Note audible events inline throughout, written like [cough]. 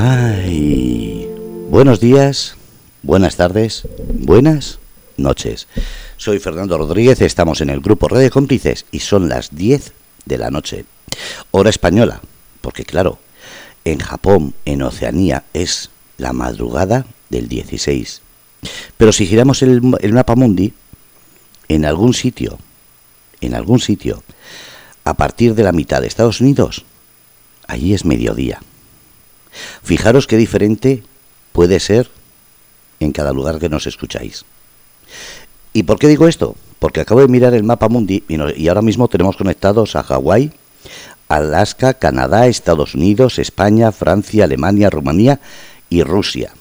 Ay, buenos días, buenas tardes, buenas noches. Soy Fernando Rodríguez, estamos en el grupo Red de Cómplices y son las 10 de la noche. Hora española, porque claro, en Japón, en Oceanía, es la madrugada del 16. Pero si giramos el, el mapa mundi, en algún sitio, en algún sitio, a partir de la mitad de Estados Unidos, allí es mediodía. Fijaros qué diferente puede ser en cada lugar que nos escucháis. ¿Y por qué digo esto? Porque acabo de mirar el mapa mundi y, ahora mismo tenemos conectados a Hawái, Alaska, Canadá, Estados Unidos, España, Francia, Alemania, Rumanía y Rusia.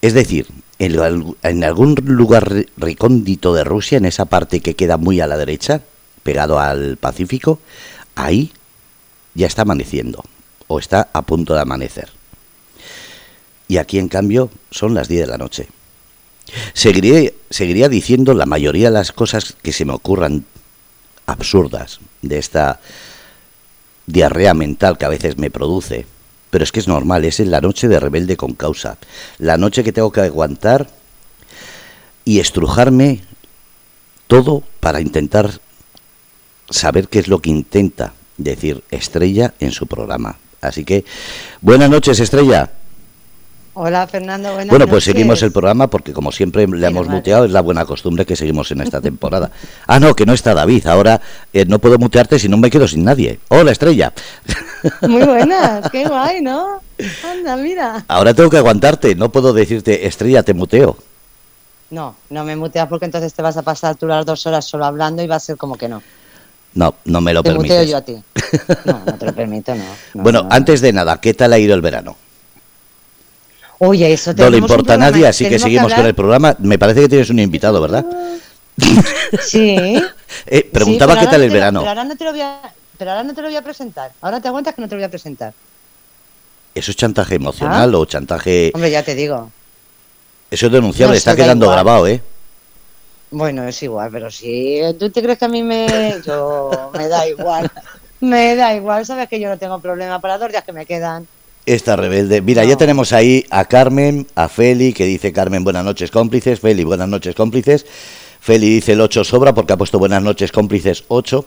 Es decir, en, en algún lugar recóndito de Rusia, en esa parte que queda muy a la derecha, pegado al Pacífico, ahí ya está amaneciendo o está a punto de amanecer. Y aquí, en cambio, son las 10 de la noche. Seguiré, seguiría diciendo la mayoría de las cosas que se me ocurran absurdas de esta diarrea mental que a veces me produce. Pero es que es normal, es la noche de rebelde con causa. La noche que tengo que aguantar y estrujarme todo para intentar saber qué es lo que intenta decir Estrella en su programa. Así que, buenas noches, Estrella. Hola, Fernando. Buenas bueno, pues seguimos el programa porque, como siempre le hemos muteado, es la buena costumbre que seguimos en esta temporada. Ah, no, que no está David. Ahora eh, no puedo mutearte si no me quedo sin nadie. Hola, Estrella. Muy buenas, [laughs] qué guay, ¿no? Anda, mira. Ahora tengo que aguantarte. No puedo decirte, Estrella, te muteo. No, no me muteas porque entonces te vas a pasar tú las dos horas solo hablando y va a ser como que no. No, no me lo te permites. yo a ti. [laughs] No, no te lo permito, no. bueno, antes de nada, ¿qué tal ha ido el verano? Oye, eso No le importa a nadie, así que seguimos con el programa. Me parece que tienes un invitado, ¿verdad? [laughs] Sí. [laughs] eh, preguntaba qué tal el verano. Pero ahora, no te lo voy a, pero ahora no te lo voy a presentar. Ahora te aguantas que no te lo voy a presentar. ¿Eso es chantaje emocional ¿Ah? o chantaje...? Hombre, ya te digo. Eso es denunciable, No, está quedando igual. grabado, ¿eh? Bueno, es igual, pero si tú te crees que a mí me... Yo... me da igual. Me da igual, sabes que yo no tengo problema para dos días que me quedan. Esta rebelde. Mira, ya tenemos ahí a Carmen, a Feli, que dice Carmen, buenas noches cómplices. Feli, buenas noches cómplices. Feli dice el 8 sobra porque ha puesto buenas noches cómplices 8.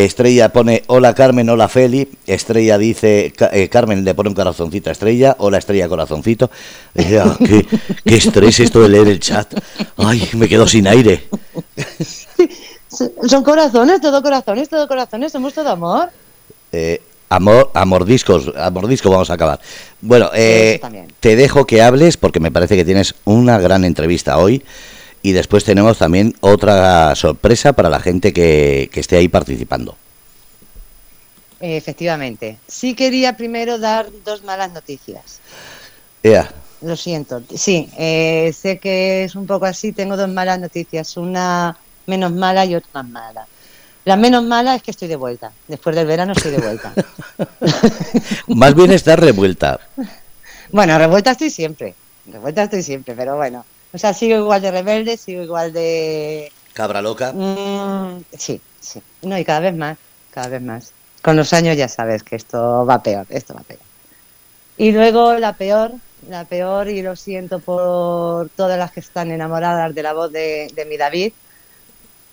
Estrella pone hola Carmen, hola Feli. Estrella dice, eh, Carmen le pone un corazoncito a Estrella. Hola Estrella, corazoncito. [laughs] Dice, "Ah, qué, qué estrés esto de leer el chat. Ay, me quedo sin aire. [laughs] Son corazones, todo corazones, todo corazones, somos todo amor. Eh, amor, a mordiscos, a mordisco vamos a acabar. Bueno, eh, te dejo que hables porque me parece que tienes una gran entrevista hoy y después tenemos también otra sorpresa para la gente que, que esté ahí participando. Efectivamente. Sí quería primero dar dos malas noticias. Ea, Lo siento. Sí, eh, sé que es un poco así. Tengo dos malas noticias. Una menos mala y otra más mala. La menos mala es que estoy de vuelta. Después del verano estoy de vuelta. [laughs] más bien estás revuelta. [laughs] bueno, revuelta estoy siempre. Revuelta estoy siempre, pero bueno. O sea, sigo igual de rebelde, sigo igual de... Cabra loca. Mm, sí, sí. No, y cada vez más, cada vez más. Con los años ya sabes que esto va peor, esto va peor. Y luego la peor, la peor, y lo siento por todas las que están enamoradas de la voz de, de mi David,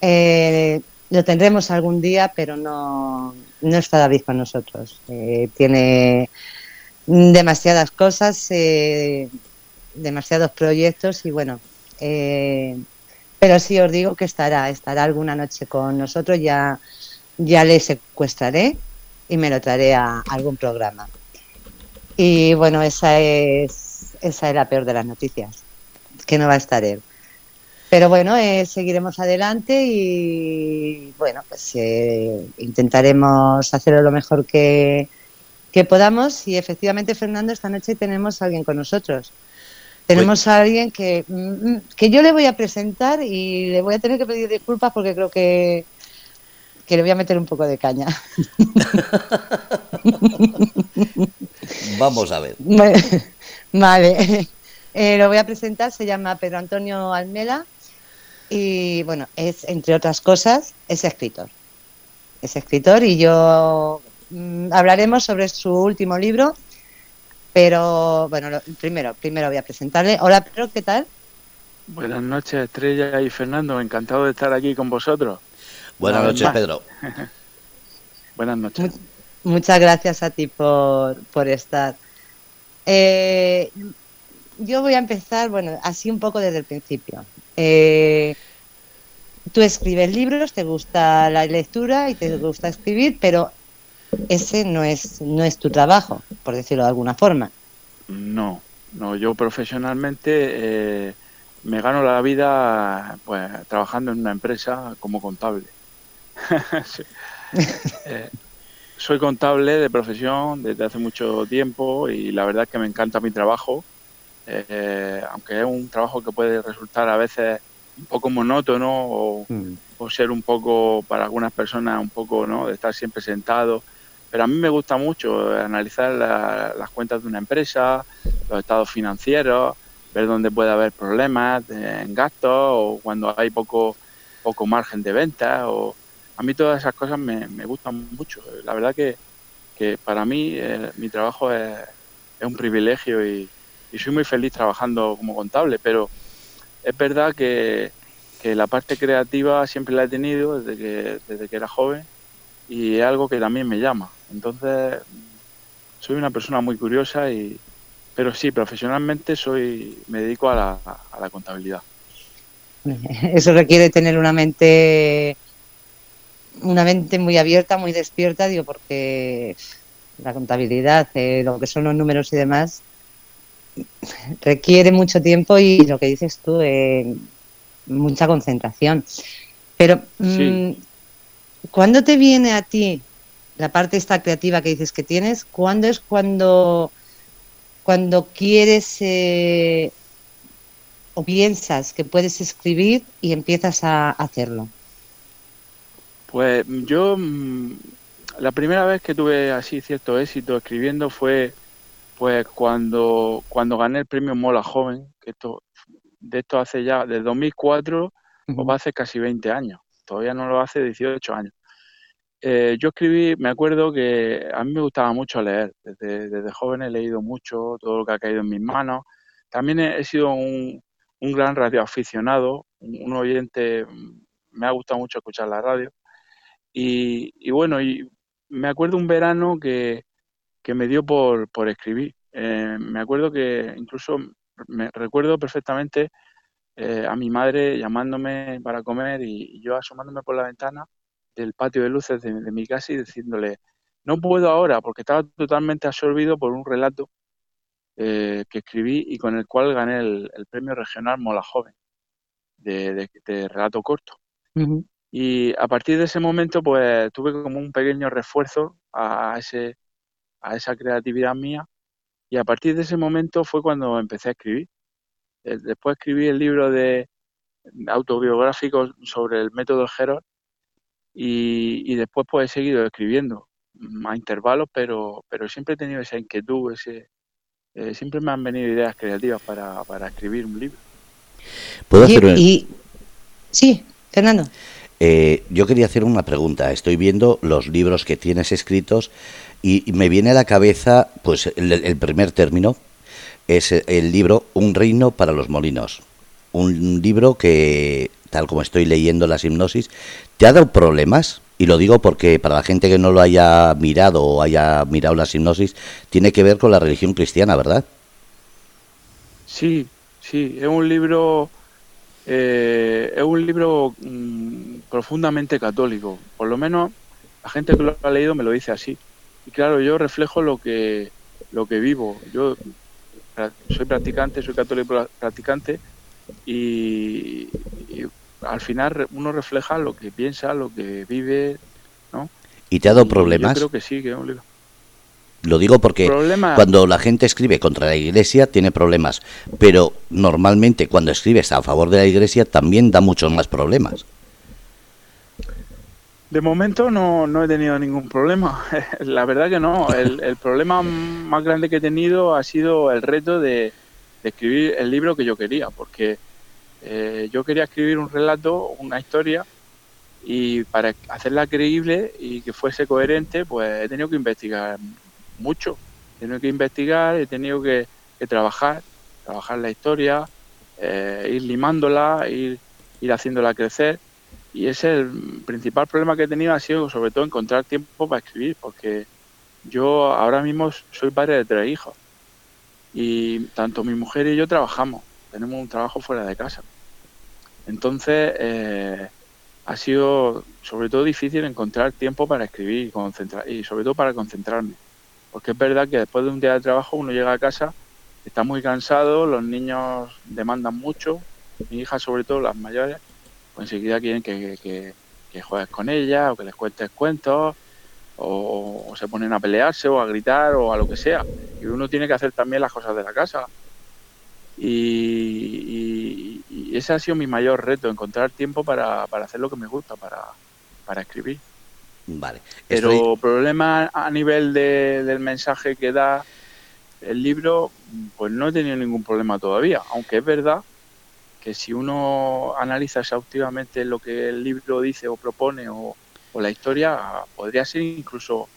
eh, lo tendremos algún día, pero no, no está David con nosotros. Eh, tiene demasiadas cosas, eh, demasiados proyectos y bueno, eh, pero sí os digo que estará, estará alguna noche con nosotros, ya, ya le secuestraré y me lo traeré a algún programa. Y bueno, esa es, esa es la peor de las noticias, que no va a estar él. Pero bueno, eh, seguiremos adelante y bueno, pues eh, intentaremos hacerlo lo mejor que, que podamos. Y efectivamente, Fernando, esta noche tenemos a alguien con nosotros. Tenemos a alguien que, mm, que yo le voy a presentar y le voy a tener que pedir disculpas porque creo que, que le voy a meter un poco de caña. [laughs] Vamos a ver. [laughs] vale, Eh, lo voy a presentar, se llama Pedro Antonio Almela y bueno, es entre otras cosas, es escritor. Es escritor y yo mm, hablaremos sobre su último libro Pero bueno, primero, primero voy a presentarle. Hola Pedro, ¿qué tal? Buenas noches Estrella y Fernando, encantado de estar aquí con vosotros. Buenas noches Pedro. [laughs] Buenas noches. muchas gracias a ti por, por estar. Eh, yo voy a empezar, bueno, así un poco desde el principio. Eh, tú escribes libros, te gusta la lectura y te gusta escribir, pero ese no es, no es tu trabajo, por decirlo de alguna forma. No, no, yo profesionalmente eh, me gano la vida pues trabajando en una empresa como contable. [laughs] [laughs] Eh, soy contable de profesión desde hace mucho tiempo y la verdad es que me encanta mi trabajo, eh, aunque es un trabajo que puede resultar a veces un poco monótono mm. o, ser un poco, para algunas personas, un poco, ¿no? De estar siempre sentado. Pero a mí me gusta mucho analizar las cuentas de una empresa, los estados financieros, ver dónde puede haber problemas en gastos o cuando hay poco, poco margen de venta. O... A mí todas esas cosas me, gustan mucho. La verdad que, que para mí eh, mi trabajo es, un privilegio y, y soy muy feliz trabajando como contable, pero es verdad que, la parte creativa siempre la he tenido desde que, desde que era joven y es algo que también me llama. Entonces, soy una persona muy curiosa y, pero sí, profesionalmente soy, me dedico a la, a la contabilidad. [laughs] Eso requiere tener una mente, una mente muy abierta, muy despierta, digo, porque la contabilidad, eh, lo que son los números y demás, [laughs] requiere mucho tiempo y lo que dices tú, eh, mucha concentración. Pero, mm, ¿cuándo te viene a ti la parte esta creativa que dices que tienes? ¿Cuándo es cuando, cuando quieres eh, o piensas que puedes escribir y empiezas a hacerlo? Pues yo, mm, la primera vez que tuve así cierto éxito escribiendo fue pues cuando, cuando gané el premio Mola Joven, que esto, de esto hace ya, desde 2004, o va hace casi 20 años, todavía no lo hace 18 años. Eh, yo escribí, me acuerdo que a mí me gustaba mucho leer, desde, desde joven he leído mucho, todo lo que ha caído en mis manos. También he, sido un, un, gran radioaficionado, un, un oyente, me ha gustado mucho escuchar la radio. Y, y bueno, y me acuerdo un verano que, que me dio por, por escribir. Eh, me acuerdo que incluso me recuerdo perfectamente eh, a mi madre llamándome para comer y, yo asomándome por la ventana del patio de luces de, mi casa y diciéndole, no puedo ahora porque estaba totalmente absorbido por un relato eh, que escribí y con el cual gané el, premio regional Mola Joven de, relato corto. Y a partir de ese momento, pues tuve como un pequeño refuerzo a ese, a esa creatividad mía y a partir de ese momento fue cuando empecé a escribir. Eh, después escribí el libro de autobiográfico sobre el método Gerard y, y, después pues he seguido escribiendo a intervalos, pero, pero siempre he tenido esa inquietud, ese, eh, siempre me han venido ideas creativas para, para escribir un libro. ¿Puedo hacer y, Sí, Fernando. Eh, yo quería hacer una pregunta. Estoy viendo los libros que tienes escritos y, me viene a la cabeza, pues, el, primer término es el libro Un reino para los molinos. Un libro que, tal como estoy leyendo las hipnosis, ¿te ha dado problemas? Y lo digo porque para la gente que no lo haya mirado o haya mirado las hipnosis, tiene que ver con la religión cristiana, ¿verdad? Sí, sí, es un libro, eh, es un libro mm, profundamente católico. Por lo menos la gente que lo ha leído me lo dice así. Y claro, yo reflejo lo que, lo que vivo. Yo soy practicante, soy católico practicante y, al final uno refleja lo que piensa, lo que vive, ¿no? ¿Y te ha dado problemas? Yo creo que sí, que. Lo digo porque cuando la gente escribe contra la iglesia tiene problemas, pero normalmente cuando escribes a favor de la iglesia también da muchos más problemas. De momento no, no he tenido ningún problema. [laughs] La verdad que no. El, problema más grande que he tenido ha sido el reto de, escribir el libro que yo quería, porque eh, yo quería escribir un relato, una historia, y para hacerla creíble y que fuese coherente, pues he tenido que investigar mucho. he tenido que investigar, he tenido que, trabajar, trabajar la historia, eh, ir limándola, ir, ir haciéndola crecer. Y ese es el principal problema que he tenido, ha sido sobre todo encontrar tiempo para escribir, porque yo ahora mismo soy padre de tres hijos y tanto mi mujer y yo trabajamos, tenemos un trabajo fuera de casa. Entonces, eh, ha sido sobre todo difícil encontrar tiempo para escribir y, concentrar, y sobre todo para concentrarme. Porque es verdad que después de un día de trabajo uno llega a casa, está muy cansado, los niños demandan mucho, mi hija sobre todo, las mayores, pues enseguida quieren que, que, que juegues con ella o que les cuentes cuentos o, se ponen a pelearse o a gritar o a lo que sea. Y uno tiene que hacer también las cosas de la casa. Y, ese ha sido mi mayor reto, encontrar tiempo para, hacer lo que me gusta, para, escribir. Vale. Pero problema a nivel del mensaje que da el libro, pues no he tenido ningún problema todavía, aunque es verdad que si uno analiza exhaustivamente lo que el libro dice o propone o, la historia podría ser incluso,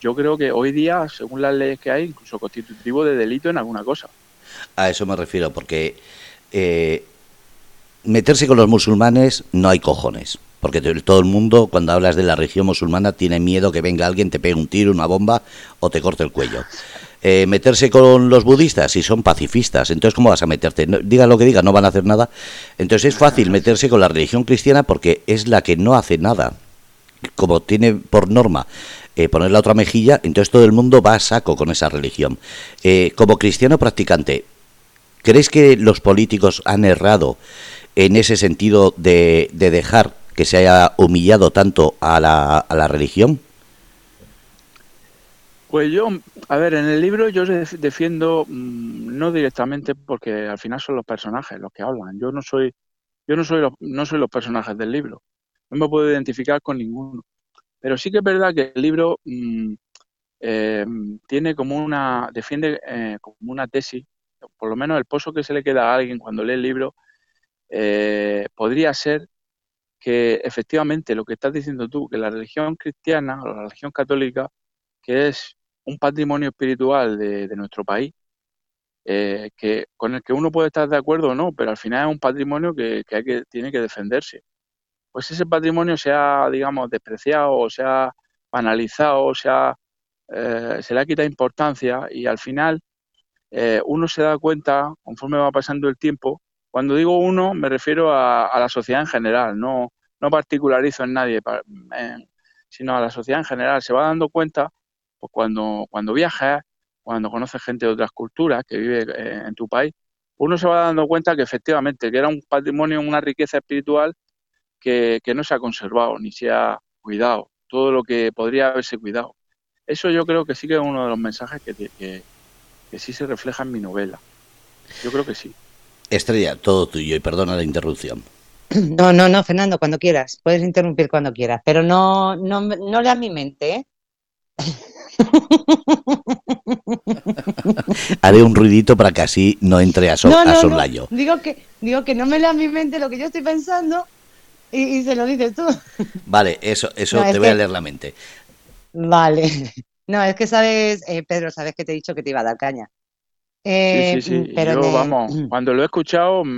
yo creo que hoy día, según las leyes que hay, incluso constitutivo de delito en alguna cosa. A eso me refiero, porque eh, meterse con los musulmanes no hay cojones. Porque todo el mundo, cuando hablas de la religión musulmana, tiene miedo que venga alguien, te pegue un tiro, una bomba o te corte el cuello. Eh, meterse con los budistas si son pacifistas. Entonces, ¿cómo vas a meterte? diga lo que diga, no van a hacer nada. Entonces, es fácil meterse con la religión cristiana porque es la que no hace nada como tiene por norma eh, poner la otra mejilla, entonces todo el mundo va a saco con esa religión. Eh, como cristiano practicante, ¿crees que los políticos han errado en ese sentido de, dejar que se haya humillado tanto a la, a la religión? Pues yo, a ver, en el libro yo defiendo mm, no directamente porque al final son los personajes los que hablan. Yo no soy, yo no soy no soy los personajes del libro no me puedo identificar con ninguno. Pero sí que es verdad que el libro mm, eh, tiene como una, defiende eh, como una tesis, por lo menos el pozo que se le queda a alguien cuando lee el libro, eh, podría ser que efectivamente lo que estás diciendo tú, que la religión cristiana o la religión católica, que es un patrimonio espiritual de, nuestro país, que con el que uno puede estar de acuerdo o no, pero al final es un patrimonio que, hay que tiene que defenderse pues ese patrimonio se ha, digamos, despreciado o se ha banalizado o se, eh, se le ha quitado importancia y al final eh, uno se da cuenta, conforme va pasando el tiempo, cuando digo uno me refiero a, la sociedad en general, no, no particularizo en nadie, sino a la sociedad en general. Se va dando cuenta pues cuando, cuando viajas, cuando conoces gente de otras culturas que vive eh, en tu país, uno se va dando cuenta que efectivamente que era un patrimonio, una riqueza espiritual que, no se ha conservado ni se ha cuidado, todo lo que podría haberse cuidado. Eso yo creo que sí que es uno de los mensajes que, que, sí se refleja en mi novela. Yo creo que sí. Estrella, todo tuyo y perdona la interrupción. No, no, no, Fernando, cuando quieras. Puedes interrumpir cuando quieras, pero no, no, no leas mi mente, ¿eh? [laughs] Haré un ruidito para que así no entre a, so, Digo, que, digo que no me leas mi mente lo que yo estoy pensando y, se lo dices tú. Vale, eso, eso te voy a leer la mente. Vale. [laughs] No, es que sabes, eh, Pedro, sabes que te he dicho que te iba a dar caña. Eh, sí, sí, sí. Pero yo, vamos, cuando lo he escuchado, [laughs] mm,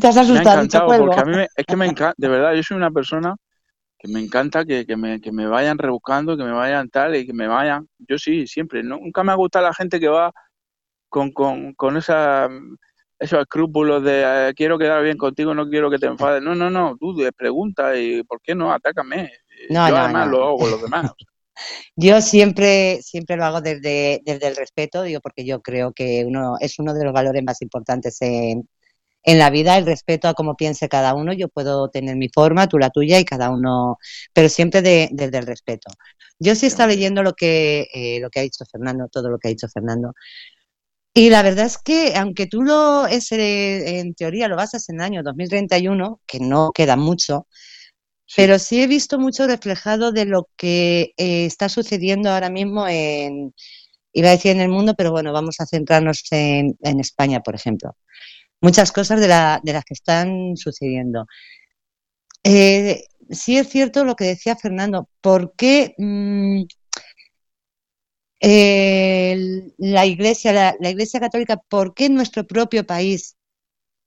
te has asustado. Me ha porque a mí es que me encanta, de verdad, yo soy una persona que me encanta que, que, me, que me vayan rebuscando, que me vayan tal y que me vayan. Yo sí, siempre. Nunca me ha gustado la gente que va con, con, con esa esos escrúpulos de eh, quiero quedar bien contigo, no quiero que te enfades. No, no, no, tú pregunta y ¿por qué no? Atácame. No, Yo además lo hago con los demás. [laughs] Yo siempre, siempre lo hago desde, desde el respeto, digo, porque yo creo que uno es uno de los valores más importantes en, en la vida, el respeto a cómo piense cada uno. Yo puedo tener mi forma, tú la tuya y cada uno, pero siempre desde el respeto. Yo sí estaba leyendo lo que, eh, lo que ha dicho Fernando, todo lo que ha dicho Fernando. Y la verdad es que, aunque tú lo, ese, en teoría lo basas en el año 2031, que no queda mucho, pero sí he visto mucho reflejado de lo que eh, está sucediendo ahora mismo en, iba a decir en el mundo, pero bueno, vamos a centrarnos en, en España, por ejemplo. Muchas cosas de, la, de las que están sucediendo. Eh, sí es cierto lo que decía Fernando, ¿por qué mm, la Iglesia, la, Iglesia Católica, ¿por qué en nuestro propio país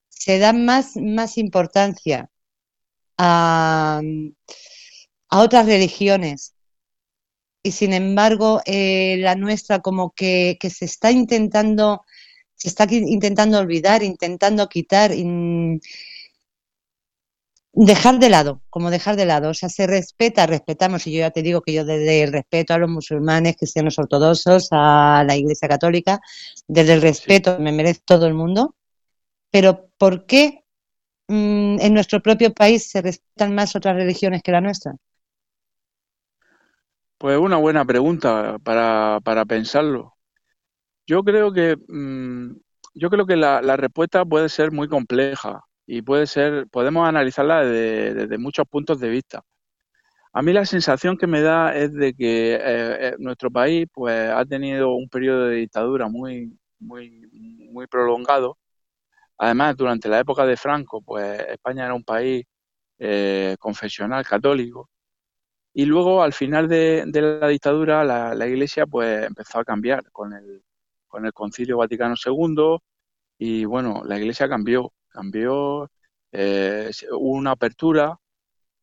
se da más, más importancia a, a otras religiones? Y sin embargo, eh, la nuestra como que, se está intentando, se está intentando olvidar, intentando quitar, dejar de lado, como dejar de lado, o sea, se respeta, respetamos, y yo ya te digo que yo desde el respeto a los musulmanes, cristianos ortodoxos, a la Iglesia Católica, desde el respeto me merece todo el mundo, pero ¿por qué mm, en nuestro propio país se respetan más otras religiones que la nuestra? Pues una buena pregunta para, para pensarlo. Yo creo que mm, yo creo que la, respuesta puede ser muy compleja y puede ser, podemos analizarla desde, muchos puntos de vista. A mí la sensación que me da es de que eh, eh, nuestro país pues ha tenido un periodo de dictadura muy muy muy prolongado. Además, durante la época de Franco, pues España era un país eh, confesional católico y luego al final de, la dictadura la, la, Iglesia pues empezó a cambiar con el con el Concilio Vaticano II y bueno la Iglesia cambió cambió, eh, hubo una apertura,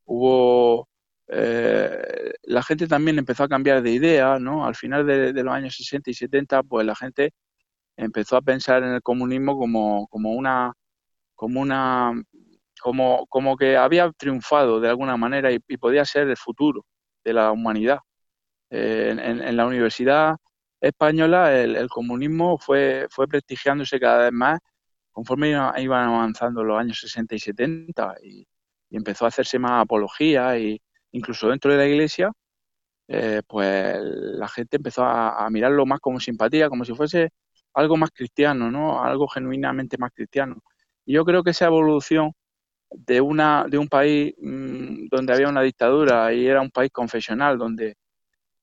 hubo eh, la gente también empezó a cambiar de idea, ¿no? Al final de, los años 60 y 70, pues la gente empezó a pensar en el comunismo como, como una como una como, como que había triunfado de alguna manera y, podía ser el futuro de la humanidad. Eh, en, la universidad española el, comunismo fue, prestigiándose cada vez más conforme iban avanzando los años 60 y 70 y, empezó a hacerse más apología y incluso dentro de la iglesia, eh, pues la gente empezó a, mirarlo más como simpatía, como si fuese algo más cristiano, ¿no? Algo genuinamente más cristiano. Yo creo que esa evolución de una de un país mm, donde había una dictadura y era un país confesional donde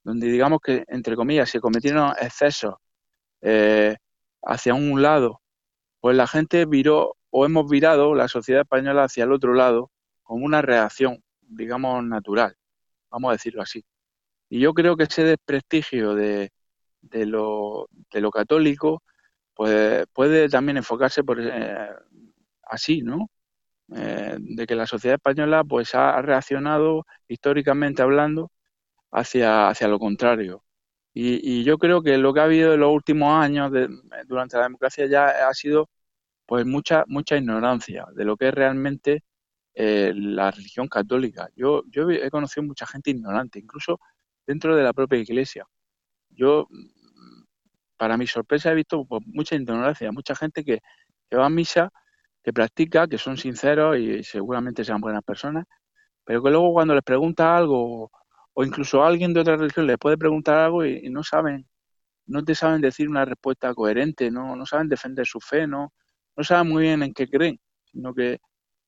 donde digamos que entre comillas se cometieron excesos eh, hacia un lado pues la gente viró o hemos virado la sociedad española hacia el otro lado como una reacción, digamos, natural, vamos a decirlo así. Y yo creo que ese desprestigio de, de, lo, de lo católico pues puede también enfocarse por eh, así, ¿no? Eh, de que la sociedad española pues ha reaccionado históricamente hablando hacia, hacia lo contrario. Y, yo creo que lo que ha habido en los últimos años durante la democracia ya ha sido pues mucha mucha ignorancia de lo que es realmente eh, la religión católica. Yo, yo he conocido mucha gente ignorante, incluso dentro de la propia iglesia. Yo, para mi sorpresa, he visto pues, mucha ignorancia, mucha gente que, que va a misa, que practica, que son sinceros y seguramente sean buenas personas, pero que luego cuando les pregunta algo o incluso alguien de otra religión les puede preguntar algo y, no saben, no te saben decir una respuesta coherente, no, no saben defender su fe, no, no saben muy bien en qué creen, sino que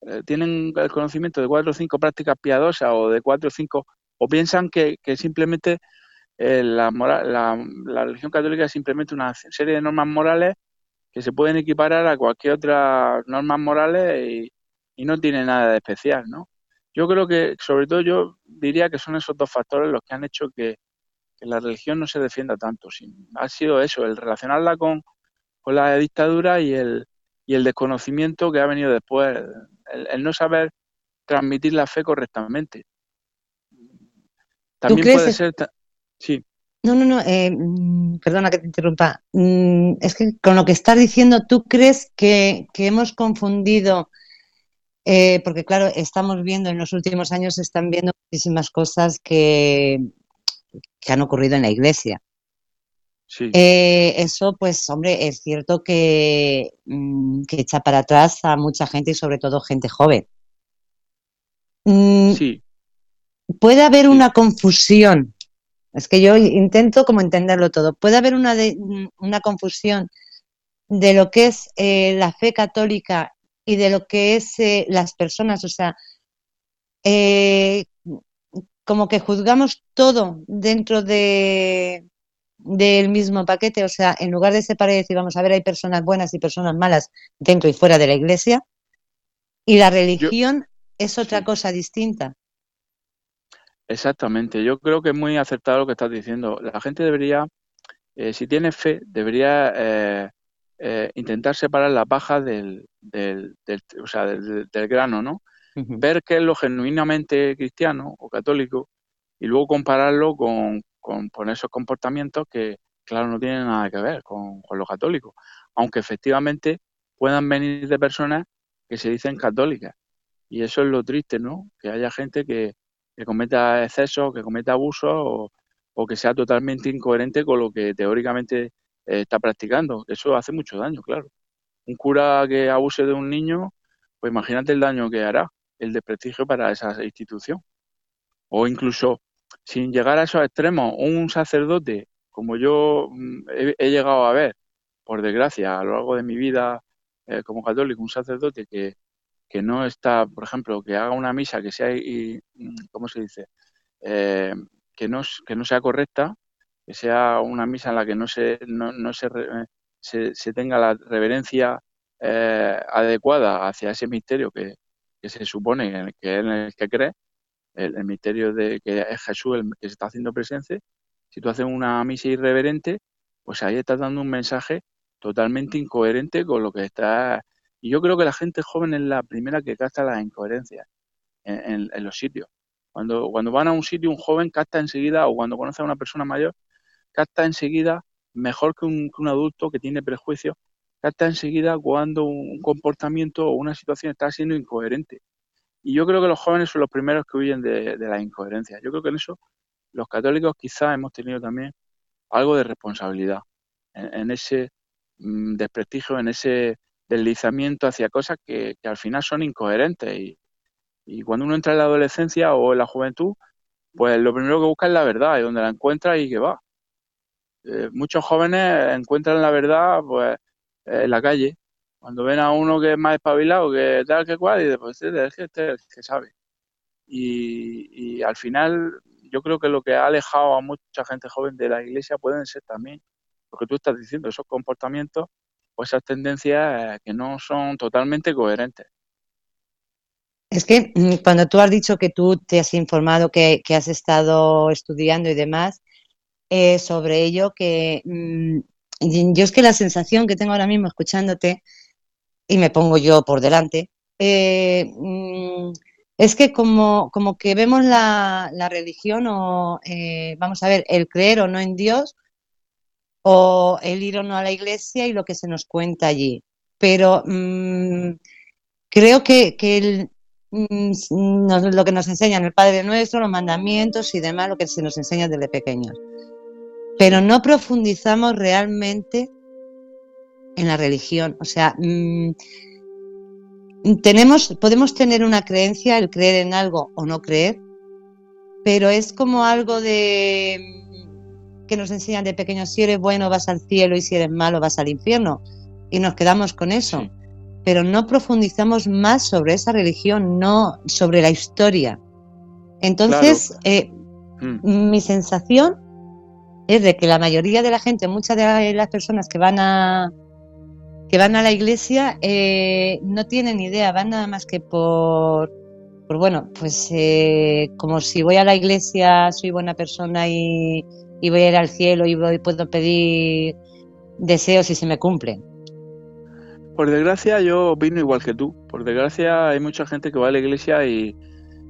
eh, tienen el conocimiento de cuatro o cinco prácticas piadosas o de cuatro o cinco, o piensan que, simplemente eh, la, la, religión católica es simplemente una serie de normas morales que se pueden equiparar a cualquier otra normas morales y, y no tiene nada de especial, ¿no? Yo creo que, sobre todo, yo diría que son esos dos factores los que han hecho que, la religión no se defienda tanto. Ha sido eso, el relacionarla con, la dictadura y el, y el desconocimiento que ha venido después, el, no saber transmitir la fe correctamente. También puede ser... Sí. No, no, no, eh, perdona que te interrumpa. Mm, es que con lo que estás diciendo, ¿tú crees que, que hemos confundido eh, porque claro, estamos viendo en los últimos años, se están viendo muchísimas cosas que, que han ocurrido en la iglesia. Eh, eso, pues, hombre, es cierto que, mm, que, echa para atrás a mucha gente y sobre todo gente joven. Mm, sí. Puede haber una confusión. Es que yo intento como entenderlo todo. Puede haber una, una confusión de lo que es eh, la fe católica y de lo que es eh, las personas, o sea, eh, como que juzgamos todo dentro de del mismo paquete, o sea, en lugar de separar y decir, vamos a ver, hay personas buenas y personas malas dentro y fuera de la iglesia, y la religión es otra cosa distinta. Exactamente, yo creo que es muy acertado lo que estás diciendo. La gente debería eh, si tienes fe, debería eh, eh, intentar separar la paja del, del, o sea, del, grano, ¿no? Ver qué es lo genuinamente cristiano o católico y luego compararlo con, con, esos comportamientos que, claro, no tienen nada que ver con, con lo católico, aunque efectivamente puedan venir de personas que se dicen católicas. Y eso es lo triste, ¿no? Que haya gente que, que cometa excesos, que cometa abusos o, o que sea totalmente incoherente con lo que teóricamente está practicando. Eso hace mucho daño, claro. Un cura que abuse de un niño, pues imagínate el daño que hará, el desprestigio para esa institución. O incluso, sin llegar a esos extremos, un sacerdote, como yo mm, he, llegado a ver, por desgracia, a lo largo de mi vida eh, como católico, un sacerdote que, que no está, por ejemplo, que haga una misa que sea, y, ¿cómo se dice? Eh, que no, que no sea correcta, que sea una misa en la que no se, no, no se, se, tenga la reverencia eh, adecuada hacia ese misterio que, que se supone que es en el que cree, el, misterio de que es Jesús el que se está haciendo presente, si tú haces una misa irreverente, pues ahí estás dando un mensaje totalmente incoherente con lo que está. Y yo creo que la gente joven es la primera que capta las incoherencias en los sitios. Cuando, cuando van a un sitio, un joven capta enseguida, o cuando conoce a una persona mayor, capta enseguida, mejor que un, adulto que tiene prejuicios, capta enseguida cuando un comportamiento o una situación está siendo incoherente. Y yo creo que los jóvenes son los primeros que huyen de, la incoherencia. Yo creo que en eso los católicos quizás hemos tenido también algo de responsabilidad en, ese mm, desprestigio, en ese deslizamiento hacia cosas que, que, al final son incoherentes y, y cuando uno entra en la adolescencia o en la juventud, pues lo primero que busca es la verdad y donde la encuentra y que va. Eh, muchos jóvenes encuentran la verdad pues en la calle. Cuando ven a uno que es más espabilado, que tal que cual, y después pues, es que este es que sabe. Y, y al final yo creo que lo que ha alejado a mucha gente joven de la iglesia pueden ser también lo que tú estás diciendo, esos comportamientos o esas tendencias eh, que no son totalmente coherentes. Es que mm, cuando tú has dicho que tú te has informado, que, has estado estudiando y demás eh, sobre ello, que mm, yo es que la sensación que tengo ahora mismo escuchándote, y me pongo yo por delante, eh, mm, es que como, como que vemos la, religión o, eh, vamos a ver, el creer o no en Dios, o el ir o no a la iglesia y lo que se nos cuenta allí. Pero creo que, que el, Mm, lo que nos enseñan el Padre Nuestro, los mandamientos y demás, lo que se nos enseña desde pequeños. Pero no profundizamos realmente en la religión. O sea, mm, tenemos, podemos tener una creencia, el creer en algo o no creer, pero es como algo de que nos enseñan de pequeños, si eres bueno vas al cielo y si eres malo vas al infierno. Y nos quedamos con eso pero no profundizamos más sobre esa religión, no sobre la historia. Entonces, eh, mm. mi sensación es de que la mayoría de la gente, muchas de las personas que van a que van a la iglesia eh, no tienen idea, van nada más que por, por bueno, pues eh, como si voy a la iglesia soy buena persona y, y voy a ir al cielo y voy, puedo pedir deseos y se me cumplen por desgracia yo opino igual que tú. Por desgracia hay mucha gente que va a la iglesia y,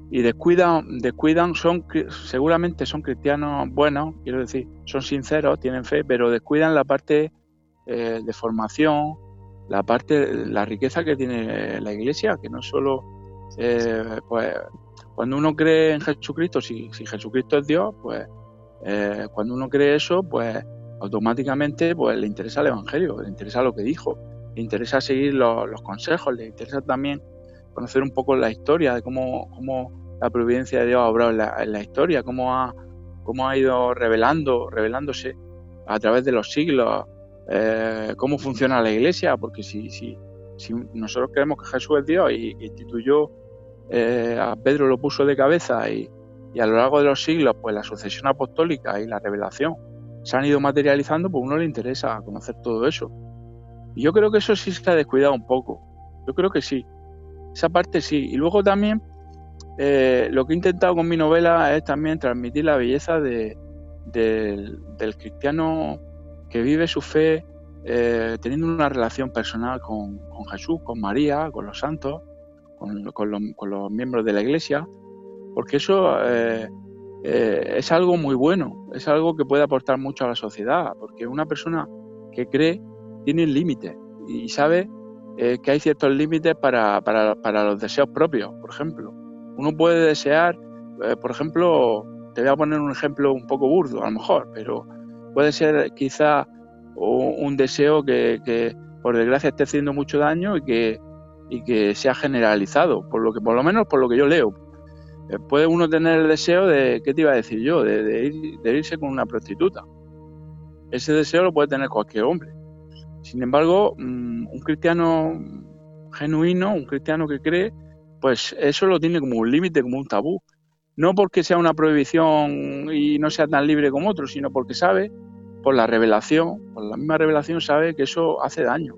descuidan, descuidan, son seguramente son cristianos buenos, quiero decir, son sinceros, tienen fe, pero descuidan la parte eh, de formación, la parte, la riqueza que tiene la iglesia, que no solo, eh, pues, cuando uno cree en Jesucristo, si, si Jesucristo es Dios, pues, eh, cuando uno cree eso, pues, automáticamente, pues, le interesa el Evangelio, le interesa lo que dijo le interesa seguir los, consejos, le interesa también conocer un poco la historia de cómo, cómo la providencia de Dios ha obrado en la, historia, cómo ha, cómo ha ido revelando, revelándose a través de los siglos, eh, cómo funciona la iglesia, porque si, si, si nosotros creemos que Jesús es Dios y instituyó eh, a Pedro lo puso de cabeza y, y, a lo largo de los siglos pues la sucesión apostólica y la revelación se han ido materializando, pues uno le interesa conocer todo eso. Y yo creo que eso sí se ha descuidado un poco. Yo creo que sí. Esa parte sí. Y luego también eh, lo que he intentado con mi novela es también transmitir la belleza de, del, cristiano que vive su fe eh, teniendo una relación personal con, Jesús, con María, con los santos, con, los, miembros de la iglesia, porque eso eh, es algo muy bueno, es algo que puede aportar mucho a la sociedad, porque una persona que cree tiene límites y sabe que hay ciertos límites para, los deseos propios, por ejemplo. Uno puede desear, por ejemplo, te voy a poner un ejemplo un poco burdo, a lo mejor, pero puede ser quizá un deseo que, por desgracia esté haciendo mucho daño y que, y que sea generalizado, por lo que por lo menos por lo que yo leo. Eh, puede uno tener el deseo de, ¿qué te iba a decir yo? De, irse con una prostituta. Ese deseo lo puede tener cualquier hombre. Sin embargo, mm, un cristiano genuino, un cristiano que cree, pues eso lo tiene como un límite, como un tabú. No porque sea una prohibición y no sea tan libre como otro, sino porque sabe por la revelación, por la misma revelación sabe que eso hace daño.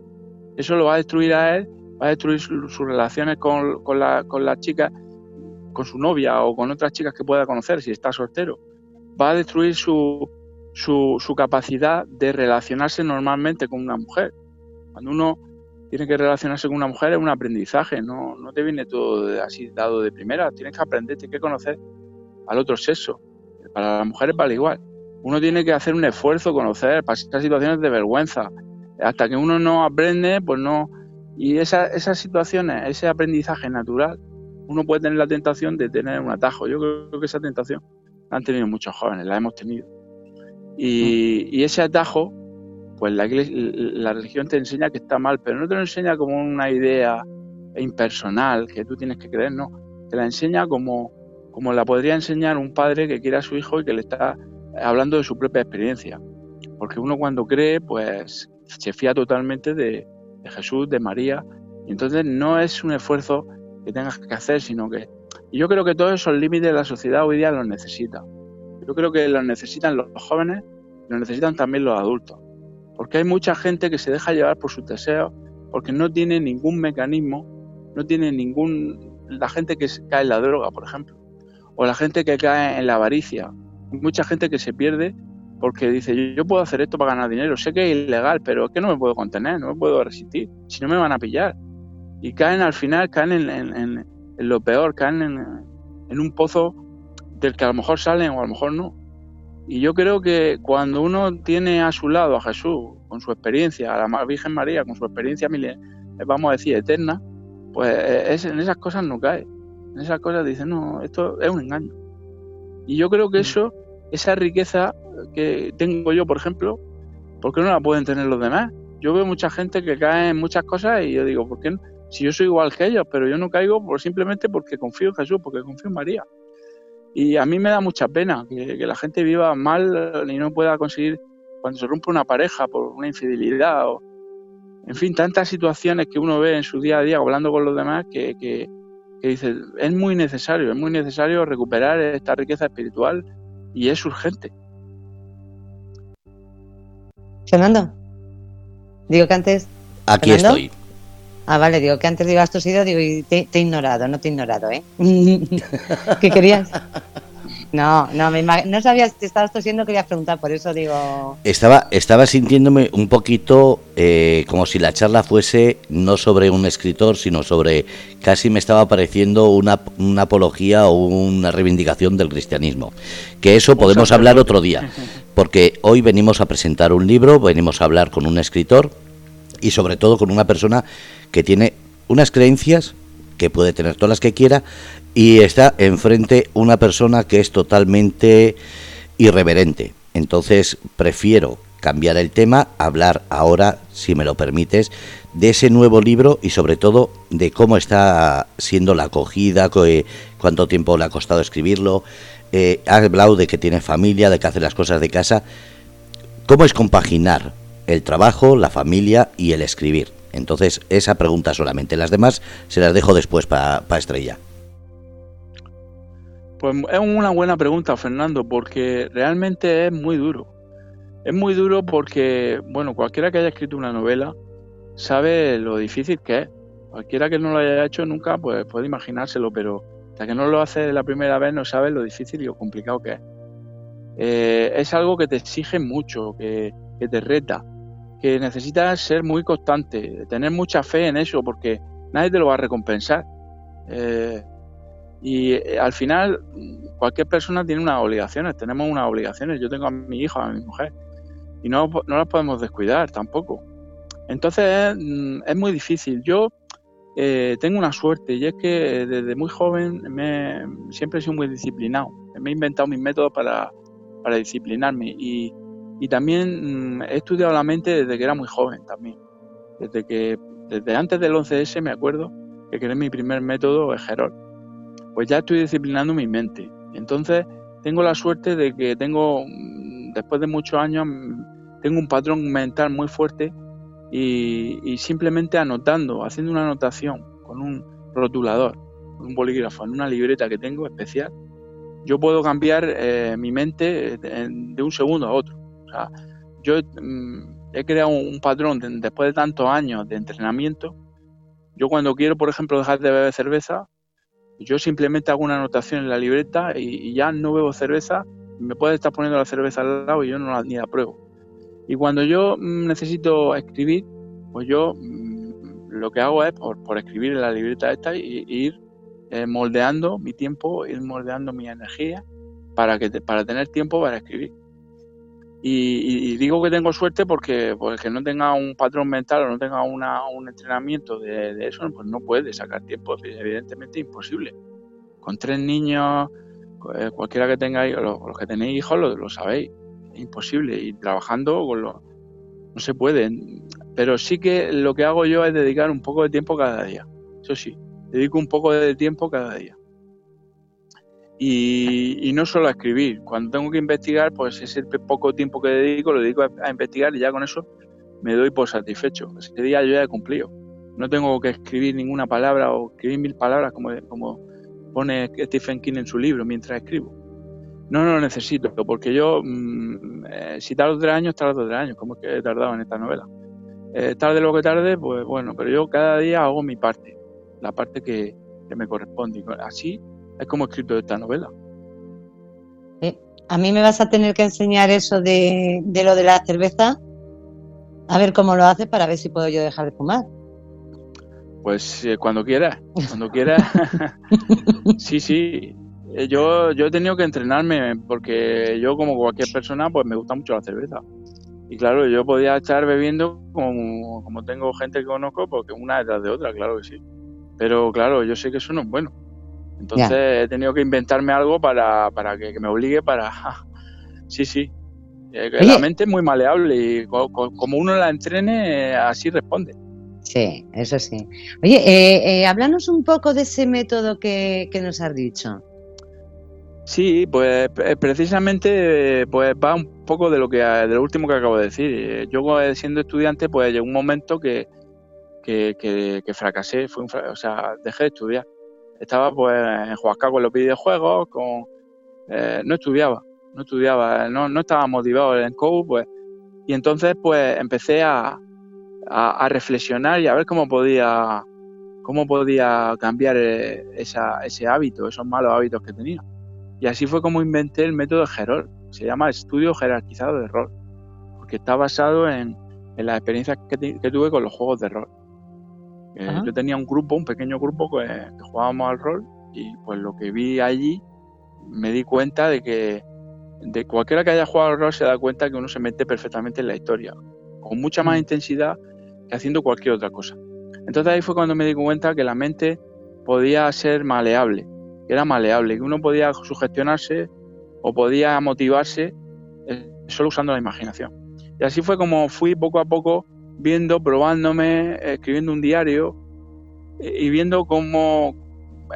Eso lo va a destruir a él, va a destruir sus relaciones con, con, la, con las chicas, con su novia o con otras chicas que pueda conocer si está soltero. Va a destruir su, su, su capacidad de relacionarse normalmente con una mujer. Cuando uno tiene que relacionarse con una mujer es un aprendizaje, no, no te viene todo así dado de primera, tienes que aprender, tienes que conocer al otro sexo. Para las mujeres vale igual uno tiene que hacer un esfuerzo, conocer, pasar situaciones de vergüenza. Hasta que uno no aprende, pues no. Y esas situaciones, ese aprendizaje natural, uno puede tener la tentación de tener un atajo. Yo creo que esa tentación la han tenido muchos jóvenes, la hemos tenido. Y, ese atajo, pues la, la religión te enseña que está mal, pero no te lo enseña como una idea impersonal que tú tienes que creer, no. Te la enseña como, como la podría enseñar un padre que quiere a su hijo y que le está hablando de su propia experiencia. Porque uno cuando cree, pues se fía totalmente de, Jesús, de María, y entonces no es un esfuerzo que tengas que hacer, sino que... Y yo creo que todos esos límites la sociedad hoy día los necesita. Yo creo que los necesitan los jóvenes, los necesitan también los adultos. Porque hay mucha gente que se deja llevar por sus deseos, porque no tiene ningún mecanismo, no tiene ningún... La gente que cae en la droga, por ejemplo, o la gente que cae en la avaricia, mucha gente que se pierde porque dice, yo puedo hacer esto para ganar dinero, sé que es ilegal, pero es que no me puedo contener, no me puedo resistir, si no me van a pillar. Y caen al final, caen en, lo peor, caen en, un pozo del que a lo mejor salen o a lo mejor no. Y yo creo que cuando uno tiene a su lado a Jesús, con su experiencia, a la Virgen María, con su experiencia, vamos a decir, eterna, pues es, en esas cosas no cae. En esas cosas dice, no, esto es un engaño. Y yo creo que mm. eso, esa riqueza que tengo yo, por ejemplo, ¿por qué no la pueden tener los demás? Yo veo mucha gente que cae en muchas cosas y yo digo, ¿por qué no? Si yo soy igual que ellos, pero yo no caigo por, simplemente porque confío en Jesús, porque confío en María. Y a mí me da mucha pena que, la gente viva mal y no pueda conseguir, cuando se rompe una pareja por una infidelidad o, en fin, tantas situaciones que uno ve en su día a día hablando con los demás que, que, que dice, es muy necesario, es muy necesario recuperar esta riqueza espiritual y es urgente. Fernando, digo que antes... Aquí estoy. Ah, vale, digo que antes digas tosido, digo, y te, te, he ignorado, no te he ignorado, ¿eh? [laughs] ¿Qué querías? No, no, me no sabía si estabas tosiendo, quería preguntar, por eso digo... Estaba, estaba sintiéndome un poquito eh, como si la charla fuese no sobre un escritor, sino sobre... Casi me estaba pareciendo una, una apología o una reivindicación del cristianismo. Que eso podemos hablar otro día, porque hoy venimos a presentar un libro, venimos a hablar con un escritor y sobre todo con una persona que tiene unas creencias que puede tener todas las que quiera y está enfrente una persona que es totalmente irreverente. Entonces prefiero cambiar el tema, hablar ahora, si me lo permites, de ese nuevo libro y sobre todo de cómo está siendo la acogida, eh, cuánto tiempo le ha costado escribirlo. Eh, ha hablado de que tiene familia, de que hace las cosas de casa. ¿Cómo es compaginar el trabajo, la familia y el escribir? Entonces, esa pregunta solamente. Las demás se las dejo después para Estrella. Pues es una buena pregunta, Fernando, porque realmente es muy duro. Es muy duro porque, bueno, cualquiera que haya escrito una novela sabe lo difícil que es. Cualquiera que no lo haya hecho nunca, pues puede imaginárselo, pero hasta que no lo hace la primera vez no sabe lo difícil y lo complicado que es. eh, es algo que te exige mucho, que, te reta, que necesitas ser muy constante, tener mucha fe en eso, porque nadie te lo va a recompensar. Eh, y eh, al final, cualquier persona tiene unas obligaciones, tenemos unas obligaciones. Yo tengo a mi hijo, a mi mujer, y no, no las podemos descuidar tampoco. Entonces mm, es, muy difícil. Yo tengo una suerte y es que desde muy joven me, siempre he sido muy disciplinado. Me he inventado mis métodos para, para disciplinarme. Y, y también mm, he estudiado la mente desde que era muy joven también. Desde que, desde antes del 11S me acuerdo que creé mi primer método, el Gerol. Pues ya estoy disciplinando mi mente. Entonces tengo la suerte de que tengo, mm, después de muchos años, mm, tengo un patrón mental muy fuerte y, simplemente anotando, haciendo una anotación con un rotulador, con un bolígrafo, en una libreta que tengo especial, yo puedo cambiar eh, mi mente de, un segundo a otro. Sea, yo mm, he creado un, patrón después de tantos años de entrenamiento. Yo cuando quiero, por ejemplo, dejar de beber cerveza, yo simplemente hago una anotación en la libreta y, ya no bebo cerveza. Me puede estar poniendo la cerveza al lado y yo no la, ni la pruebo. Y cuando yo mm, necesito escribir, pues yo mm, lo que hago es por, escribir en la libreta esta y, y ir eh, moldeando mi tiempo, ir moldeando mi energía para, que para tener tiempo para escribir. Y, digo que tengo suerte porque, porque no tenga un patrón mental o no tenga una, un entrenamiento de, eso, pues no puede sacar tiempo, evidentemente imposible. Con tres niños, eh, cualquiera que tengáis, los, los que tenéis hijos lo, sabéis, es imposible. Y trabajando con lo, no se puede. Pero sí que lo que hago yo es dedicar un poco de tiempo cada día, eso sí dedico un poco de tiempo cada día. Y, no solo a escribir, cuando tengo que investigar, pues ese poco tiempo que dedico lo dedico a, investigar y ya con eso me doy por satisfecho. Ese día yo ya he cumplido. No tengo que escribir ninguna palabra o escribir mil palabras como, como pone Stephen King en su libro mientras escribo. No, no lo necesito, porque yo, mm, eh, si tardo tres años, tardo tres años, como es que he tardado en esta novela. Eh, tarde lo que tarde, pues bueno, pero yo cada día hago mi parte la parte que, me corresponde. Así es como escrito esta novela. Eh, a mí me vas a tener que enseñar eso de, lo de la cerveza, a ver cómo lo haces para ver si puedo yo dejar de fumar. Pues eh, cuando quieras, cuando quieras. [laughs] sí, sí. Eh, yo, yo he tenido que entrenarme porque yo, como cualquier persona, pues me gusta mucho la cerveza. Y claro, yo podía estar bebiendo como, como tengo gente que conozco, porque una detrás de otra, claro que sí. Pero claro, yo sé que eso no es bueno. Entonces he tenido que inventarme algo para, para que, me obligue para... [laughs] sí, sí. Eh, la mente es muy maleable y como uno la entrene, así responde. Sí, eso sí. Oye, eh, eh, háblanos un poco de ese método que, nos has dicho. Sí, pues precisamente pues va un poco de lo que de lo último que acabo de decir. Yo siendo estudiante, pues llegó un momento que, que, fracasé, fue o sea, dejé de estudiar. Estaba pues en Huasca con los videojuegos, con, eh, no estudiaba, no estudiaba, no, no estaba motivado en COU, pues, y entonces pues empecé a, a, reflexionar y a ver cómo podía, cómo podía cambiar eh, ese hábito, esos malos hábitos que tenía. Y así fue como inventé el método Gerol, se llama estudio jerarquizado de rol, porque está basado en, en las experiencias que, que, tuve con los juegos de rol. Eh, yo tenía un grupo, un pequeño grupo que, jugábamos al rol y pues lo que vi allí me di cuenta de que de cualquiera que haya jugado al rol se da cuenta que uno se mete perfectamente en la historia, con mucha más mm. intensidad que haciendo cualquier otra cosa. Entonces ahí fue cuando me di cuenta que la mente podía ser maleable, que era maleable, que uno podía sugestionarse o podía motivarse eh, solo usando la imaginación. Y así fue como fui poco a poco viendo, probándome, escribiendo un diario y viendo cómo,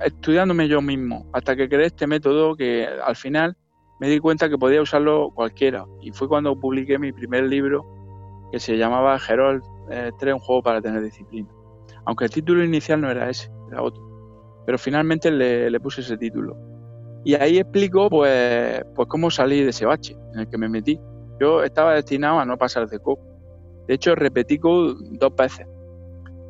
estudiándome yo mismo, hasta que creé este método que al final me di cuenta que podía usarlo cualquiera. Y fue cuando publiqué mi primer libro que se llamaba Gerol 3, eh, un juego para tener disciplina. Aunque el título inicial no era ese, era otro. Pero finalmente le, le puse ese título. Y ahí explico pues, pues cómo salí de ese bache en el que me metí. Yo estaba destinado a no pasar de coco de hecho, repetí dos veces.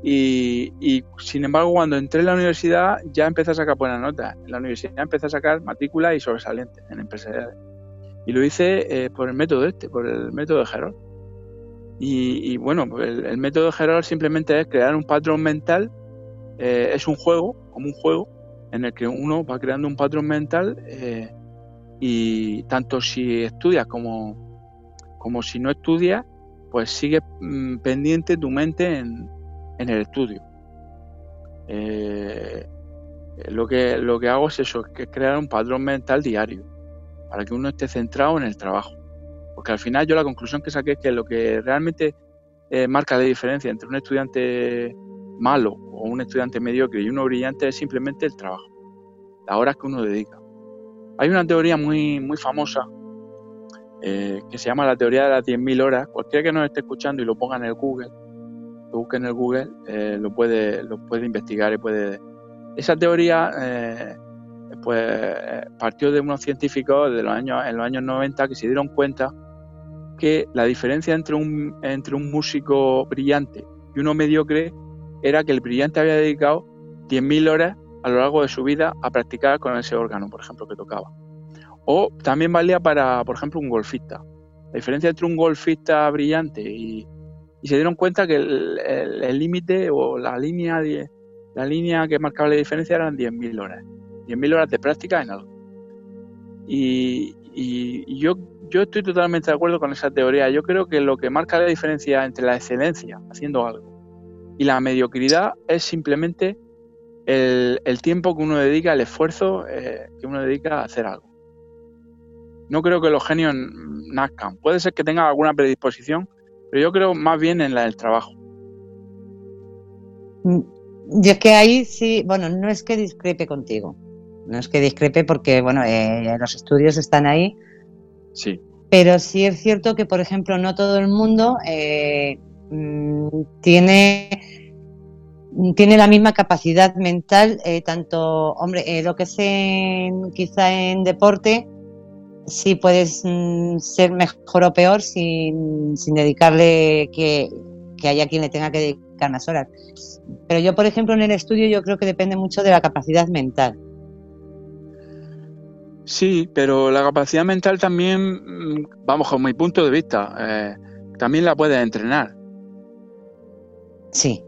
Y, sin embargo, cuando entré en la universidad ya empecé a sacar buenas notas. En la universidad empecé a sacar matrícula y sobresalientes en empresariales. Y lo hice eh, por el método este, por el método de Gerard. Y, bueno, el, método de Gerard simplemente es crear un patrón mental. Eh, es un juego, como un juego, en el que uno va creando un patrón mental eh, y tanto si estudias como, como si no estudias, pues sigue mm, pendiente tu mente en, el estudio. Eh, lo, que, lo que hago es eso, que crear un patrón mental diario, para que uno esté centrado en el trabajo. Porque al final yo la conclusión que saqué es que lo que realmente eh, marca la diferencia entre un estudiante malo o un estudiante mediocre y uno brillante es simplemente el trabajo, las horas que uno dedica. Hay una teoría muy, muy famosa eh, que se llama la teoría de las 10.000 horas. Cualquiera que nos esté escuchando y lo ponga en el Google, lo busque en el Google, eh, lo, puede, lo puede investigar y puede... Esa teoría eh, pues, partió de unos científicos de los años, en los años 90 que se dieron cuenta que la diferencia entre un, entre un músico brillante y uno mediocre era que el brillante había dedicado 10.000 horas a lo largo de su vida a practicar con ese órgano, por ejemplo, que tocaba. O también valía para, por ejemplo, un golfista. La diferencia entre un golfista brillante y, y se dieron cuenta que el límite o la línea, la línea que marcaba la diferencia eran 10.000 horas. 10.000 horas de práctica en algo. Y, yo estoy totalmente de acuerdo con esa teoría. Yo creo que lo que marca la diferencia entre la excelencia haciendo algo y la mediocridad es simplemente el, tiempo que uno dedica, el esfuerzo eh, que uno dedica a hacer algo. No creo que los genios nazcan. Puede ser que tengan alguna predisposición, pero yo creo más bien en la del trabajo. Mm, yo es que ahí sí, bueno, no es que discrepe contigo, no es que discrepe porque, bueno, eh, los estudios están ahí. Sí. Pero sí es cierto que, por ejemplo, no todo el mundo eh, mm, tiene tiene la misma capacidad mental, eh, tanto, hombre, eh, lo que sé quizá en deporte, sí puedes mm, ser mejor o peor sin, dedicarle que, haya quien le tenga que dedicar más horas. Pero yo, por ejemplo, en el estudio yo creo que depende mucho de la capacidad mental. Sí, pero la capacidad mental también, mm, vamos, con mi punto de vista, eh, también la puedes entrenar. Sí,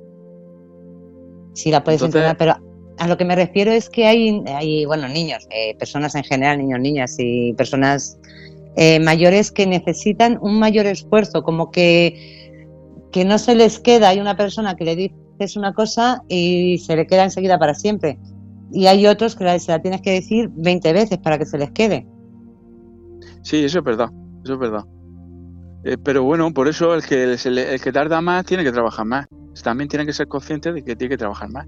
sí la puedes entrenar, pero a lo que me refiero es que hay, hay bueno, niños, eh, personas en general, niños, niñas y personas eh, mayores que necesitan un mayor esfuerzo, como que, que no se les queda, hay una persona que le dices una cosa y se le queda enseguida para siempre. Y hay otros que se la tienes que decir 20 veces para que se les quede. Sí, eso es verdad, eso es verdad. Eh, pero bueno, por eso el que, el que tarda más tiene que trabajar más también tiene que ser consciente de que tiene que trabajar más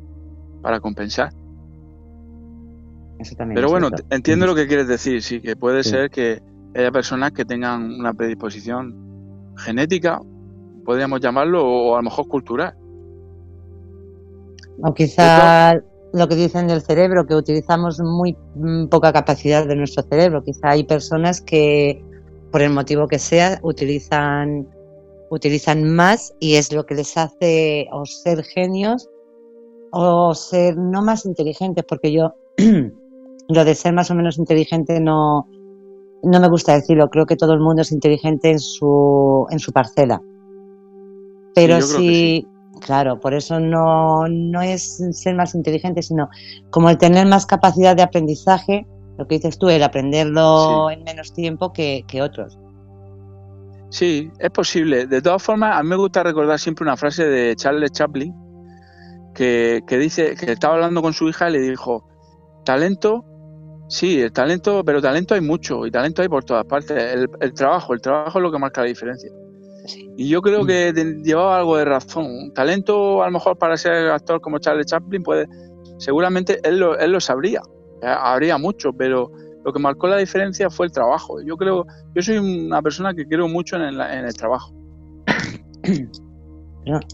para compensar. Pero bueno, entiendo lo que quieres decir, sí, que puede ser que haya personas que tengan una predisposición genética, podríamos llamarlo, o a lo mejor cultural. O quizá lo que dicen del cerebro, que utilizamos muy mm, poca capacidad de nuestro cerebro. Quizá hay personas que, por el motivo que sea, utilizan utilizan más y es lo que les hace o ser genios o ser no más inteligentes, porque yo [clears throat] lo de ser más o menos inteligente no, no me gusta decirlo, creo que todo el mundo es inteligente en su, en su parcela. Pero sí, claro, por eso no, no es ser más inteligente, sino como el tener más capacidad de aprendizaje, lo que dices tú, el aprenderlo en menos tiempo que, que otros. Sí, es posible. De todas formas, a mí me gusta recordar siempre una frase de Charles Chaplin que, dice que estaba hablando con su hija y le dijo, talento, sí, el talento, pero talento hay mucho y talento hay por todas partes. El, trabajo, el trabajo es lo que marca la diferencia. Y yo creo que llevaba algo de razón. Talento, a lo mejor para ser actor como Charles Chaplin, puede, seguramente él lo, él lo sabría. Habría mucho, pero lo que marcó la diferencia fue el trabajo. Yo creo, yo soy una persona que creo mucho en el, en el trabajo. [coughs]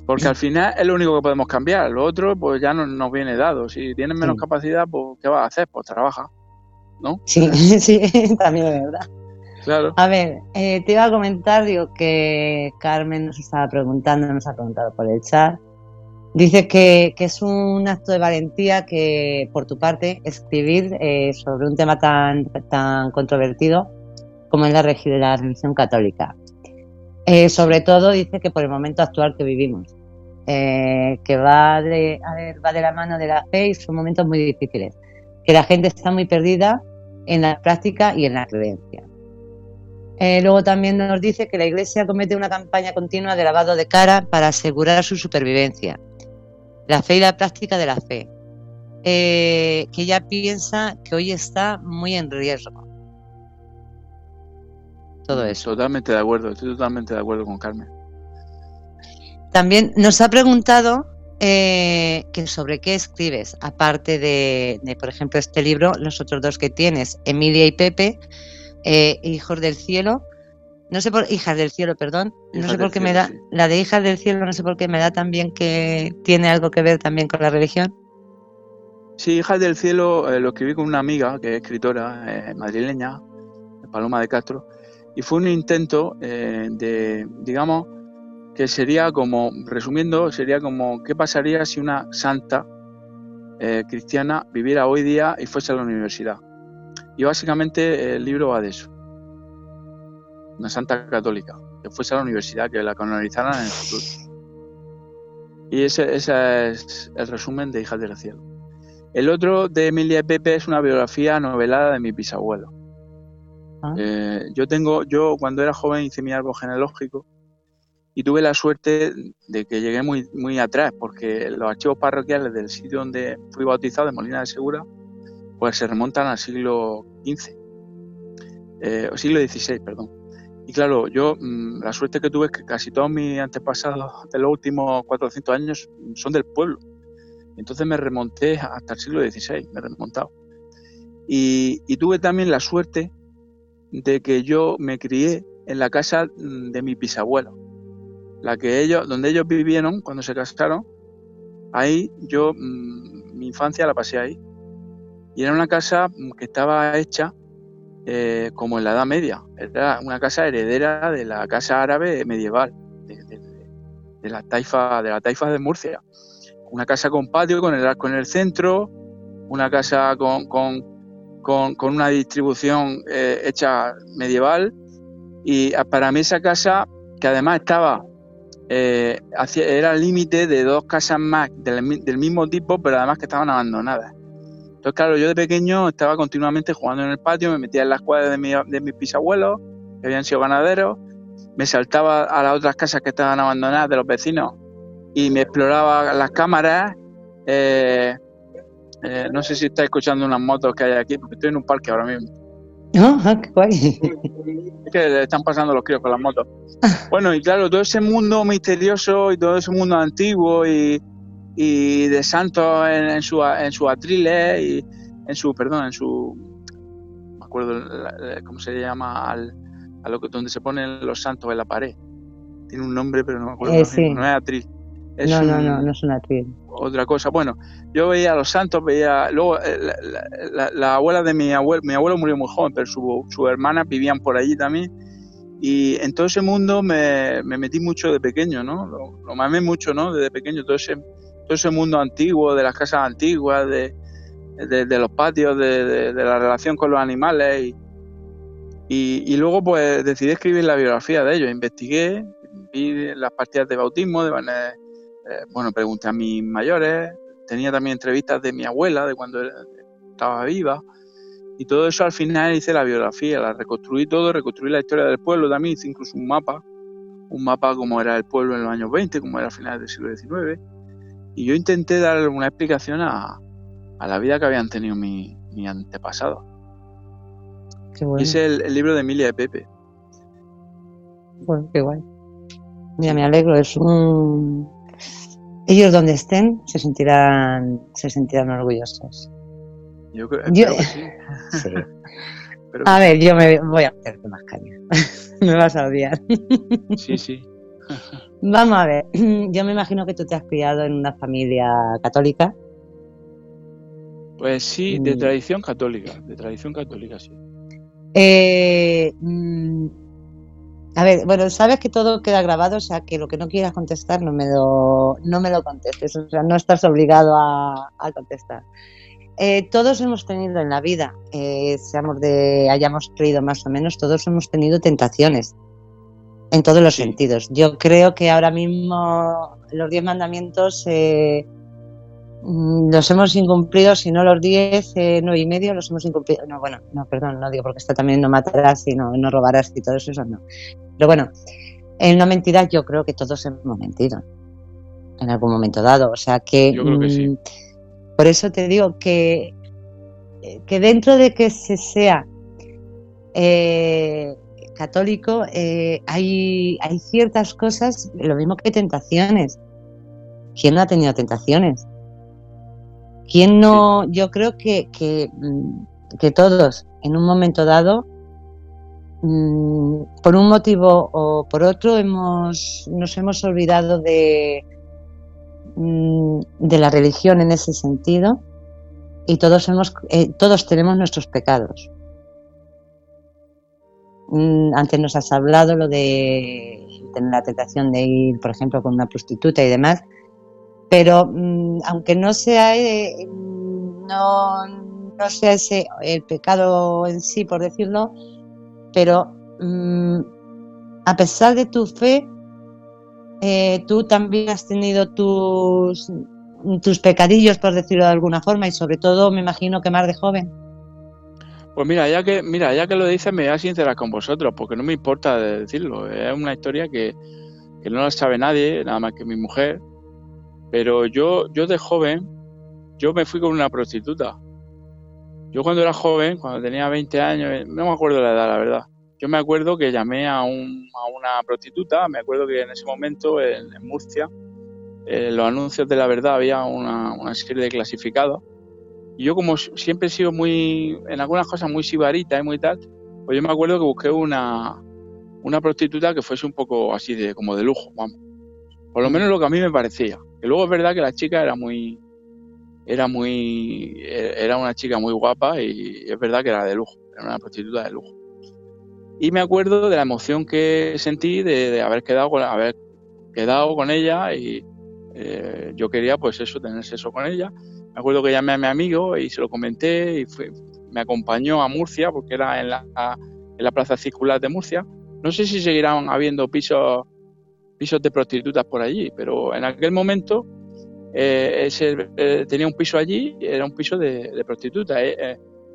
Porque al final es lo único que podemos cambiar. Lo otro, pues ya no, nos viene dado. Si tienes menos capacidad, pues ¿qué vas a hacer? Pues trabaja. ¿No? Sí, [laughs] sí, [laughs] también es verdad. Claro. A ver, eh, te iba a comentar, digo, que Carmen nos estaba preguntando, nos ha preguntado por el chat, Dice que, es un acto de valentía que, por tu parte, escribir eh, sobre un tema tan, tan controvertido como es la, la religión católica. Eh, sobre todo dice que por el momento actual que vivimos, eh, que va de, la mano de la fe y son momentos muy difíciles, que la gente está muy perdida en la práctica y en la creencia. Eh, luego también nos dice que la Iglesia comete una campaña continua de lavado de cara para asegurar su supervivencia, la fe y la práctica de la fe, que ella piensa que hoy está muy en riesgo todo eso. Totalmente de acuerdo, estoy totalmente de acuerdo con Carmen. También nos ha preguntado eh, que sobre qué escribes, aparte de, por ejemplo, este libro, los otros dos que tienes, Emilia y Pepe, eh, Hijos del Cielo. No sé por Hijas del Cielo, perdón. no sé por qué me da la de Hijas del Cielo, no sé por qué me da también que tiene algo que ver también con la religión. Sí, Hijas del Cielo eh, lo escribí con una amiga que es escritora madrileña, Paloma de Castro, y fue un intento eh, de, digamos, que sería como, resumiendo, sería como, ¿qué pasaría si una santa eh, cristiana viviera hoy día y fuese a la universidad? Y básicamente el libro va de eso. Una santa católica, que fuese a la universidad, que la canonizaran en el futuro. Y ese, ese es el resumen de Hijas del Cielo. El otro de Emilia Pepe es una biografía novelada de mi bisabuelo. Eh, yo tengo, yo cuando era joven hice mi árbol genealógico y tuve la suerte de que llegué muy, muy atrás, porque los archivos parroquiales del sitio donde fui bautizado, de Molina de Segura, pues se remontan al siglo XV, eh, siglo XVI, perdón. Y claro, yo mm, la suerte que tuve es que casi todos mis antepasados de los últimos 400 años son del pueblo. Entonces me remonté hasta el siglo XVI, me he remontado. Y tuve también la suerte de que yo me crié en la casa mm, de mi bisabuelo, la que ellos, donde ellos vivieron cuando se casaron. Ahí yo mm, mi infancia la pasé ahí y era una casa mm, que estaba hecha eh, como en la Edad Media. Era una casa heredera de la casa árabe medieval, de, la taifa de la taifa de Murcia. Una casa con patio, con el arco en el centro, una casa con con, una distribución eh, hecha medieval. Y ah, para mí esa casa, que además estaba, eh, era el límite de dos casas más del, mismo tipo, pero además que estaban abandonadas. Entonces, claro, yo de pequeño estaba continuamente jugando en el patio, me metía en las cuadras de, mi, de mis bisabuelos, que habían sido ganaderos, me saltaba a las otras casas que estaban abandonadas de los vecinos y me exploraba las cámaras. Eh, eh, no sé si está escuchando unas motos que hay aquí, porque estoy en un parque ahora mismo. Ah, qué guay. Es que le están pasando los críos con las motos. Bueno, y claro, todo ese mundo misterioso y todo ese mundo antiguo y, de santos en, su, en sus atriles y en su, perdón, en su, me acuerdo cómo se llama, al, a lo que, donde se ponen los santos en la pared. Tiene un nombre, pero no me acuerdo. Eh, no es atril. No, no, no, no es un atril otra cosa. Bueno, yo veía a los santos, veía. Luego, eh, la, abuela de mi abuelo, mi abuelo murió muy joven, pero sus su hermanas vivían por allí también. Y en todo ese mundo me, metí mucho de pequeño, ¿no? Lo, lo, mamé mucho, ¿no? Desde pequeño, todo ese, todo ese mundo antiguo, de las casas antiguas, de, de, los patios, de, la relación con los animales. Y, y, luego, pues, decidí escribir la biografía de ellos. Investigué, vi las partidas de bautismo, de, eh, bueno, pregunté a mis mayores, tenía también entrevistas de mi abuela, de cuando estaba viva, y todo eso al final hice la biografía, la reconstruí todo, reconstruí la historia del pueblo también, hice incluso un mapa, un mapa como era el pueblo en los años 20, como era a finales del siglo XIX, y yo intenté dar una explicación a, la vida que habían tenido mis mi antepasados. Bueno. Es el, libro de Emilia de Pepe. Bueno, qué guay. Mira, me alegro, es un, ellos donde estén se sentirán, se sentirán orgullosos. Yo creo, que sí. [laughs] a ver, yo me voy a hacerte más caña. [laughs] me vas a odiar. sí, sí. [laughs] Vamos a ver, yo me imagino que tú te has criado en una familia católica. Pues sí, de mm. tradición católica, de tradición católica, sí. Eh, mm, a ver, bueno, sabes que todo queda grabado, o sea que lo que no quieras contestar no me lo, no me lo contestes, o sea, no estás obligado a, contestar. eh, todos hemos tenido en la vida, eh, seamos de, hayamos creído más o menos, todos hemos tenido tentaciones en todos los sentidos. Yo creo que ahora mismo los diez mandamientos eh, mm, los hemos incumplido, si no los diez, nueve y medio los hemos incumplido. No, bueno, no, perdón, no digo porque está también no matarás y no, no robarás y todo eso, eso no. Pero bueno, en no mentirás yo creo que todos hemos mentido en algún momento dado. O sea que... Yo creo que sí mm, por eso te digo que, que dentro de que se sea eh, católico, eh, hay, hay ciertas cosas, lo mismo que tentaciones. ¿Quién no ha tenido tentaciones? ¿Quién no? Yo creo que, que, mm, que todos, en un momento dado, mm, por un motivo o por otro, hemos, nos hemos olvidado de, Mm, de la religión en ese sentido y todos, hemos, eh, todos tenemos nuestros pecados. Mm, antes nos has hablado lo de tener la tentación de ir, por ejemplo, con una prostituta y demás, pero aunque no sea, eh, no, no sea ese el pecado en sí, por decirlo, pero a pesar de tu fe, eh, tú también has tenido tus, tus pecadillos, por decirlo de alguna forma, y sobre todo me imagino que más de joven. Pues mira, ya que, mira, ya que lo dices, me voy a sincerar con vosotros, porque no me importa decirlo. Es una historia que, no la sabe nadie, nada más que mi mujer. Pero yo, yo de joven, yo me fui con una prostituta. Yo cuando era joven, cuando tenía 20 años, no me acuerdo la edad, la verdad. Yo me acuerdo que llamé a, un, a una prostituta, me acuerdo que en ese momento en, Murcia, en los anuncios de la verdad había una, una, serie de clasificados. Y yo como siempre he sido muy, en algunas cosas muy sibarita y muy tal, pues yo me acuerdo que busqué una, una prostituta que fuese un poco así de como de lujo, vamos. Por lo menos lo que a mí me parecía. Que luego es verdad que la chica era muy, era muy, era una chica muy guapa y es verdad que era de lujo, era una prostituta de lujo. Y me acuerdo de la emoción que sentí de, haber quedado con haber quedado con ella y eh, yo quería pues eso, tener sexo con ella. Me acuerdo que llamé a mi amigo y se lo comenté y me acompañó a Murcia porque era en la, en la plaza circular de Murcia. No sé si seguirán habiendo pisos pisos de prostitutas por allí, pero en aquel momento eh, eh, tenía un piso allí, era un piso de, de prostitutas.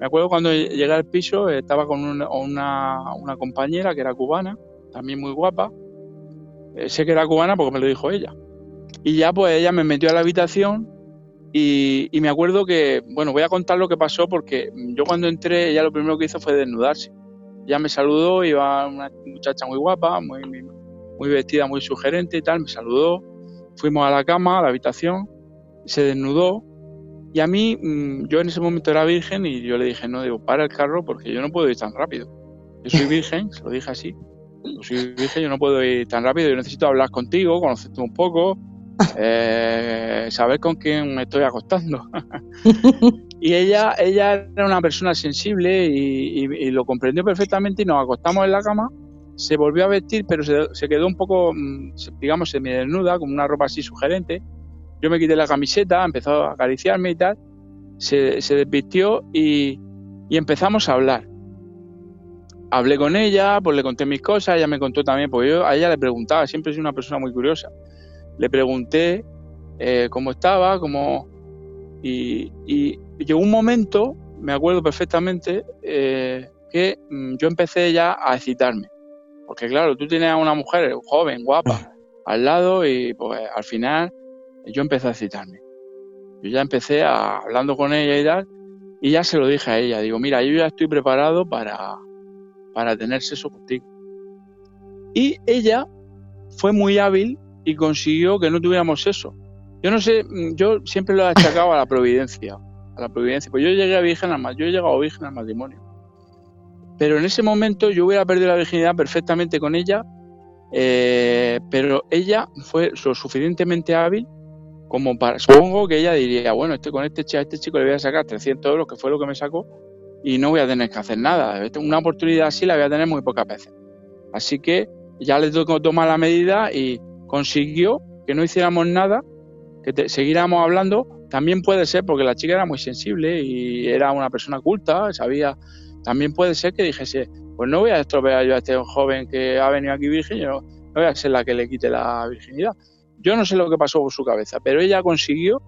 Me acuerdo cuando llegué al piso, estaba con una, compañera que era cubana, también muy guapa. Eh, sé que era cubana porque me lo dijo ella. Y ya pues ella me metió a la habitación y, me acuerdo que, bueno, voy a contar lo que pasó porque yo cuando entré, ella lo primero que hizo fue desnudarse. Ya me saludó, iba una muchacha muy guapa, muy, muy vestida, muy sugerente y tal, me saludó. Fuimos a la cama, a la habitación, se desnudó y a mí, mm, yo en ese momento era virgen y yo le dije, no, digo, para el carro porque yo no puedo ir tan rápido. Yo soy [laughs] virgen, se lo dije así. Yo soy virgen, yo no puedo ir tan rápido, yo necesito hablar contigo, conocerte un poco, [laughs] eh, saber con quién me estoy acostando. [laughs] y ella, ella era una persona sensible y, lo comprendió perfectamente y nos acostamos en la cama. Se volvió a vestir, pero se, quedó un poco, mm, digamos, semidesnuda, con una ropa así sugerente yo me quité la camiseta, empezó a acariciarme y tal, se, se desvistió y, empezamos a hablar. Hablé con ella, pues le conté mis cosas, ella me contó también, porque yo a ella le preguntaba, siempre soy una persona muy curiosa. Le pregunté eh, cómo estaba, cómo... Y, llegó un momento, me acuerdo perfectamente, eh, que mm, yo empecé ya a excitarme. Porque claro, tú tienes a una mujer joven, guapa, al lado y pues al final yo empecé a citarme. Yo ya empecé a, hablando con ella y tal, y ya se lo dije a ella. Digo, mira, yo ya estoy preparado para, para tener sexo contigo. Y ella fue muy hábil y consiguió que no tuviéramos sexo. Yo no sé, yo siempre lo he achacado a la [laughs] providencia, a la providencia. Pues yo llegué a virgen al yo he llegado virgen al matrimonio. Pero en ese momento yo hubiera perdido la virginidad perfectamente con ella, eh, pero ella fue lo suficientemente hábil como para, supongo que ella diría, bueno, este, con este, este chico le voy a sacar 300 euros, que fue lo que me sacó, y no voy a tener que hacer nada. Una oportunidad así la voy a tener muy pocas veces. Así que ya le tocó tomar la medida y consiguió que no hiciéramos nada, que siguiéramos hablando también puede ser porque la chica era muy sensible y era una persona culta, sabía, también puede ser que dijese, pues no voy a estropear yo a este joven que ha venido aquí virgen, yo no, voy a ser la que le quite la virginidad. Yo no sé lo que pasó por su cabeza, pero ella consiguió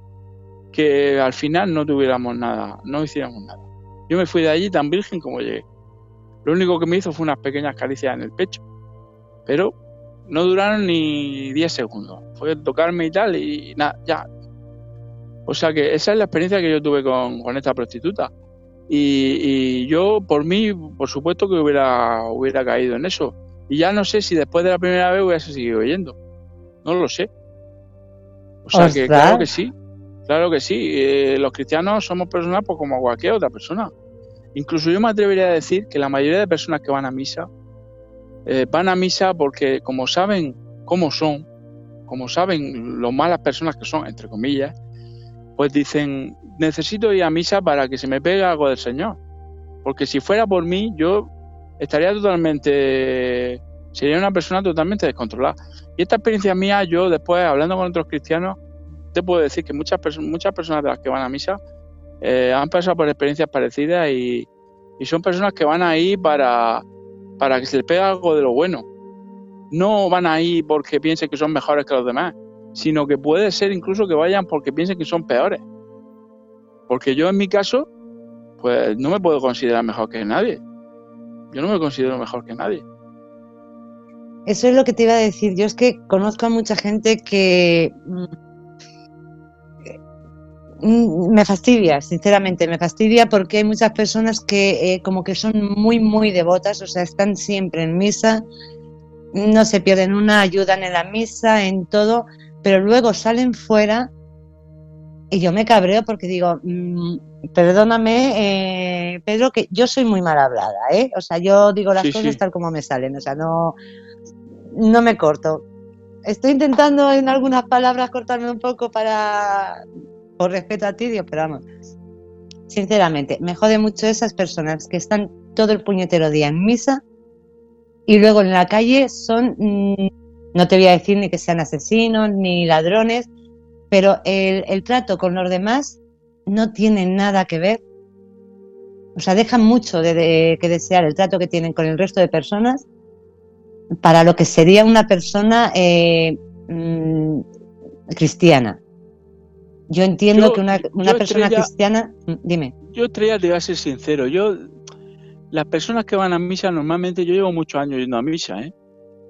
que al final no tuviéramos nada, no hiciéramos nada. Yo me fui de allí tan virgen como llegué. Lo único que me hizo fue unas pequeñas caricias en el pecho, pero no duraron ni 10 segundos. Fue tocarme y tal, y nada, ya. O sea que esa es la experiencia que yo tuve con, esta prostituta. Y, yo, por mí, por supuesto que hubiera, hubiera caído en eso. Y ya no sé si después de la primera vez hubiese seguido yendo. No lo sé. O sea que claro que sí. Claro que sí. Eh, los cristianos somos personas pues, como cualquier otra persona. Incluso yo me atrevería a decir que la mayoría de personas que van a misa eh, van a misa porque como saben cómo son, como saben lo malas personas que son, entre comillas, pues dicen, necesito ir a misa para que se me pegue algo del Señor. Porque si fuera por mí, yo estaría totalmente, sería una persona totalmente descontrolada. Y esta experiencia mía, yo después, hablando con otros cristianos, te puedo decir que muchas, muchas personas de las que van a misa eh, han pasado por experiencias parecidas y, son personas que van ahí para, para que se les pegue algo de lo bueno. No van ahí porque piensen que son mejores que los demás, sino que puede ser incluso que vayan porque piensen que son peores. Porque yo en mi caso, pues no me puedo considerar mejor que nadie. Yo no me considero mejor que nadie. Eso es lo que te iba a decir. Yo es que conozco a mucha gente que mm, Mm, me fastidia, sinceramente, me fastidia porque hay muchas personas que eh, como que son muy, muy devotas, o sea, están siempre en misa, no se pierden una, ayudan en la misa, en todo, pero luego salen fuera y yo me cabreo porque digo, mm, perdóname, eh, Pedro, que yo soy muy mal hablada, ¿eh? O sea, yo digo las cosas tal como me salen, o sea, no, no me corto. Estoy intentando en algunas palabras cortarme un poco para por respeto a ti, Dios, pero vamos, sinceramente, me jode mucho esas personas que están todo el puñetero día en misa y luego en la calle son, mm, no te voy a decir ni que sean asesinos ni ladrones, pero el, trato con los demás no tiene nada que ver. O sea, dejan mucho de, que desear el trato que tienen con el resto de personas para lo que sería una persona eh, mm, cristiana. Yo entiendo que una, persona cristiana, mm, dime. Yo, Estrella, te voy a ser sincero, yo, las personas que van a misa normalmente, yo llevo muchos años yendo a misa, ¿eh?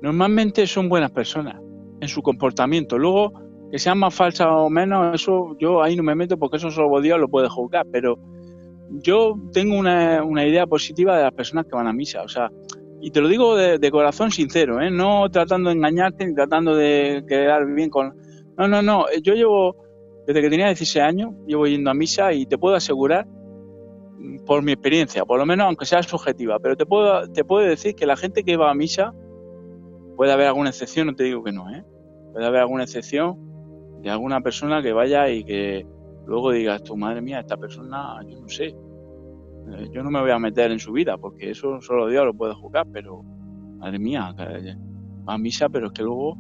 normalmente son buenas personas en su comportamiento. Luego, que sean más falsas o menos, eso yo ahí no me meto porque eso solo Dios lo puede juzgar, pero yo tengo una, idea positiva de las personas que van a misa, o sea, y te lo digo de, corazón sincero, ¿eh? no tratando de engañarte ni tratando de quedar bien con... No, no, no, yo llevo desde que tenía 16 años llevo yendo a misa y te puedo asegurar, mm, por mi experiencia, por lo menos aunque sea subjetiva, pero te puedo, te puedo decir que la gente que va a misa, puede haber alguna excepción, no te digo que no, ¿eh? puede haber alguna excepción de alguna persona que vaya y que luego digas, tu madre mía, esta persona, yo no sé, eh, yo no me voy a meter en su vida, porque eso solo Dios lo puede juzgar, pero madre mía, va a misa, pero es que luego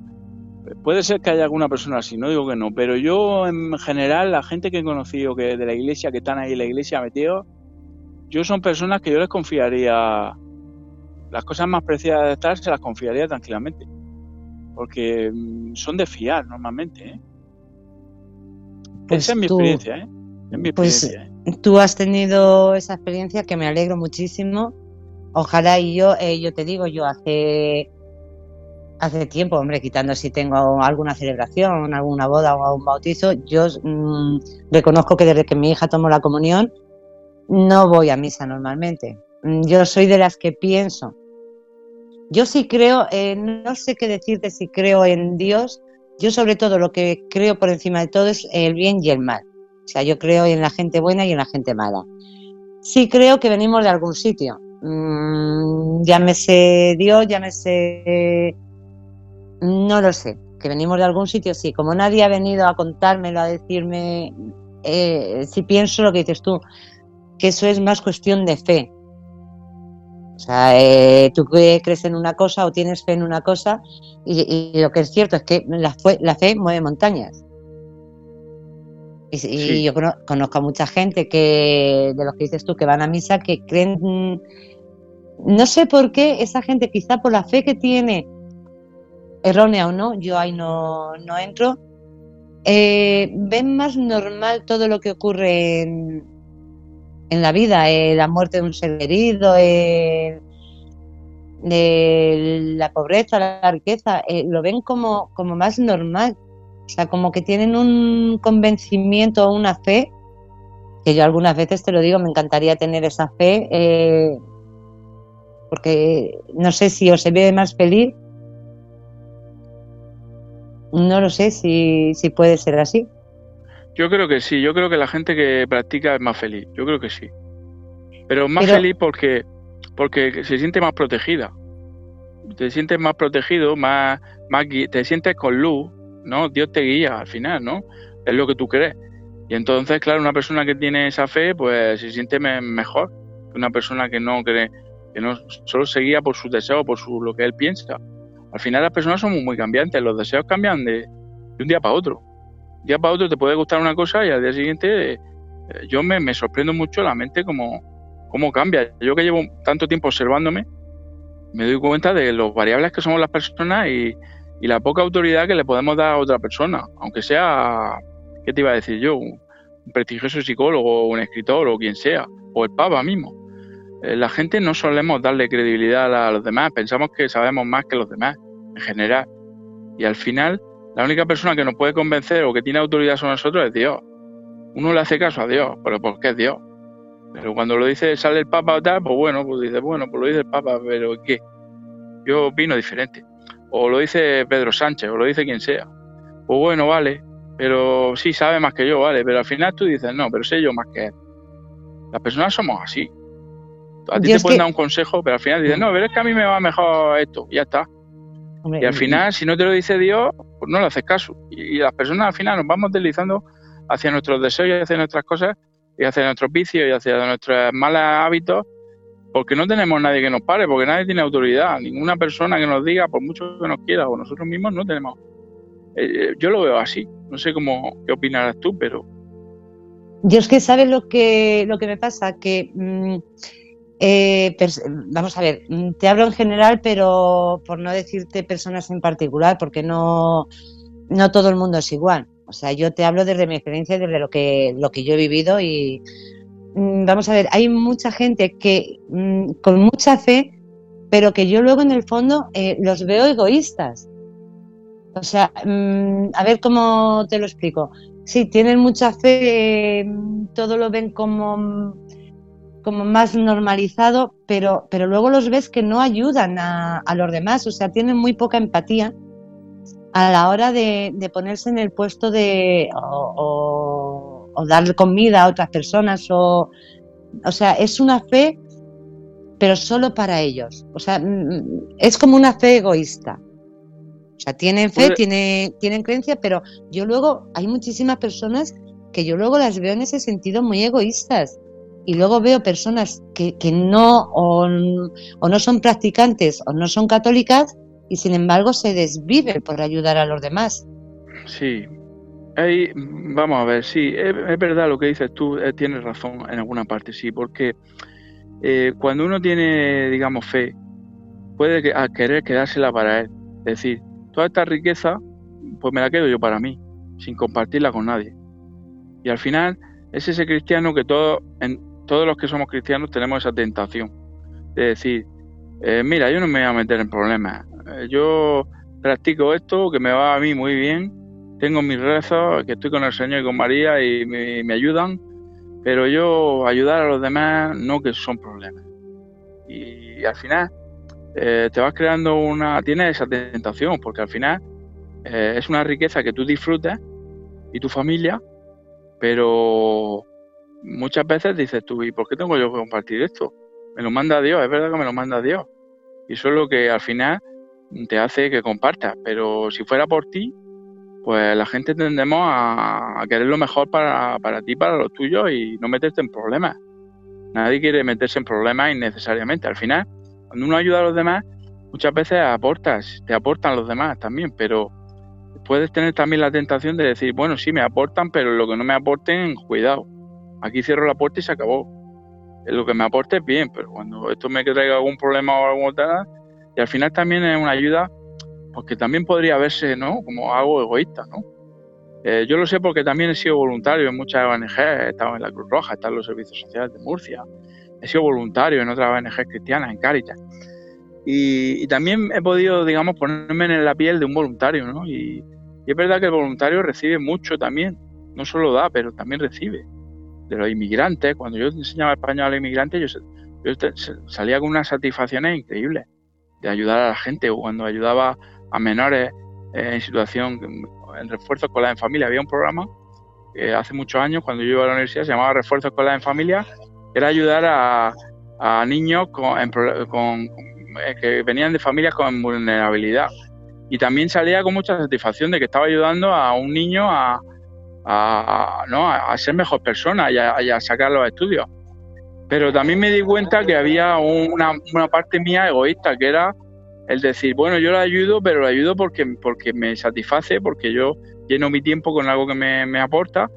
Puede ser que haya alguna persona así, no digo que no, pero yo en general, la gente que he conocido que de la iglesia, que están ahí en la iglesia metidos, yo son personas que yo les confiaría, las cosas más preciadas de estar se las confiaría tranquilamente, porque mm, son de fiar normalmente. ¿eh? Pues esa es mi experiencia, ¿eh? Es mi pues ¿eh? Tú has tenido esa experiencia que me alegro muchísimo. Ojalá y yo, eh, yo te digo, yo hace hace tiempo, hombre, quitando si tengo alguna celebración, alguna boda o un bautizo, yo mm, reconozco que desde que mi hija tomó la comunión, no voy a misa normalmente. Mm, yo soy de las que pienso. Yo sí creo, eh, no sé qué decirte si creo en Dios. Yo sobre todo lo que creo por encima de todo es el bien y el mal. O sea, yo creo en la gente buena y en la gente mala. Sí creo que venimos de algún sitio. Mm, llámese Dios, llámese no lo sé, que venimos de algún sitio, sí. Como nadie ha venido a contármelo, a decirme, eh, si pienso lo que dices tú, que eso es más cuestión de fe. O sea, eh, tú crees en una cosa o tienes fe en una cosa y, lo que es cierto es que la fe, mueve montañas. Y, yo conozco a mucha gente que, de los que dices tú, que van a misa, que creen, mm, no sé por qué esa gente, quizá por la fe que tiene, errónea o no, yo ahí no, no entro, eh, ven más normal todo lo que ocurre en, en la vida, eh, la muerte de un ser querido, eh, la pobreza, la riqueza, lo ven como, como más normal. O sea, como que tienen un convencimiento o una fe, que yo algunas veces te lo digo, me encantaría tener esa fe, eh, porque no sé si os se ve más feliz, no lo sé si, si puede ser así. Yo creo que sí, yo creo que la gente que practica es más feliz, yo creo que sí. Pero más feliz porque, porque se siente más protegida. Te sientes más protegido, más, más te sientes con luz, ¿no? Dios te guía al final, ¿no? Es lo que tú crees. Y entonces, claro, una persona que tiene esa fe, pues se siente mejor que una persona que no cree, que no solo se guía por sus deseos, por su, lo que él piensa. Al final las personas somos muy cambiantes, los deseos cambian de, un día para otro. Día para otro te puede gustar una cosa y al día siguiente eh, yo me, me, sorprendo mucho la mente como cambia. Yo que llevo tanto tiempo observándome, me doy cuenta de los variables que somos las personas y, y la poca autoridad que le podemos dar a otra persona, aunque sea, ¿qué te iba a decir yo? Un, prestigioso psicólogo, un escritor o quien sea, o el Papa mismo. Eh, la gente no solemos darle credibilidad a los demás, pensamos que sabemos más que los demás, en general. Y al final, la única persona que nos puede convencer o que tiene autoridad sobre nosotros es Dios. Uno le hace caso a Dios, pero porque es Dios. Pero cuando lo dice, sale el Papa o tal, pues bueno, pues dice, bueno, pues lo dice el Papa, pero ¿qué? Yo opino diferente o lo dice Pedro Sánchez, o lo dice quien sea. Pues bueno, vale, pero sí sabe más que yo, vale, pero al final tú dices, no, pero sé yo más que él. Las personas somos así. A ti te pueden dar un consejo, pero al final dices, no, pero es que a mí me va mejor esto, y ya está. Y al final, si no te lo dice Dios, pues no le haces caso. Y, las personas al final nos vamos deslizando hacia nuestros deseos y hacia nuestras cosas, y hacia nuestros vicios y hacia nuestros malos hábitos, porque no tenemos nadie que nos pare, porque nadie tiene autoridad, ninguna persona que nos diga, por mucho que nos quiera, o nosotros mismos no tenemos. Eh, eh, yo lo veo así, no sé cómo, qué opinarás tú, pero... Yo es que sabes lo que, lo que me pasa, que... Mm, eh, vamos a ver, mm, te hablo en general, pero por no decirte personas en particular, porque no, no todo el mundo es igual. O sea, yo te hablo desde mi experiencia, desde lo que, lo que yo he vivido y, Mm, vamos a ver, hay mucha gente que mm, con mucha fe, pero que yo luego en el fondo eh, los veo egoístas. O sea, a ver cómo te lo explico. Sí, tienen mucha fe, todo lo ven como, como más normalizado, pero, pero luego los ves que no ayudan a, los demás, o sea, tienen muy poca empatía a la hora de, ponerse en el puesto de o dar comida a otras personas o o sea, es una fe pero solo para ellos. O sea, mm, mm, es como una fe egoísta. O sea, tienen fe, tienen, tienen creencia, pero yo luego, hay muchísimas personas que yo luego las veo en ese sentido muy egoístas. Y luego veo personas que, que no, o, o, no son practicantes o no son católicas y sin embargo se desviven por ayudar a los demás. Sí, vamos a ver, sí, es, verdad lo que dices tú, eh, tienes razón en alguna parte, sí, porque eh, cuando uno tiene, digamos, fe, puede querer quedársela para él. Es decir, toda esta riqueza, pues me la quedo yo para mí, sin compartirla con nadie. Y al final es ese cristiano que todos, en, todos los que somos cristianos tenemos esa tentación de decir, eh, mira, yo no me voy a meter en problemas, yo practico esto que me va a mí muy bien. Tengo mis rezos, que estoy con el Señor y con María y me, ayudan, pero yo ayudar a los demás no que son problemas. Y, al final eh, te vas creando una, tienes esa tentación, porque al final eh, es una riqueza que tú disfrutas y tu familia, pero muchas veces dices tú, ¿y por qué tengo yo que compartir esto? Me lo manda Dios, es verdad que me lo manda Dios. Y eso es lo que al final te hace que compartas, pero si fuera por ti, pues la gente tendemos a, querer lo mejor para, para ti, para los tuyos y no meterte en problemas. Nadie quiere meterse en problemas innecesariamente. Al final, cuando uno ayuda a los demás, muchas veces aportas, te aportan los demás también, pero puedes tener también la tentación de decir, bueno, sí, me aportan, pero lo que no me aporten, cuidado. Aquí cierro la puerta y se acabó. Lo que me aporte es bien, pero cuando esto me traiga algún problema o algo tal, y al final también es una ayuda, porque también podría verse, ¿no? Como algo egoísta, ¿no? Eh, yo lo sé porque también he sido voluntario en muchas ONG, he estado en la Cruz Roja, he estado en los servicios sociales de Murcia, he sido voluntario en otras ONG cristianas, en Caritas. Y, también he podido, digamos, ponerme en la piel de un voluntario, ¿no? Y, es verdad que el voluntario recibe mucho también, no solo da, pero también recibe. De los inmigrantes, cuando yo enseñaba español a los inmigrantes, yo, salía con unas satisfacciones increíbles de ayudar a la gente, o cuando ayudaba a menores en situación, en refuerzo escolar en familia, había un programa que hace muchos años, cuando yo iba a la universidad, se llamaba Refuerzo Escolar en Familia, era ayudar a, niños con, con eh, que venían de familias con vulnerabilidad. Y también salía con mucha satisfacción de que estaba ayudando a un niño a, ¿no? a ser mejor persona y a, sacar los estudios. Pero también me di cuenta que había una, una, parte mía egoísta, que era el decir, bueno, yo le ayudo, pero le ayudo porque, porque me satisface, porque yo lleno mi tiempo con algo que me, me aporta,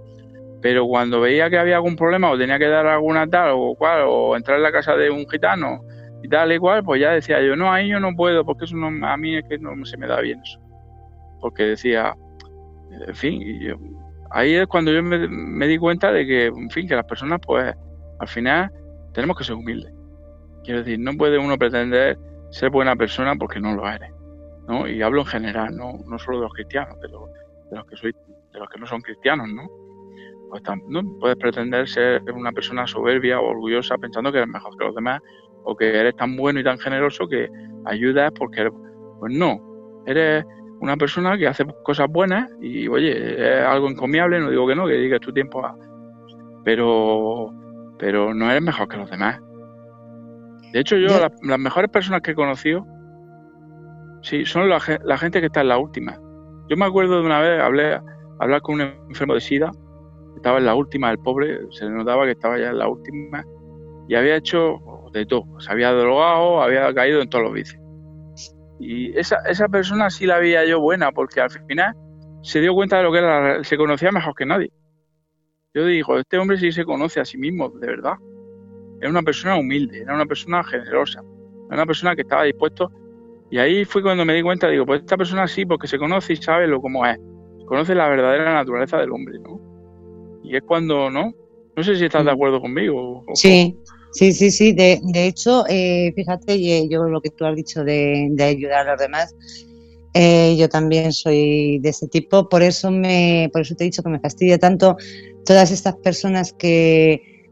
pero cuando veía que había algún problema o tenía que dar alguna tal o cual, o entrar en la casa de un gitano y tal y cual, pues ya decía yo, no, ahí yo no puedo, porque eso no, a mí es que no se me da bien eso. Porque decía, en fin, ahí es cuando yo me, di cuenta de que, en fin, que las personas, pues, al final tenemos que ser humildes. Quiero decir, no puede uno pretender ser buena persona porque no lo eres. ¿no? Y hablo en general, no, no solo de los cristianos, de los, de los que soy, de los que no son cristianos, ¿no? Pues no puedes pretender ser una persona soberbia o orgullosa pensando que eres mejor que los demás o que eres tan bueno y tan generoso que ayudas porque eres, pues no, eres una persona que hace cosas buenas y oye, es algo encomiable, no digo que no, que digas tu tiempo a, pero pero no eres mejor que los demás. De hecho, yo, las, mejores personas que he conocido, sí, son la, gente que está en la última. Yo me acuerdo de una vez, hablé, hablar con un enfermo de SIDA, estaba en la última, el pobre, se le notaba que estaba ya en la última, y había hecho de todo. Se había drogado, había caído en todos los vicios. Y esa, esa persona sí la veía yo buena, porque al final se dio cuenta de lo que era, se conocía mejor que nadie. Yo digo, este hombre sí se conoce a sí mismo, de verdad. Era una persona humilde, era una persona generosa, era una persona que estaba dispuesto. Y ahí fue cuando me di cuenta, digo, pues esta persona sí, porque se conoce y sabe lo cómo es. Conoce la verdadera naturaleza del hombre, ¿no? Y es cuando, ¿no? No sé si estás de acuerdo conmigo. sí, Sí, sí, sí. De, de hecho, eh, fíjate, eh, yo lo que tú has dicho de, ayudar a los demás, eh, yo también soy de ese tipo. Por eso me, por eso te he dicho que me fastidia tanto todas estas personas que,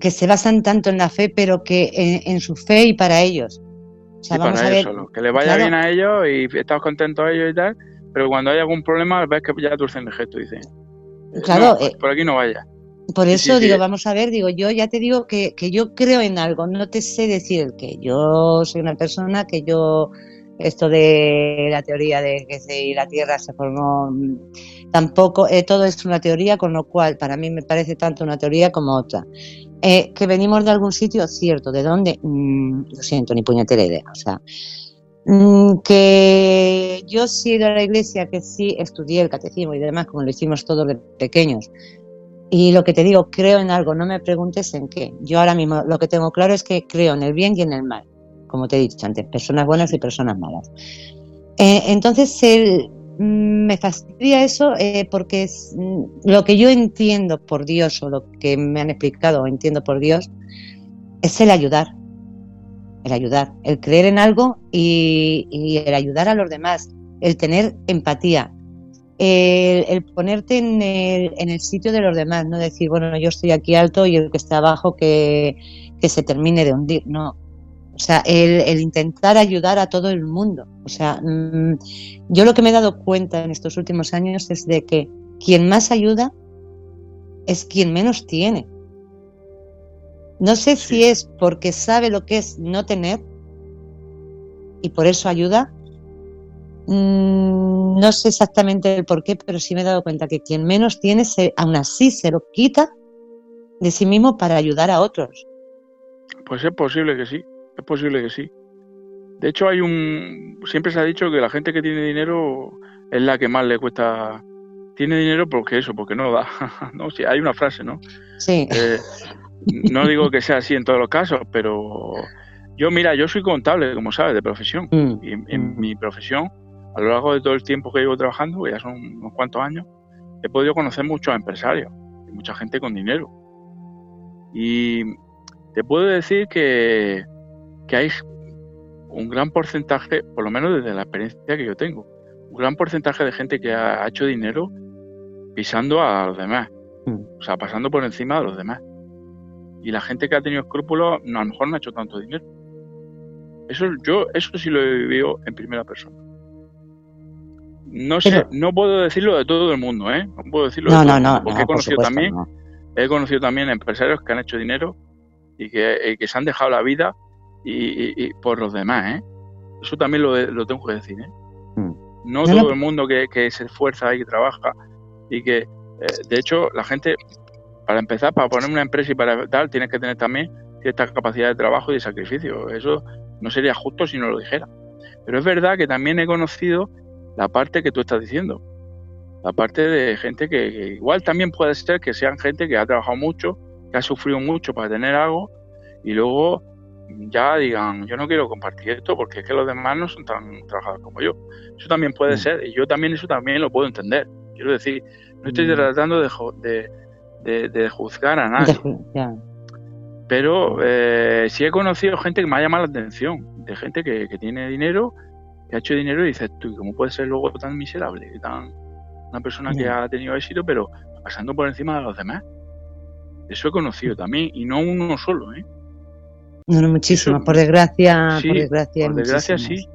que se basan tanto en la fe, pero que en, su fe y para ellos. O sea, vamos a ver, que le vaya bien a ellos y estás contento a ellos y tal, pero cuando hay algún problema ves que ya tú el gesto y dicen, claro, pues por aquí no vaya. Por eso digo, vamos a ver, digo, yo ya te digo que, que, yo creo en algo, no te sé decir que yo soy una persona que yo, esto de la teoría de que si la Tierra se formó, tampoco, eh, todo es una teoría, con lo cual para mí me parece tanto una teoría como otra. Eh, que venimos de algún sitio, cierto, ¿de dónde? Mm, lo siento, ni puñetera idea, o sea, mm, que yo sí he ido a la iglesia, que sí estudié el catecismo y demás, como lo hicimos todos de pequeños, y lo que te digo, creo en algo, no me preguntes en qué. Yo ahora mismo lo que tengo claro es que creo en el bien y en el mal, como te he dicho antes, personas buenas y personas malas. Eh, entonces, mm, me fastidia eso eh, porque mm, lo que yo entiendo por Dios o lo que me han explicado o entiendo por Dios es el ayudar. El ayudar, el creer en algo y el ayudar a los demás, el tener empatía, el, ponerte en el, en el, sitio de los demás, no decir, bueno, yo estoy aquí alto y el que está abajo que, se termine de hundir, no. O sea, el, intentar ayudar a todo el mundo. O sea, mm, yo lo que me he dado cuenta en estos últimos años es de que quien más ayuda es quien menos tiene. No sé si es porque sabe lo que es no tener y por eso ayuda, Mm, no sé exactamente el por qué, pero sí me he dado cuenta que quien menos tiene, se, aún así se lo quita de sí mismo para ayudar a otros. Pues es posible que sí, es posible que sí. De hecho, hay un. Siempre se ha dicho que la gente que tiene dinero es la que más le cuesta. Tiene dinero porque eso, porque no da. [laughs] no, sí, hay una frase, ¿no? Sí. Eh, no digo que sea así en todos los casos, pero yo, mira, yo soy contable, como sabes, de profesión. Mm. Y en, en mi profesión, a lo largo de todo el tiempo que llevo trabajando, que ya son unos cuantos años, he podido conocer muchos empresarios, y mucha gente con dinero. Y te puedo decir que, que hay un gran porcentaje, por lo menos desde la experiencia que yo tengo, un gran porcentaje de gente que ha hecho dinero pisando a los demás, Mm. o sea, pasando por encima de los demás. Y la gente que ha tenido escrúpulos, no, a lo mejor no ha hecho tanto dinero. Eso yo, eso sí lo he vivido en primera persona. No sé, Pero- no puedo decirlo de todo el mundo, ¿eh? No puedo decirlo No, de todo no, el mundo, no, porque no, he por conocido supuesto, también he conocido también empresarios que han hecho dinero y que, y que se han dejado la vida y, y- y por los demás, ¿eh? Eso también lo, lo tengo que decir, ¿eh? Mm. No todo el mundo que, que se esfuerza y que trabaja y que, eh, de hecho, la gente, para empezar, para poner una empresa y para tal, tienes que tener también cierta capacidad de trabajo y de sacrificio. Eso no sería justo si no lo dijera. Pero es verdad que también he conocido la parte que tú estás diciendo. La parte de gente que, que igual también puede ser que sean gente que ha trabajado mucho, que ha sufrido mucho para tener algo y luego ya digan, yo no quiero compartir esto porque es que los demás no son tan trabajadores como yo. Eso también puede Mm. ser y yo también eso también lo puedo entender. Quiero decir, no estoy Mm. tratando de, de, de- de juzgar a nadie, pero eh, sí he conocido gente que me ha llamado la atención, de gente que, que tiene dinero, que ha hecho dinero y dices, tú, ¿y ¿cómo puede ser luego tan miserable? Tan, una persona que Ya. ha tenido éxito, pero pasando por encima de los demás. Eso he conocido también, y no uno solo, ¿eh? No. Eso- por desgracia, Sí, por desgracia. Por desgracia sí,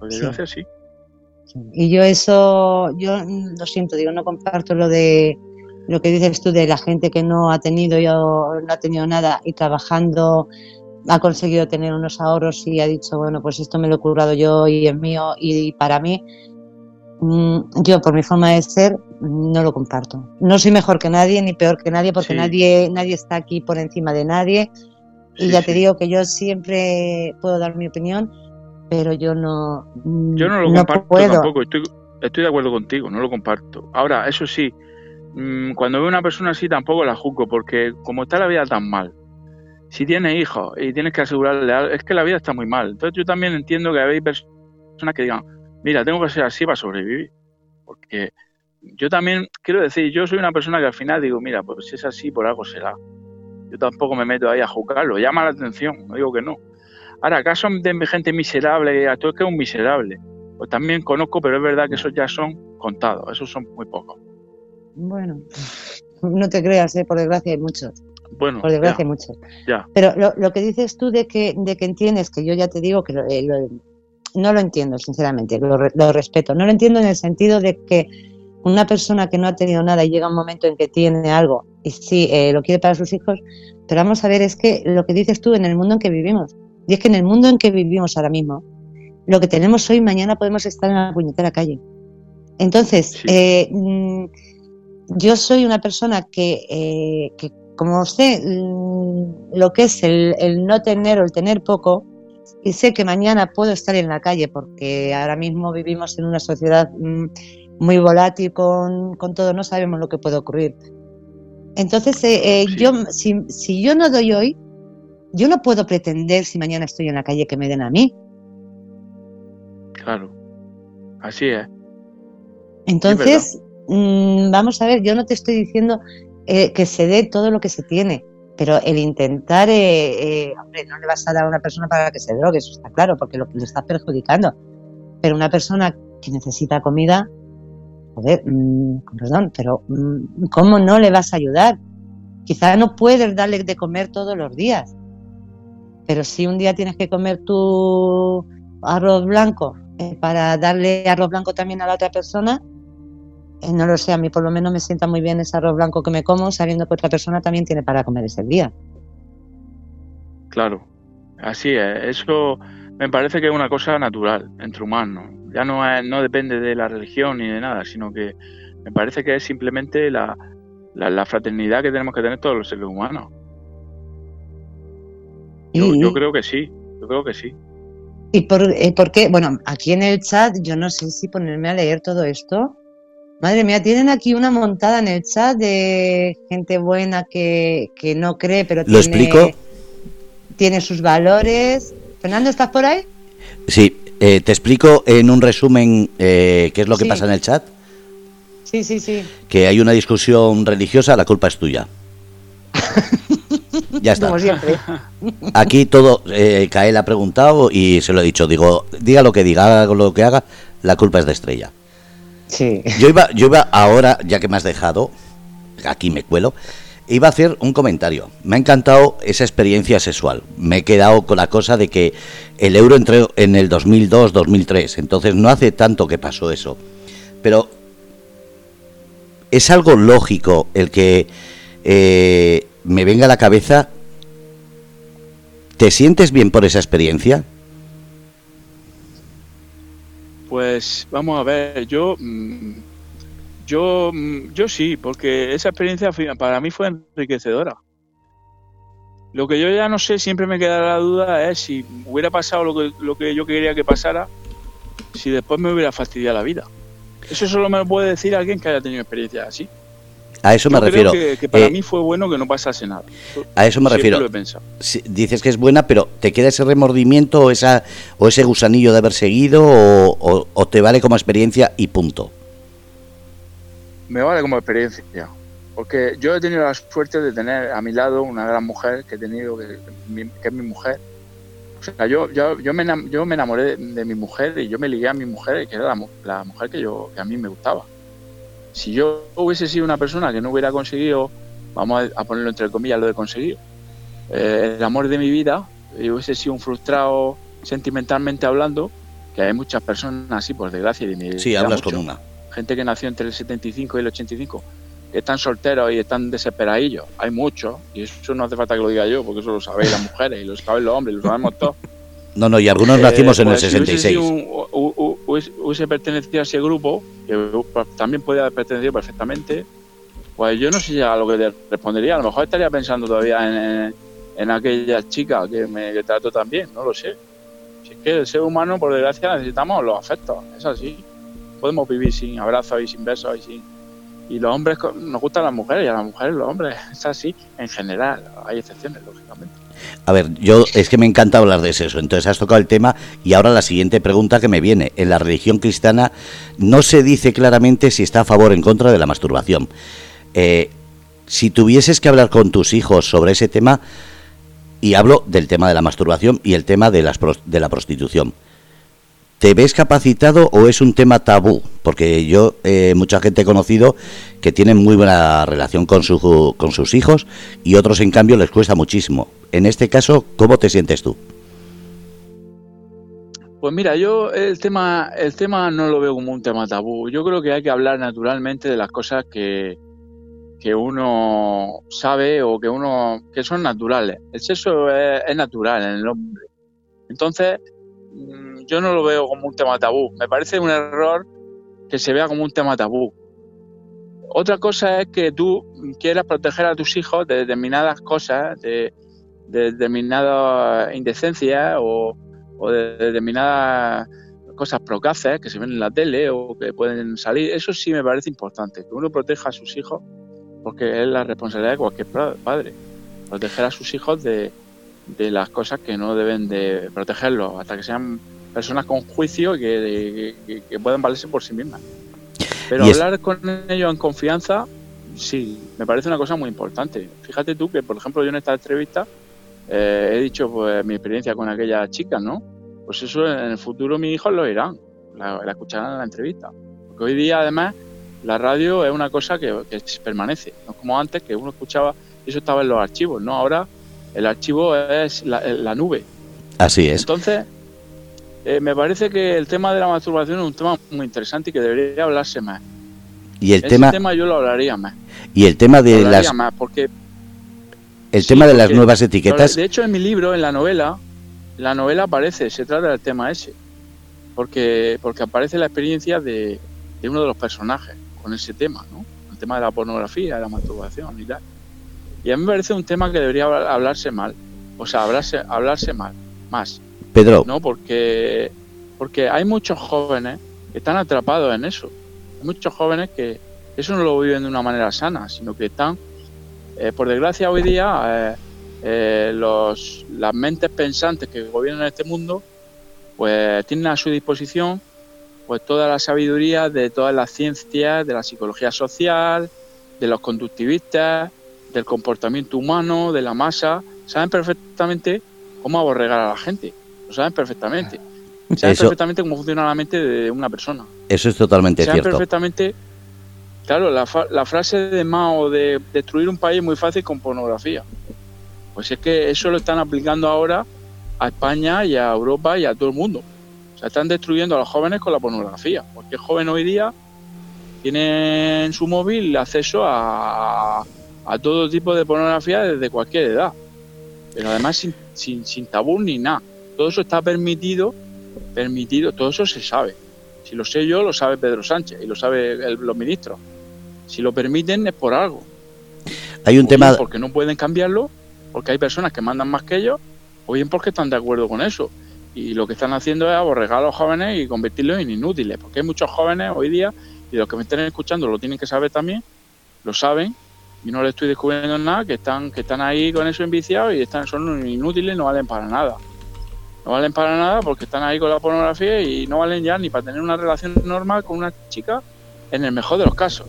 por desgracia sí. Sí. Y yo eso, yo mm, lo siento, digo, no comparto lo de lo que dices tú de la gente que no ha tenido yo no ha tenido nada y trabajando ha conseguido tener unos ahorros y ha dicho, bueno, pues esto me lo he currado yo y es mío y, para mí, mm, yo por mi forma de ser no lo comparto. No soy mejor que nadie ni peor que nadie porque Sí. nadie nadie está aquí por encima de nadie y Sí, ya te digo que yo siempre puedo dar mi opinión, pero yo no mm, Yo no lo comparto puedo. tampoco, estoy, estoy de acuerdo contigo, no lo comparto. Ahora, eso sí, mm, cuando veo una persona así tampoco la juzgo, porque como está la vida tan mal, si tienes hijos y tienes que asegurarle algo, es que la vida está muy mal. Entonces yo también entiendo que hay personas que digan, mira, tengo que ser así para sobrevivir. Porque yo también quiero decir, yo soy una persona que al final digo, mira, pues si es así, por algo será. Yo tampoco me meto ahí a juzgarlo, llama la atención, no digo que no. Ahora, ¿acaso de gente miserable? que es que es un miserable. Pues también conozco, pero es verdad que esos ya son contados, esos son muy pocos. Bueno, no te creas, ¿eh? por desgracia hay muchos. Bueno, Por desgracia ya, ya. Pero lo, lo que dices tú de que, de que entiendes, que yo ya te digo que lo- eh, lo- no lo entiendo, sinceramente, lo, re- lo respeto. No lo entiendo en el sentido de que una persona que no ha tenido nada y llega un momento en que tiene algo y sí, eh, lo quiere para sus hijos, pero vamos a ver, es que lo que dices tú en el mundo en que vivimos, y es que en el mundo en que vivimos ahora mismo, lo que tenemos hoy, mañana podemos estar en la puñetera calle. Entonces, Sí. eh, mm, yo soy una persona que, eh, que como sé mm, lo que es el, el no tener o el tener poco, y sé que mañana puedo estar en la calle, porque ahora mismo vivimos en una sociedad mm, muy volátil con, con todo, no sabemos lo que puede ocurrir. Entonces, eh, eh, Sí. yo, si, si yo no doy hoy, yo no puedo pretender si mañana estoy en la calle que me den a mí. Claro. Así es. Entonces, mm, vamos a ver, yo no te estoy diciendo eh, que se dé todo lo que se tiene, pero el intentar, eh, eh, hombre, no le vas a dar a una persona para que se drogue, eso está claro, porque lo le estás perjudicando. Pero una persona que necesita comida, joder, mm, con perdón, pero mm, ¿cómo no le vas a ayudar? Quizá no puedes darle de comer todos los días, pero si un día tienes que comer tu arroz blanco eh, para darle arroz blanco también a la otra persona, eh, no lo sé, a mí por lo menos me sienta muy bien ese arroz blanco que me como, sabiendo que otra persona también tiene para comer ese día. Claro, así es. Eso me parece que es una cosa natural entre humanos. Ya no, es- no depende de la religión ni de nada, sino que me parece que es simplemente la, la, la fraternidad que tenemos que tener todos los seres humanos. Yo creo que sí, yo creo que sí. ¿Y por, eh, por qué? Bueno, aquí en el chat yo no sé si ponerme a leer todo esto. Madre mía, tienen aquí una montada en el chat de gente buena que, que no cree, pero ¿Lo tiene, explico? tiene sus valores. Fernando, ¿estás por ahí? Sí, eh, te explico en un resumen eh, qué es lo que Sí. pasa en el chat. Sí, sí, sí. Que hay una discusión religiosa, la culpa es tuya. [laughs] ya está. Como siempre. [laughs] Aquí todo, eh, Kael ha preguntado y se lo he dicho. Digo, diga lo que diga, haga lo que haga, la culpa es de Estrella. Yo iba, yo iba ahora, ya que me has dejado, aquí me cuelo, iba a hacer un comentario. Me ha encantado esa experiencia sexual. Me he quedado con la cosa de que el euro entró en el 2002-2003, entonces no hace tanto que pasó eso. Pero es algo lógico el que eh, me venga a la cabeza. ¿Te sientes bien por esa experiencia? Pues vamos a ver, yo mm, yo mm, yo sí, porque esa experiencia para mí fue enriquecedora. Lo que yo ya no sé, siempre me queda la duda es si hubiera pasado lo que, lo que yo quería que pasara, si después me hubiera fastidiado la vida. Eso solo me lo puede decir alguien que haya tenido experiencias así. A eso me Yo creo refiero. que, que para Eh, mí fue bueno que no pasase nada. A eso me Siempre refiero. lo he pensado. si- dices que es buena, pero ¿te queda ese remordimiento o, esa, o ese gusanillo de haber seguido o, o- o te vale como experiencia y punto? Me vale como experiencia. Porque yo he tenido la suerte de tener a mi lado una gran mujer que he tenido, que, que es mi mujer. O sea, yo, yo, yo, me, yo me enamoré de, de mi mujer y yo me ligué a mi mujer, que era la, la mujer que, yo, que a mí me gustaba. Si yo hubiese sido una persona que no hubiera conseguido, vamos a, ponerlo entre comillas, lo de conseguido, eh, el amor de mi vida, y hubiese sido un frustrado sentimentalmente hablando, que hay muchas personas así, por desgracia. Y me Sí, hablas mucho con una. gente que nació entre el 75 y el 85, que están solteros y están desesperadillos. Hay muchos, y eso no hace falta que lo diga yo, porque eso lo sabéis las mujeres, y lo saben los hombres, y lo sabemos todos. [laughs] No, no, y algunos Eh, nacimos en el pues, si hubiese 66. sido un- u- u- hubiese- pertenecido a ese grupo, que pues, también puede haber pertenecido perfectamente, pues yo no sé ya lo que te respondería. A lo mejor estaría pensando todavía en, en aquella chica que me que trató tan bien, no lo sé. Si es que el ser humano, por desgracia, necesitamos los afectos, es así. Podemos vivir sin abrazos y sin besos y sin... Y los hombres nos gustan las mujeres y a las mujeres los hombres, es así en general. Hay excepciones, lógicamente. A ver, yo es que me encanta hablar de eso, entonces has tocado el tema y ahora la siguiente pregunta que me viene. En la religión cristiana no se dice claramente si está a favor o en contra de la masturbación. Eh, si tuvieses que hablar con tus hijos sobre ese tema, y hablo del tema de la masturbación y el tema de, las de la prostitución, ¿te ves capacitado o es un tema tabú? Porque yo, eh, mucha gente he conocido que tienen muy buena relación con, su, con sus hijos y otros, en cambio, les cuesta muchísimo. En este caso, ¿cómo te sientes tú? Pues mira, yo el tema, el tema no lo veo como un tema tabú. Yo creo que hay que hablar naturalmente de las cosas que, que uno sabe o que uno que son naturales. El sexo es, natural en el hombre. Entonces, mm, yo no lo veo como un tema tabú. Me parece un error que se vea como un tema tabú. Otra cosa es que tú quieras proteger a tus hijos de determinadas cosas, de, de determinadas indecencias o, o de determinadas cosas procaces que se ven en la tele o que pueden salir. Eso sí me parece importante, que uno proteja a sus hijos, porque es la responsabilidad de cualquier pa- padre, proteger a sus hijos de, de las cosas que no deben de protegerlos, hasta que sean personas con juicio que, que, que puedan valerse por sí mismas. Pero hablar con ellos en confianza, sí, me parece una cosa muy importante. Fíjate tú que, por ejemplo, yo en esta entrevista eh, he dicho pues mi experiencia con aquella chica, ¿no? Pues eso en el futuro mis hijos lo oirán, la, la escucharán en la entrevista. Porque hoy día, además, la radio es una cosa que, que permanece. No es como antes, que uno escuchaba y eso estaba en los archivos, ¿no? Ahora el archivo es la, la nube. Así es. Entonces, eh, me parece que el tema de la masturbación es un tema muy interesante y que debería hablarse más. Y el Ese tema, tema yo lo hablaría más. y el tema de las, más porque el sí, tema de las nuevas etiquetas, De hecho, en mi libro, en la novela, la novela aparece, se trata del tema ese. Porque, porque aparece la experiencia de, de uno de los personajes con ese tema, ¿no? El tema de la pornografía, de la masturbación y tal. Y a mí me parece un tema que debería hablar- hablarse mal. O sea, hablarse, hablarse mal, más. Pedro. No, porque, porque hay muchos jóvenes que están atrapados en eso. Hay muchos jóvenes que eso no lo viven de una manera sana, sino que están, eh, por desgracia hoy día, eh, eh, los, las mentes pensantes que gobiernan este mundo, pues tienen a su disposición pues toda la sabiduría de todas las ciencias, de la psicología social, de los conductivistas, del comportamiento humano, de la masa, saben perfectamente cómo aborregar a la gente, lo saben perfectamente. Saben perfectamente cómo funciona la mente de una persona. Eso es totalmente saben cierto. perfectamente, claro, la, la frase de Mao de destruir un país es muy fácil con pornografía. Pues es que eso lo están aplicando ahora a España y a Europa y a todo el mundo. O sea, están destruyendo a los jóvenes con la pornografía. Porque el joven hoy día tiene en su móvil acceso a, a todo tipo de pornografía desde cualquier edad. Pero además sin, sin, sin tabú ni nada. Todo eso está permitido, permitido, todo eso se sabe. Si lo sé yo, lo sabe Pedro Sánchez y lo sabe los ministros. Si lo permiten es por algo. Hay un tema... Porque no pueden cambiarlo porque hay personas que mandan más que ellos, o bien porque están de acuerdo con eso. Y lo que están haciendo es aborregar a los jóvenes y convertirlos en inútiles, porque hay muchos jóvenes hoy día, y los que me estén escuchando lo tienen que saber también, lo saben, y no les estoy descubriendo nada, que están, que están ahí con eso enviciados y están, son inútiles, no valen para nada. No valen para nada porque están ahí con la pornografía y no valen ya ni para tener una relación normal con una chica, en el mejor de los casos.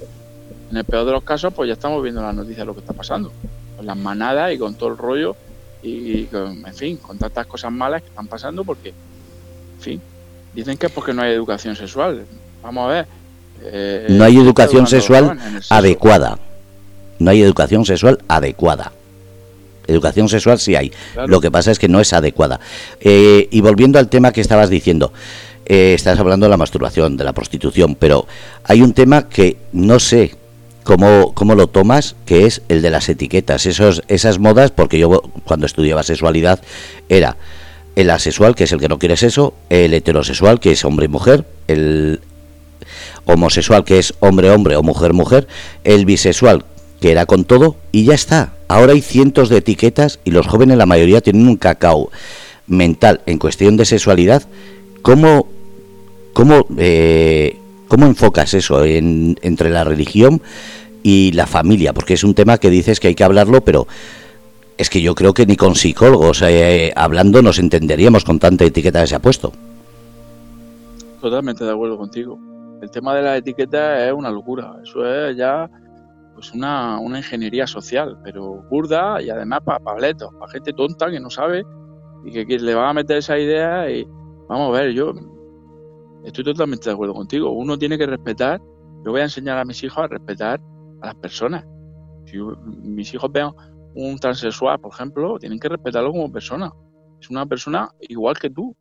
En el peor de los casos, pues ya estamos viendo las noticias de lo que está pasando con las manadas y con todo el rollo y, con, en fin, con tantas cosas malas que están pasando porque, en fin, dicen que es porque no hay educación sexual. Vamos a ver. Eh, no hay educación sexual adecuada. No hay educación sexual adecuada. Educación sexual sí hay. Lo que pasa es que no es adecuada. Eh, y volviendo al tema que estabas diciendo, eh, estás hablando de la masturbación, de la prostitución, pero hay un tema que no sé cómo, cómo lo tomas, que es el de las etiquetas, esos, esas modas, porque yo cuando estudiaba sexualidad era el asexual, que es el que no quiere eso, el heterosexual, que es hombre y mujer, el homosexual, que es hombre-hombre o mujer-mujer, el bisexual, que era con todo, y ya está. Ahora hay cientos de etiquetas y los jóvenes, la mayoría, tienen un cacao mental en cuestión de sexualidad. ¿Cómo, cómo eh, ¿Cómo enfocas eso entre la religión y la familia? Porque es un tema que dices que hay que hablarlo, pero es que yo creo que ni con psicólogos eh, hablando nos entenderíamos con tanta etiqueta que se ha puesto. Totalmente de acuerdo contigo. El tema de la etiqueta es una locura. Eso es ya pues una, ingeniería social, pero burda y además para pabletos, para gente tonta que no sabe y que, le va a meter esa idea y vamos a ver, yo Estoy totalmente de acuerdo contigo. Uno tiene que respetar. Yo voy a enseñar a mis hijos a respetar a las personas. Si mis hijos vean un transexual, por ejemplo, tienen que respetarlo como persona. Es una persona igual que tú.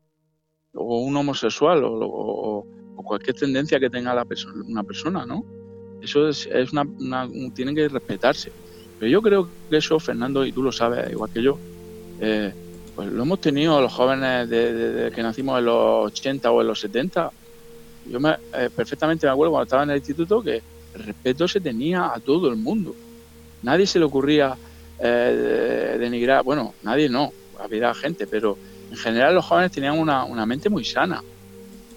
O un homosexual o, cualquier tendencia que tenga la una persona, ¿no? Eso es, una, tienen que respetarse. Pero yo creo que eso, Fernando, y tú lo sabes, igual que yo, eh, pues lo hemos tenido los jóvenes de, que nacimos en los 80 o en los 70. Yo me, eh, perfectamente me acuerdo cuando estaba en el instituto que el respeto se tenía a todo el mundo. Nadie se le ocurría eh, denigrar, bueno, nadie no, había gente, pero en general los jóvenes tenían una, mente muy sana,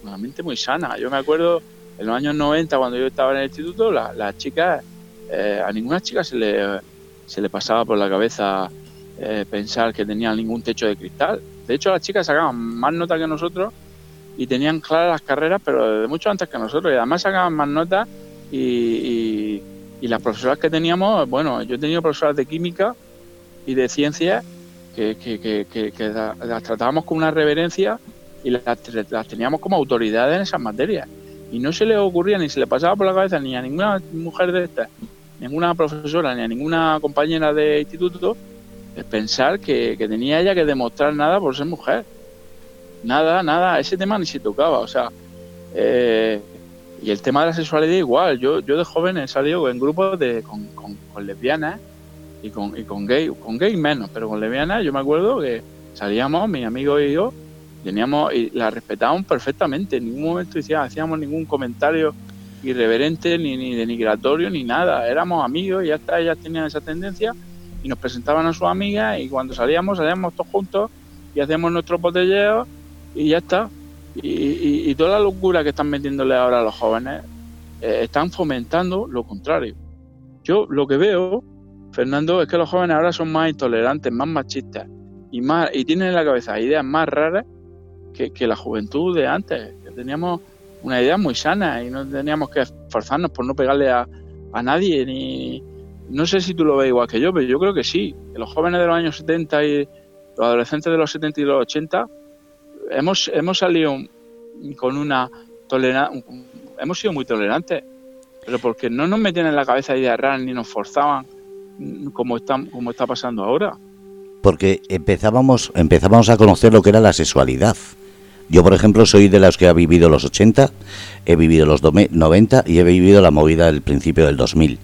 una mente muy sana. Yo me acuerdo en los años 90 cuando yo estaba en el instituto, las chicas, eh, a ninguna chica se le, se le pasaba por la cabeza eh, pensar que tenían ningún techo de cristal. De hecho, las chicas sacaban más notas que nosotros y tenían claras las carreras, pero desde mucho antes que nosotros. Y además sacaban más notas y, las profesoras que teníamos, bueno, yo he tenido profesoras de química y de ciencias que, que, las tratábamos con una reverencia y las, las, teníamos como autoridades en esas materias. Y no se le ocurría ni se le pasaba por la cabeza ni a ninguna mujer de estas, ninguna profesora, ni a ninguna compañera de instituto pensar que, tenía ella que demostrar nada por ser mujer. Nada, nada, ese tema ni se tocaba. O sea, eh, y el tema de la sexualidad igual. Yo, yo de joven he salido en grupos de, con, lesbianas y con, y con gay, con gay menos, pero con lesbianas yo me acuerdo que salíamos, mis amigos y yo, teníamos y la respetábamos perfectamente. En ningún momento hacíamos ningún comentario irreverente, ni, ni denigratorio, ni nada. Éramos amigos y ya está, ellas tenían esa tendencia y nos presentaban a sus amigas y cuando salíamos, salíamos todos juntos y hacíamos nuestro botelleo y ya está. Y, toda la locura que están metiéndole ahora a los jóvenes eh, están fomentando lo contrario. Yo lo que veo, Fernando, es que los jóvenes ahora son más intolerantes, más machistas y más y tienen en la cabeza ideas más raras que, que la juventud de antes. Que teníamos una idea muy sana y no teníamos que esforzarnos por no pegarle a, a nadie ni no sé si tú lo ves igual que yo, pero yo creo que sí. Los jóvenes de los años 70 y los adolescentes de los 70 y los 80 hemos, hemos salido con una tolerancia, hemos sido muy tolerantes, pero porque no nos metían en la cabeza ideas raras ni nos forzaban como está, como está pasando ahora. Porque empezábamos, empezábamos a conocer lo que era la sexualidad. Yo, por ejemplo, soy de los que ha vivido los 80, he vivido los 90 y he vivido la movida del principio del 2000.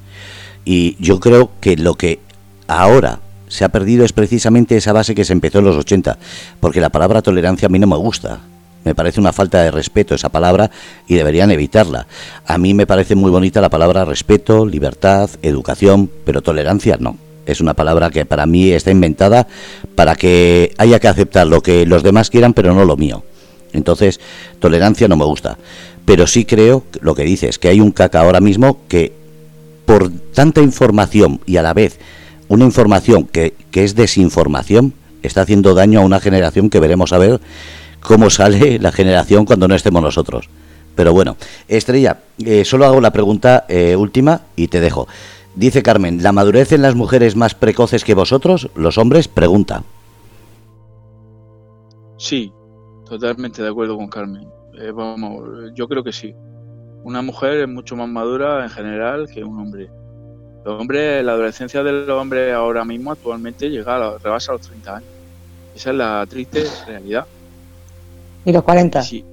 Y yo creo que lo que ahora se ha perdido es precisamente esa base que se empezó en los 80, porque la palabra tolerancia a mí no me gusta. Me parece una falta de respeto esa palabra y deberían evitarla. A mí me parece muy bonita la palabra respeto, libertad, educación, pero tolerancia no. Es una palabra que para mí está inventada para que haya que aceptar lo que los demás quieran, pero no lo mío. Entonces, tolerancia no me gusta. Pero sí creo lo que dices, que hay un caca ahora mismo que por tanta información y a la vez una información que, que es desinformación, está haciendo daño a una generación que veremos a ver cómo sale [laughs] la generación cuando no estemos nosotros. Pero bueno, Estrella, eh, solo hago la pregunta eh, última y te dejo. Dice Carmen, ¿la madurez en las mujeres más precoces que vosotros, los hombres? Pregunta. Sí, totalmente de acuerdo con Carmen. Eh, vamos, yo creo que sí. Una mujer es mucho más madura en general que un hombre. Los hombres, la adolescencia del hombre ahora mismo actualmente llega a la, rebasa los 30 años. Esa es la triste realidad. ¿Y los 40? Sí.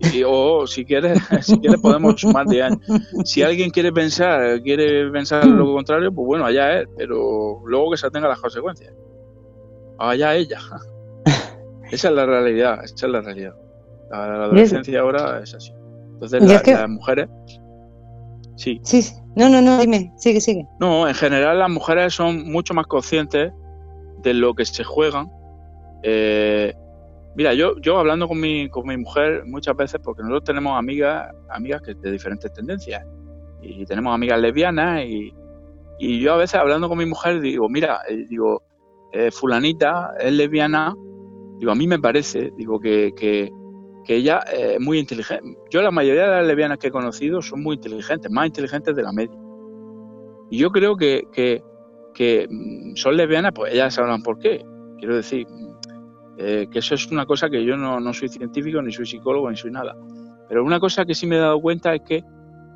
Y, o si quieres, [laughs] si quieres podemos sumar de años. Si alguien quiere pensar, quiere pensar lo contrario, pues bueno, allá es, pero luego que se atenga las consecuencias. Allá ella. [laughs] Esa es la realidad, esa es la realidad. La, adolescencia ahora es así. Entonces las mujeres Sí. Sí, no, no, no, dime, sigue, sigue. No, en general las mujeres son mucho más conscientes de lo que se juegan. Eh, mira, yo, yo hablando con mi, con mi mujer muchas veces, porque nosotros tenemos amigas, amigas que de diferentes tendencias, y tenemos amigas lesbianas, y, y yo a veces hablando con mi mujer digo, mira, eh, digo, eh, fulanita es lesbiana, digo, a mí me parece, digo, que, que, que ella es muy inteligente. Yo la mayoría de las lesbianas que he conocido son muy inteligentes, más inteligentes de la media. Y yo creo que, que, mm, son lesbianas, pues ellas sabrán por qué. Quiero decir, eh, que eso es una cosa que yo no, no, soy científico, ni soy psicólogo, ni soy nada. Pero una cosa que sí me he dado cuenta es que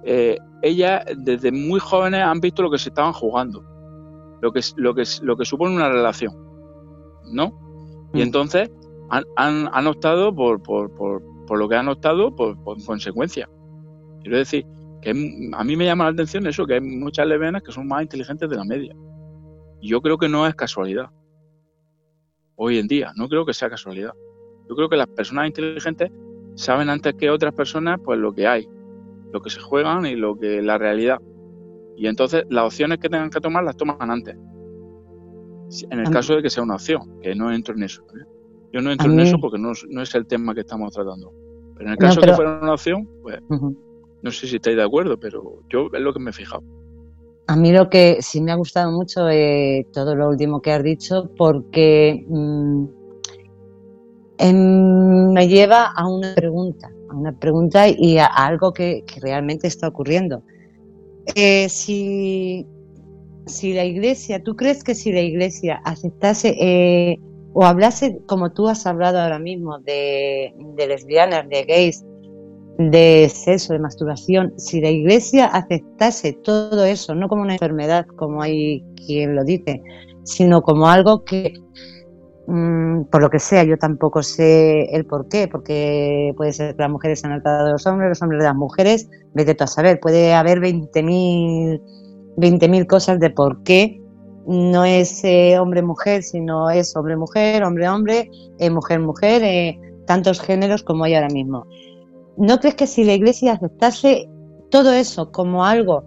eh, ellas desde muy jóvenes han visto lo que se estaban jugando, lo que, lo que, lo que supone una relación, ¿no? Y mm. entonces han, han, optado por, por, por, lo que han optado por, consecuencia. Quiero decir que a mí me llama la atención eso, que hay muchas lesbianas que son más inteligentes de la media. Y yo creo que no es casualidad. Hoy en día, no creo que sea casualidad. Yo creo que las personas inteligentes saben antes que otras personas pues lo que hay, lo que se juegan y lo que la realidad. Y entonces las opciones que tengan que tomar las toman antes. En el caso de que sea una opción, que no entro en eso. ¿eh? Yo no entro en eso porque no, es el tema que estamos tratando. Pero en el caso de que fuera una opción, pues no sé si estáis de acuerdo, pero yo es lo que me he fijado. A mí lo que sí me ha gustado mucho todo lo último que has dicho porque mm, em, me lleva a una pregunta, a una pregunta y a, algo que, realmente está ocurriendo. Eh, si, si la iglesia, ¿tú crees que si la iglesia aceptase eh, o hablase como tú has hablado ahora mismo de, lesbianas, de gays, de sexo, de masturbación, si la iglesia aceptase todo eso, no como una enfermedad, como hay quien lo dice, sino como algo que, mm, por lo que sea, yo tampoco sé el por qué, porque puede ser que las mujeres se han tratado de los hombres, los hombres de las mujeres, vete tú a saber, puede haber 20.000 20 cosas de por qué no es eh, hombre-mujer, sino es hombre-mujer, hombre-hombre, eh, mujer-mujer, eh, tantos géneros como hay ahora mismo. ¿No crees que si la Iglesia aceptase todo eso como algo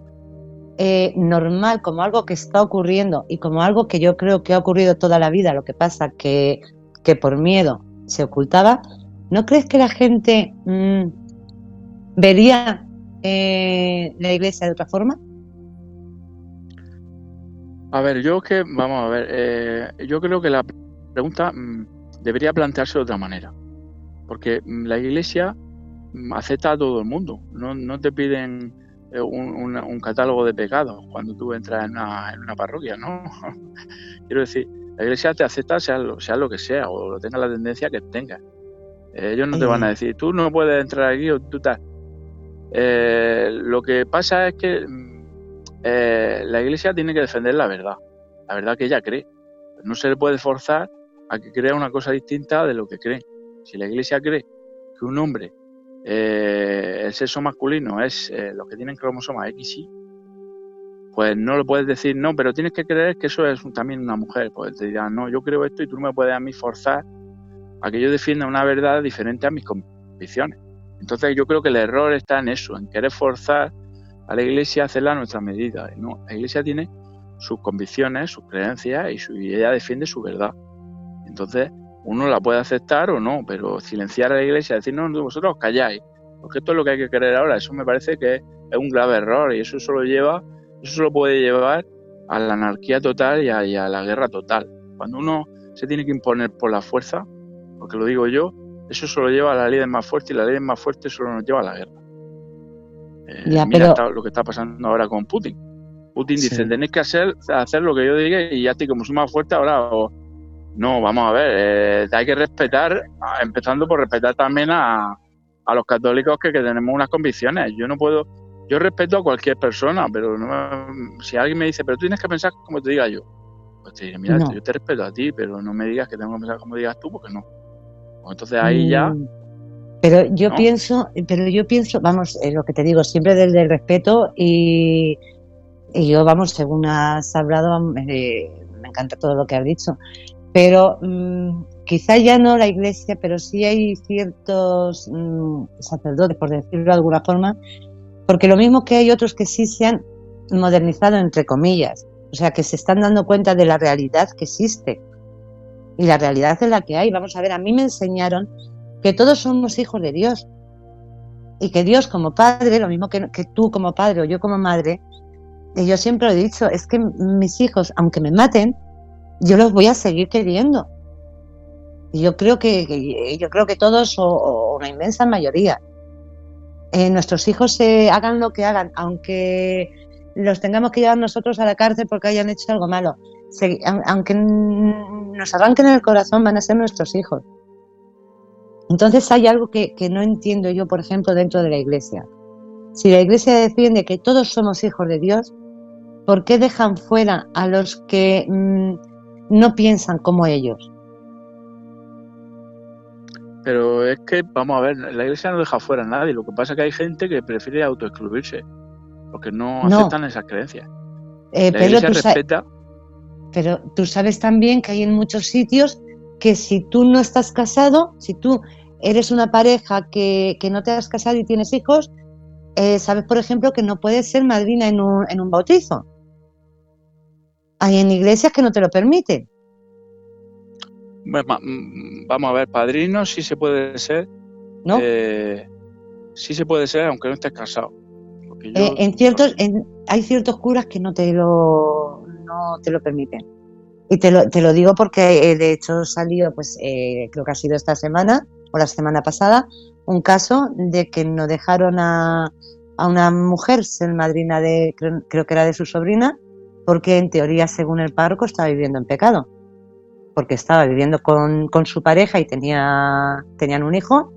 normal, como algo que está ocurriendo y como algo que yo creo que ha ocurrido toda la vida, lo que pasa que, que por miedo se ocultaba, ¿no crees que la gente mm, vería la iglesia de otra forma? A ver, yo que, vamos a ver, eh, yo creo que la pregunta mm, debería plantearse de otra manera, porque mm, la iglesia acepta a todo el mundo, no, no te piden eh, un, catálogo de pecados cuando tú entras en una, parroquia, ¿no? [laughs] Quiero decir, la iglesia te acepta sea lo, sea lo que sea o lo tenga la tendencia que tenga. ellos no te van a decir, tú no puedes entrar aquí o tú estás. Eh, lo que pasa es que mm, eh, la iglesia tiene que defender la verdad, la verdad que ella cree. No se le puede forzar a que crea una cosa distinta de lo que cree. Si la iglesia cree que un hombre eh, el sexo masculino es eh, los que tienen cromosomas XY, pues no lo puedes decir, no, pero tienes que creer que eso es también una mujer. Pues te dirán, no, yo creo esto y tú no me puedes a mí forzar a que yo defienda una verdad diferente a mis convicciones. Entonces yo creo que el error está en eso, en querer forzar a la iglesia hacerla a nuestra medida. No, la iglesia tiene sus convicciones, sus creencias y, su, y ella defiende su verdad. Entonces, uno la puede aceptar o no, pero silenciar a la iglesia, decir, no, vosotros calláis, porque esto es lo que hay que creer ahora, eso me parece que es un grave error y eso solo lleva, eso solo puede llevar a la anarquía total y a, la guerra total. Cuando uno se tiene que imponer por la fuerza, porque lo digo yo, eso solo lleva a la ley más fuerte y la ley más fuerte solo nos lleva a la guerra. Eh, mira lo que está pasando ahora con Putin. Putin dice, tenéis que hacer, hacer lo que yo diga y ya estoy como más fuerte ahora no, vamos a ver, eh, hay que respetar, empezando por respetar también a, a los católicos que, tenemos unas convicciones. Yo no puedo, yo respeto a cualquier persona, pero no, si alguien me dice, pero tú tienes que pensar como te diga yo, pues te diré, mira, yo te respeto a ti, pero no me digas que tengo que pensar como digas tú, porque no. Pues entonces ahí ya... Pero yo pienso, pero yo pienso, vamos, es lo que te digo, siempre desde el respeto y, y yo, vamos, según has hablado, me encanta todo lo que has dicho pero mm, quizá ya no la iglesia, pero sí hay ciertos mm, sacerdotes, por decirlo de alguna forma, porque lo mismo que hay otros que sí se han modernizado, entre comillas, o sea, que se están dando cuenta de la realidad que existe y la realidad es la que hay. Vamos a ver, a mí me enseñaron que todos somos hijos de Dios y que Dios como padre, lo mismo que, tú como padre o yo como madre, y yo siempre lo he dicho, es que mis hijos, aunque me maten, yo los voy a seguir queriendo. Y yo creo que, yo creo que todos, o, una inmensa mayoría, eh, nuestros hijos hagan lo que hagan, aunque los tengamos que llevar nosotros a la cárcel porque hayan hecho algo malo, aunque nos arranquen el corazón, van a ser nuestros hijos. Entonces hay algo que, no entiendo yo, por ejemplo, dentro de la iglesia. Si la iglesia defiende que todos somos hijos de Dios, ¿por qué dejan fuera a los que mm, no piensan como ellos. Pero es que, vamos a ver, la iglesia no deja fuera a nadie. Lo que pasa es que hay gente que prefiere autoexcluirse, porque no, aceptan esas creencias. Eh, la iglesia respeta. Pero tú sabes también que hay en muchos sitios que si tú no estás casado, si tú eres una pareja que, no te has casado y tienes hijos, eh, sabes, por ejemplo, que no puedes ser madrina en un, en un bautizo. Hay en iglesias que no te lo permiten. Mm, vamos a ver, padrino sí se puede ser. ¿No? Eh, sí se puede ser, aunque no estés casado. Eh, en ciertos, hay ciertos curas que no te lo, no te lo permiten. Y te lo, te lo digo porque eh, de hecho salió, pues creo que ha sido esta semana o la semana pasada, un caso de que no dejaron a, a una mujer ser madrina de, creo que era de su sobrina, porque en teoría, según el párroco, estaba viviendo en pecado, porque estaba viviendo con, su pareja y tenía, tenían un hijo.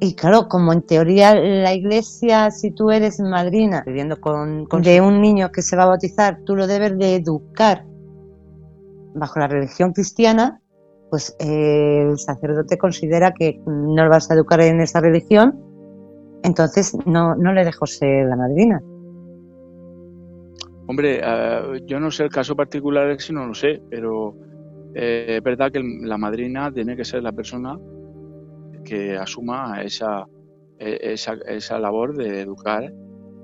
Y claro, como en teoría la iglesia, si tú eres madrina viviendo con, de un niño que se va a bautizar, tú lo debes de educar bajo la religión cristiana, pues eh, el sacerdote considera que no lo vas a educar en esa religión, entonces no, no le dejo ser la madrina. Hombre, uh, yo no sé el caso particular si no lo sé, pero eh, es verdad que la madrina tiene que ser la persona que asuma esa, e, esa, esa labor de educar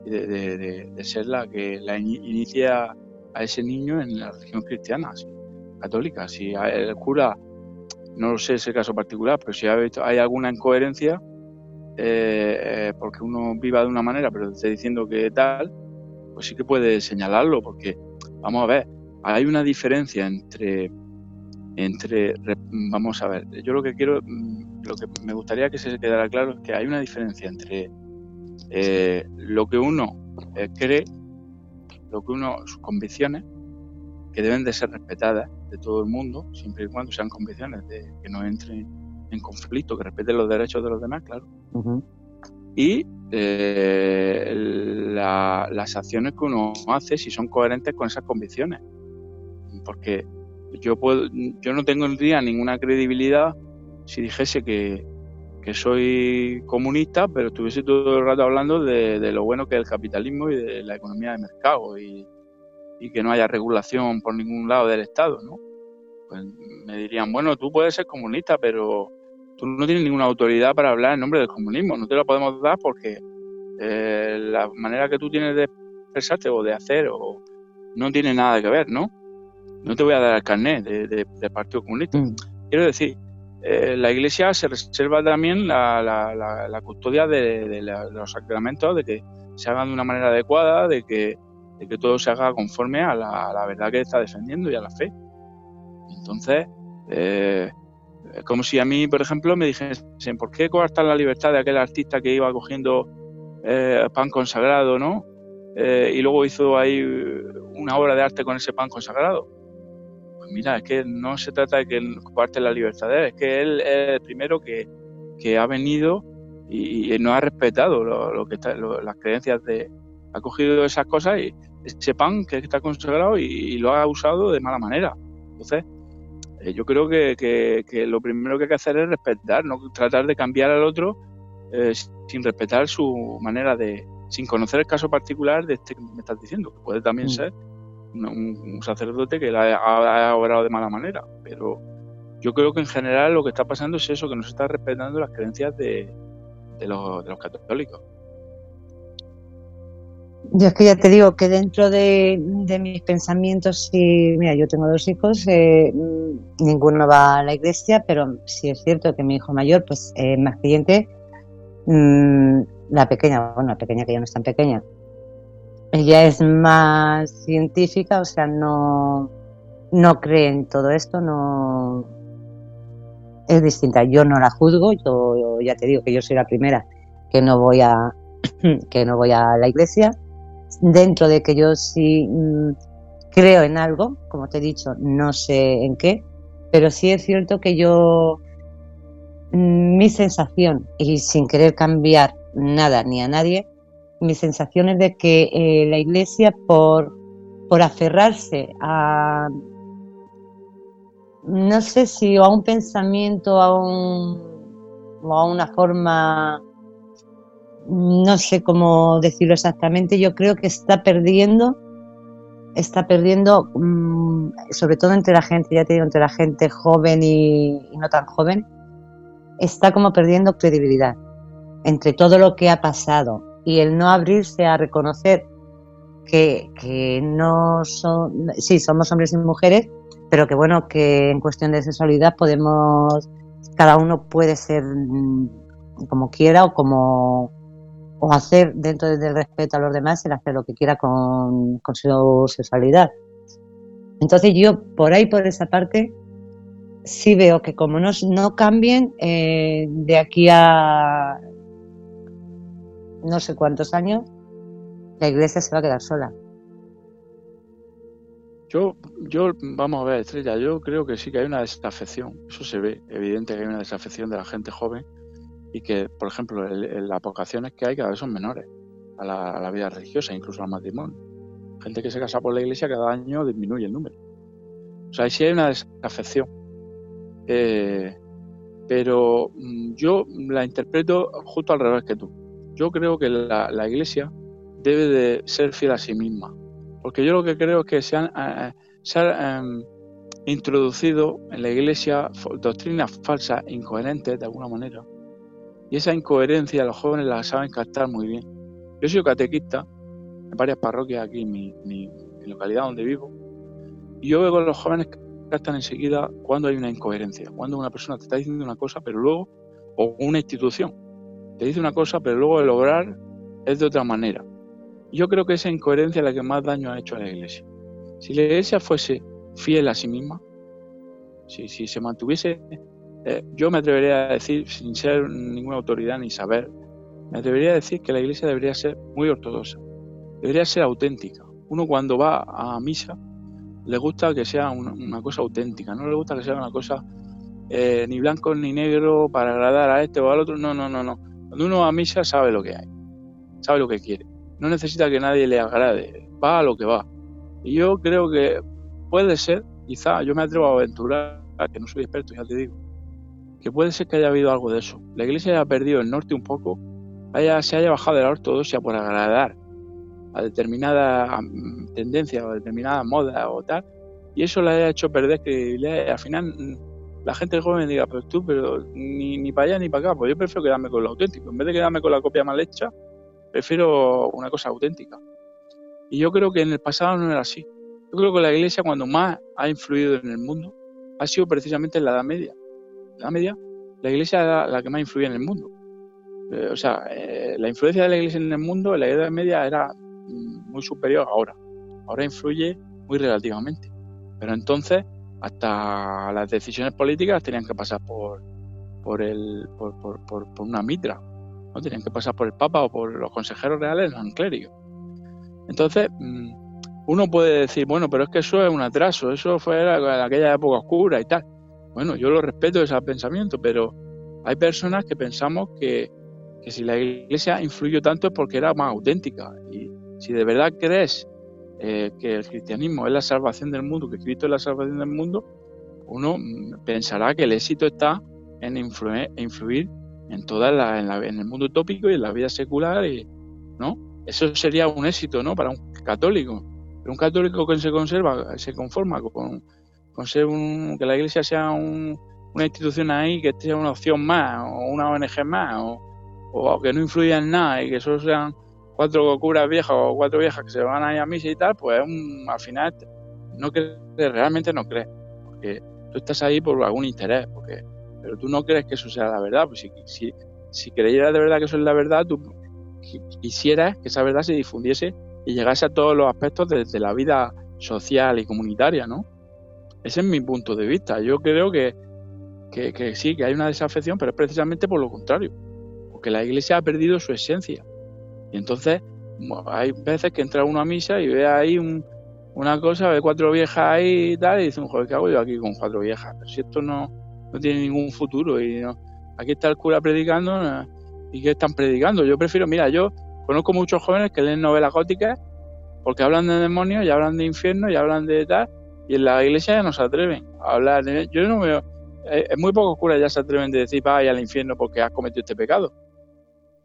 de, de, ser la que la inicia a ese niño en la religión cristiana, católica. Si el cura no lo sé ese caso particular, pero si hay alguna incoherencia, eh, eh, porque uno viva de una manera, pero esté diciendo que tal, pues sí que puede señalarlo, porque vamos a ver, hay una diferencia entre, entre, vamos a ver, yo lo que quiero, mm, lo que me gustaría que se quedara claro es que hay una diferencia entre eh, lo que uno cree, lo que uno, sus convicciones, que deben de ser respetadas de todo el mundo, siempre y cuando sean convicciones de que no entren en conflicto, que respeten los derechos de los demás, claro. Y eh, las acciones que uno hace si son coherentes con esas convicciones. Porque yo puedo, yo no tengo en día ninguna credibilidad si dijese que, soy comunista, pero estuviese todo el rato hablando de, lo bueno que es el capitalismo y de la economía de mercado y, y que no haya regulación por ningún lado del Estado, ¿no? Pues me dirían, bueno, tú puedes ser comunista, pero tú no tienes ninguna autoridad para hablar en nombre del comunismo, no te lo podemos dar porque eh, la manera que tú tienes de expresarte o de hacer o no tiene nada que ver, ¿no? No te voy a dar el carnet del de, Partido Comunista. Mm. Quiero decir, eh, la Iglesia se reserva también la, custodia de, los sacramentos, de que se hagan de una manera adecuada, de que, que todo se haga conforme a la, verdad que está defendiendo y a la fe. Entonces, eh, es como si a mí, por ejemplo, me dijesen, ¿por qué coartar la libertad de aquel artista que iba cogiendo eh, pan consagrado, ¿no? Eh, y luego hizo ahí una obra de arte con ese pan consagrado. Pues mira, es que no se trata de que coarte la libertad de él, es que él es el primero que, ha venido y, no ha respetado lo, que está, las creencias de... Ha cogido esas cosas y ese pan que está consagrado y lo ha usado de mala manera. Entonces, eh, yo creo que, lo primero que hay que hacer es respetar, no tratar de cambiar al otro eh, sin respetar su manera de, sin conocer el caso particular de este que me estás diciendo, que puede también mm. ser un, sacerdote que la ha, obrado de mala manera, pero yo creo que en general lo que está pasando es eso, que no se está respetando las creencias de los católicos. Yo es que ya te digo que dentro de, mis pensamientos, sí, mira, yo tengo dos hijos, eh, ninguno va a la iglesia, pero sí es cierto que mi hijo mayor, pues es más creyente. Mm, la pequeña, bueno, la pequeña que ya no es tan pequeña, ella es más científica, o sea, no, no cree en todo esto, no es distinta. Yo no la juzgo, yo ya te digo que yo soy la primera que no voy a [clears throat] que no voy a la iglesia dentro de que yo sí mm, creo en algo, como te he dicho, no sé en qué, pero sí es cierto que yo, mm, mi sensación, y sin querer cambiar nada ni a nadie, mi sensación es de que eh, la iglesia por, por aferrarse a, no sé si a un pensamiento, a un, a una forma no sé cómo decirlo exactamente, yo creo que está perdiendo, está perdiendo, mm, sobre todo entre la gente, ya te digo, entre la gente joven y, no tan joven, está como perdiendo credibilidad entre todo lo que ha pasado y el no abrirse a reconocer que, que no son, sí, somos hombres y mujeres, pero que bueno, que en cuestión de sexualidad podemos, cada uno puede ser mm, como quiera o como o hacer dentro del respeto a los demás el hacer lo que quiera con, su sexualidad. Entonces yo por ahí, por esa parte, sí veo que como no, no cambien eh, de aquí a no sé cuántos años, la iglesia se va a quedar sola. Yo, yo, vamos a ver, Estrella, yo creo que sí que hay una desafección, eso se ve, evidente que hay una desafección de la gente joven y que, por ejemplo, las vocaciones que hay cada vez son menores a la, vida religiosa, incluso al matrimonio. Gente que se casa por la iglesia cada año disminuye el número. O sea, sí hay una desafección. Eh, pero mm, yo la interpreto justo al revés que tú. Yo creo que la, iglesia debe de ser fiel a sí misma. Porque yo lo que creo es que se han, eh, se em, introducido en la iglesia doctrinas falsas, incoherentes de alguna manera, y esa incoherencia los jóvenes la saben captar muy bien. Yo soy catequista en varias parroquias aquí en mi, localidad donde vivo. Y yo veo a los jóvenes captan enseguida cuando hay una incoherencia, cuando una persona te está diciendo una cosa, pero luego, o una institución, te dice una cosa, pero luego el lograr es de otra manera. Yo creo que esa incoherencia es la que más daño ha hecho a la Iglesia. Si la Iglesia fuese fiel a sí misma, si, si se mantuviese, eh, yo me atrevería a decir, sin ser ninguna autoridad ni saber, me atrevería a decir que la Iglesia debería ser muy ortodoxa, debería ser auténtica. Uno cuando va a misa le gusta que sea una, cosa auténtica, no le gusta que sea una cosa eh, ni blanco ni negro para agradar a este o al otro, no, no, no, no. Cuando uno va a misa sabe lo que hay, sabe lo que quiere, no necesita que nadie le agrade, va a lo que va. Y yo creo que puede ser, quizá, yo me atrevo a aventurar, que no soy experto, ya te digo, que puede ser que haya habido algo de eso. La iglesia haya perdido el norte un poco, haya, se haya bajado de la ortodoxia por agradar a determinada mm, tendencia o a determinada moda o tal, y eso le haya hecho perder que al final mm, la gente joven diga, pues tú, pero ni, ni para allá ni para acá, pues yo prefiero quedarme con lo auténtico. En vez de quedarme con la copia mal hecha, prefiero una cosa auténtica. Y yo creo que en el pasado no era así. Yo creo que la iglesia cuando más ha influido en el mundo ha sido precisamente en la Edad Media. Media, la iglesia era la que más influía en el mundo. Eh, o sea, eh, la influencia de la iglesia en el mundo en la Edad Media era mm, muy superior ahora. Ahora influye muy relativamente. Pero entonces, hasta las decisiones políticas tenían que pasar por, por, el, por, una mitra. ¿no? Tenían que pasar por el Papa o por los consejeros reales, los clérigos. Entonces, mm, uno puede decir, bueno, pero es que eso es un atraso, eso fue aquella época oscura y tal. Bueno, yo lo respeto ese pensamiento, pero hay personas que pensamos que, si la iglesia influyó tanto es porque era más auténtica. Y si de verdad crees eh, que el cristianismo es la salvación del mundo, que Cristo es la salvación del mundo, uno pensará que el éxito está en influir, en toda la, en, en, el mundo utópico y en la vida secular, y, ¿no? Eso sería un éxito, ¿no? Para un católico. Pero un católico que se conserva, se conforma con, con ser un, que la iglesia sea una institución ahí, que sea una opción más, o una ONG más, o, o que no influya en nada y que solo sean cuatro curas viejas o cuatro viejas que se van a ir a misa y tal, pues al final no crees, realmente no crees, porque tú estás ahí por algún interés, porque pero tú no crees que eso sea la verdad, pues si, si, si creyeras de verdad que eso es la verdad, tú quisieras que esa verdad se difundiese y llegase a todos los aspectos de, la vida social y comunitaria, ¿no? Ese es mi punto de vista. Yo creo que, que, sí, que hay una desafección, pero es precisamente por lo contrario, porque la iglesia ha perdido su esencia. Y entonces hay veces que entra uno a misa y ve ahí una cosa, ve cuatro viejas ahí y tal, y dice, joder, ¿qué hago yo aquí con cuatro viejas? si esto no, no tiene ningún futuro y no, aquí está el cura predicando y ¿qué están predicando? Yo prefiero, mira, yo Conozco muchos jóvenes que leen novelas góticas porque hablan de demonios y hablan de infierno y hablan de tal, y en la iglesia ya no se atreven a hablar. Yo no veo... Es eh, muy pocos curas ya se atreven de decir, vaya al infierno porque has cometido este pecado.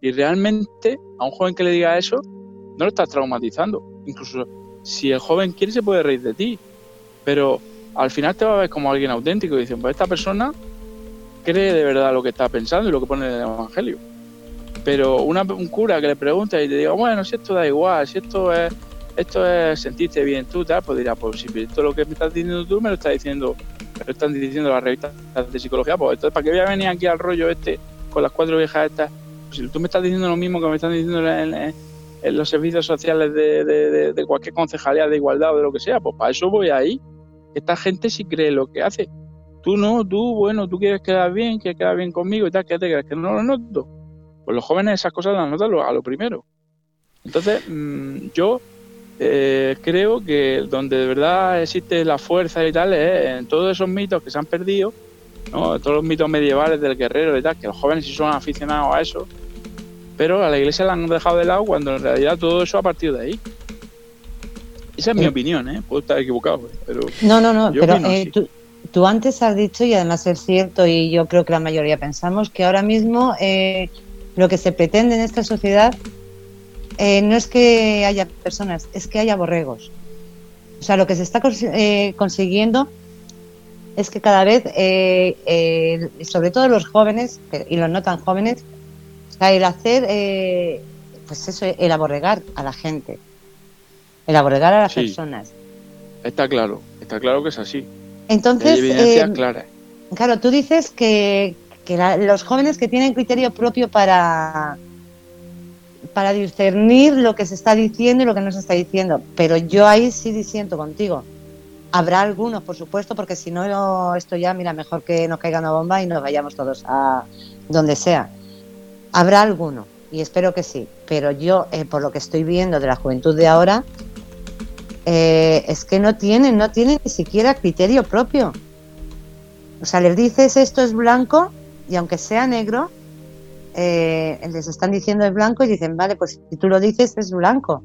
Y realmente a un joven que le diga eso, no lo estás traumatizando. Incluso si el joven quiere, se puede reír de ti. Pero al final te va a ver como alguien auténtico y dicen, pues esta persona cree de verdad lo que está pensando y lo que pone en el Evangelio. Pero un cura que le pregunta y te diga, bueno, si esto da igual, si esto es esto es sentirte bien tú, tal, pues dirá, pues si esto lo que me estás diciendo tú me lo está diciendo, me lo están diciendo las revistas de psicología, pues entonces, ¿para qué voy a venir aquí al rollo este con las cuatro viejas estas? Pues si tú me estás diciendo lo mismo que me están diciendo en, los servicios sociales de, de, cualquier concejalía de igualdad o de lo que sea, pues para eso voy ahí. Esta gente sí cree lo que hace. Tú no, tú, bueno, tú quieres quedar bien, quieres quedar bien conmigo y tal, ¿qué te crees? Que no lo noto. Pues los jóvenes esas cosas las notan a lo primero. Entonces, mm, yo eh, creo que donde de verdad existe la fuerza y tal es en todos esos mitos que se han perdido, ¿no? todos los mitos medievales del guerrero y tal, que los jóvenes sí son aficionados a eso, pero a la iglesia la han dejado de lado cuando en realidad todo eso ha partido de ahí. Esa es mi opinión, ¿eh? puedo estar equivocado, pero... No, no, no, pero eh, tú, tú, antes has dicho, y además es cierto, y yo creo que la mayoría pensamos, que ahora mismo eh, lo que se pretende en esta sociedad eh, no es que haya personas, es que haya borregos. O sea, lo que se está eh, consiguiendo es que cada vez, eh, sobre todo los jóvenes y los no tan jóvenes, el hacer, pues eso, el aborregar a la gente, el aborregar a las personas. Está claro, está claro que es así. Entonces, evidencias eh, claras. Claro, tú dices que, que la- los jóvenes que tienen criterio propio para, para discernir lo que se está diciendo y lo que no se está diciendo, pero yo ahí sí disiento contigo. Habrá algunos, por supuesto, porque si no, esto ya, mira, mejor que nos caiga una bomba y nos vayamos todos a donde sea. Habrá alguno, y espero que sí, pero yo, eh, por lo que estoy viendo de la juventud de ahora, eh, es que no tienen, no tienen ni siquiera criterio propio. O sea, les dices esto es blanco y aunque sea negro, eh, les están diciendo es blanco y dicen, vale, pues si tú lo dices es blanco.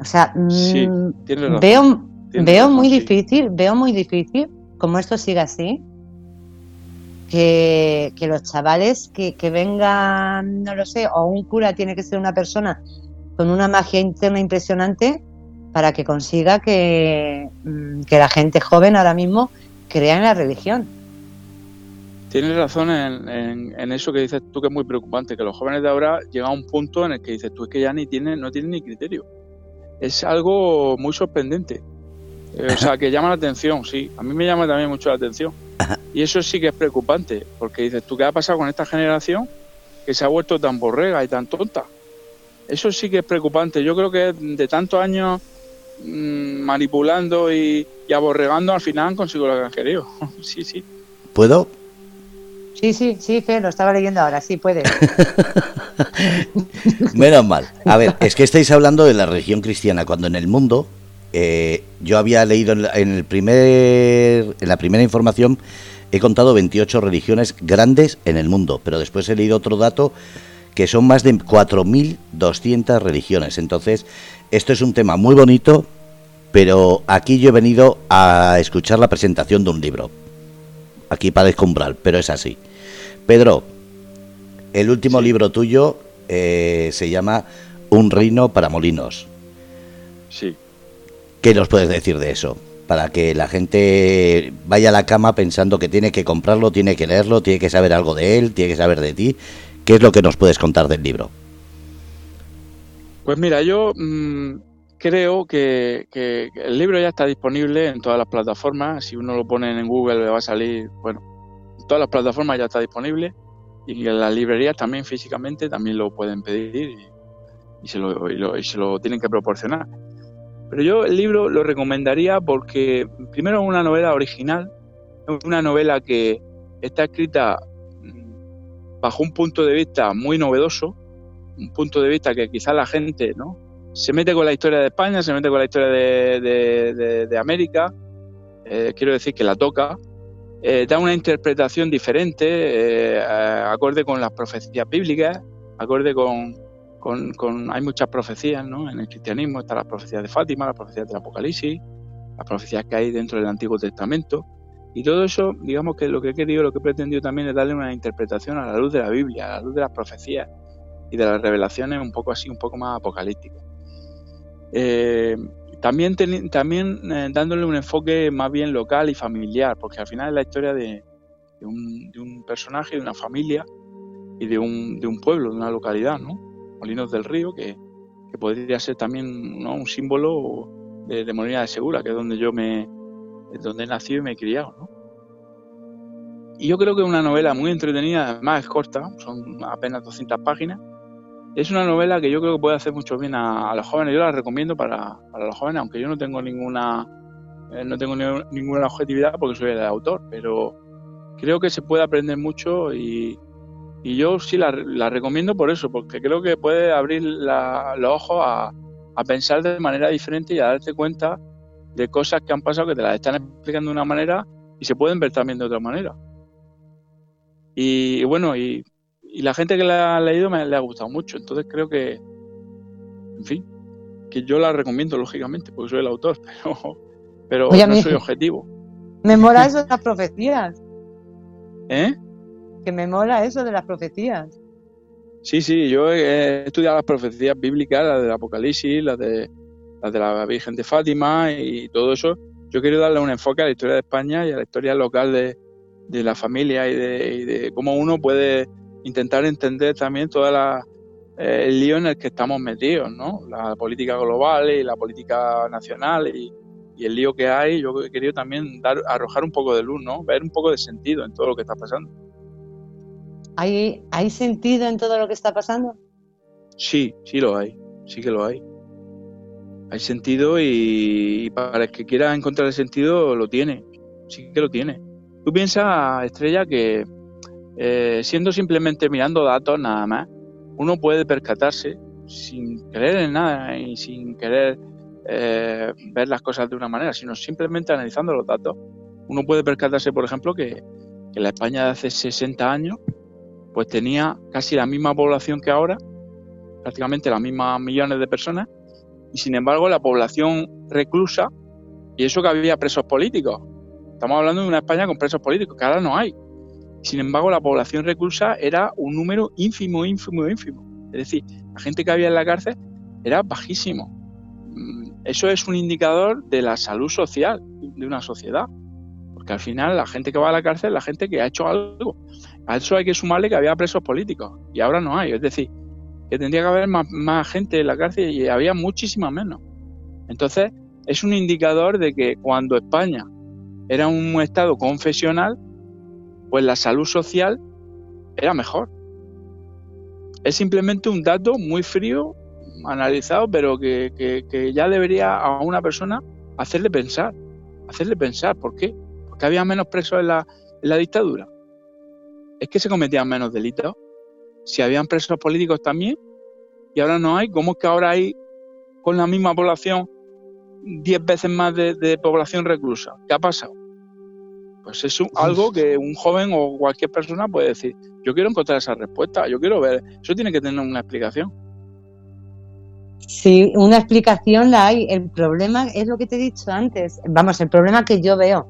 O sea, Sí, mm, razón. veo, veo razón, muy sí. difícil, veo muy difícil, como esto siga así, que, que los chavales que, que vengan, no lo sé, o un cura tiene que ser una persona con una magia interna impresionante para que consiga que, mm, que la gente joven ahora mismo crea en la religión. Tienes razón en, eso que dices tú que es muy preocupante, que los jóvenes de ahora llegan a un punto en el que dices tú es que ya ni tienen, no tienen ni criterio. Es algo muy sorprendente. Eh, o sea, que llama la atención, sí. A mí me llama también mucho la atención. Y eso sí que es preocupante, porque dices tú, ¿qué ha pasado con esta generación que se ha vuelto tan borrega y tan tonta? Eso sí que es preocupante. Yo creo que de tantos años mm, manipulando y, y aborregando, al final han conseguido lo que han querido. [laughs] sí, sí. ¿Puedo? Sí, sí, sí, Fe, lo estaba leyendo ahora, sí puede. [laughs] Menos mal. A ver, es que estáis hablando de la religión cristiana, cuando en el mundo, eh, yo había leído en, en el primer, en la primera información, he contado 28 religiones grandes en el mundo, pero después he leído otro dato que son más de 4.200 religiones. Entonces, esto es un tema muy bonito, pero aquí yo he venido a escuchar la presentación de un libro. Aquí parezco umbral, pero es así. Pedro, el último Sí. libro tuyo eh, se llama Un reino para molinos. Sí. ¿Qué nos puedes decir de eso? Para que la gente vaya a la cama pensando que tiene que comprarlo, tiene que leerlo, tiene que saber algo de él, tiene que saber de ti. ¿Qué es lo que nos puedes contar del libro? Pues mira, yo mm, creo que, el libro ya está disponible en todas las plataformas. Si uno lo pone en Google le va a salir, bueno, en todas las plataformas ya está disponible y en las librerías también físicamente también lo pueden pedir y, se, lo, y se lo tienen que proporcionar. Pero yo el libro lo recomendaría porque primero es una novela original, es una novela que está escrita mm, bajo un punto de vista muy novedoso, un punto de vista que quizás la gente no se mete con la historia de España, se mete con la historia de, América, eh, quiero decir que la toca, eh, da una interpretación diferente, eh, acorde con las profecías bíblicas, acorde con, con- con- hay muchas profecías ¿no? en el cristianismo, están las profecías de Fátima, las profecías del Apocalipsis, las profecías que hay dentro del Antiguo Testamento. Y todo eso, digamos que lo que he querido, lo que he pretendido también es darle una interpretación a la luz de la Biblia, a la luz de las profecías y de las revelaciones un poco así, un poco más apocalípticas. Eh, también también eh, dándole un enfoque más bien local y familiar, porque al final es la historia de, un, personaje, de una familia y de un, de un pueblo, de una localidad, ¿no? Molinos del Río, que, que podría ser también ¿no? un símbolo de, de Molina de Segura, que es donde yo me donde he nacido y me he criado, ¿no? Y yo creo que es una novela muy entretenida, además es corta, son apenas 200 páginas. Es una novela que yo creo que puede hacer mucho bien a, los jóvenes. Yo la recomiendo para, para los jóvenes, aunque yo no tengo ninguna eh, no tengo ni- ninguna objetividad porque soy el autor, pero creo que se puede aprender mucho y, y yo sí la, la recomiendo por eso, porque creo que puede abrir la- los ojos a, a pensar de manera diferente y a darte cuenta de cosas que han pasado que te las están explicando de una manera y se pueden ver también de otra manera. Y bueno, y, y la gente que la ha leído me le ha gustado mucho, entonces creo que, en fin, que yo la recomiendo lógicamente, porque soy el autor, [laughs] pero, pero Oye, no soy objetivo. [laughs] Me mola eso de las profecías, ¿Eh? que me mola eso de las profecías. Sí, sí, yo he estudiado las profecías bíblicas, las del Apocalipsis, las de, las de la Virgen de Fátima y todo eso. Yo quiero darle un enfoque a la historia de España y a la historia local de, de la familia y de, y de cómo uno puede intentar entender también toda la, eh, el lío en el que estamos metidos, ¿no? La política global y la política nacional y, y el lío que hay, yo he querido también dar, arrojar un poco de luz, ¿no? Ver un poco de sentido en todo lo que está pasando. ¿Hay, ¿Hay sentido en todo lo que está pasando? Sí, sí lo hay, sí que lo hay. Hay sentido y, para el que quiera encontrar el sentido lo tiene, sí que lo tiene. Tú piensas, Estrella, que eh, siendo simplemente mirando datos nada más, uno puede percatarse sin querer en nada y sin querer eh, ver las cosas de una manera, sino simplemente analizando los datos. Uno puede percatarse, por ejemplo, que, la España de hace 60 años pues tenía casi la misma población que ahora, prácticamente las mismas millones de personas, y sin embargo la población reclusa, y eso que había presos políticos. Estamos hablando de una España con presos políticos, que ahora no hay. Sin embargo, la población reclusa era un número ínfimo, ínfimo, ínfimo. Es decir, la gente que había en la cárcel era bajísimo. Mm, eso es un indicador de la salud social de una sociedad. Porque al final la gente que va a la cárcel es la gente que ha hecho algo. A eso hay que sumarle que había presos políticos y ahora no hay. Es decir, que tendría que haber más, más gente en la cárcel y había muchísima menos. Entonces, es un indicador de que cuando España era un Estado confesional, pues la salud social era mejor. Es simplemente un dato muy frío, analizado, pero que, ya debería a una persona hacerle pensar. Hacerle pensar, ¿por qué? Porque había menos presos en la, en la dictadura. Es que se cometían menos delitos. Si habían presos políticos también, y ahora no hay, ¿cómo es que ahora hay con la misma población 10 veces más de población reclusa? ¿Qué ha pasado? Pues es algo que un joven o cualquier persona puede decir, yo quiero encontrar esa respuesta, yo quiero ver, eso tiene que tener una explicación. Sí, una explicación la hay. El problema es lo que te he dicho antes. Vamos, el problema que yo veo,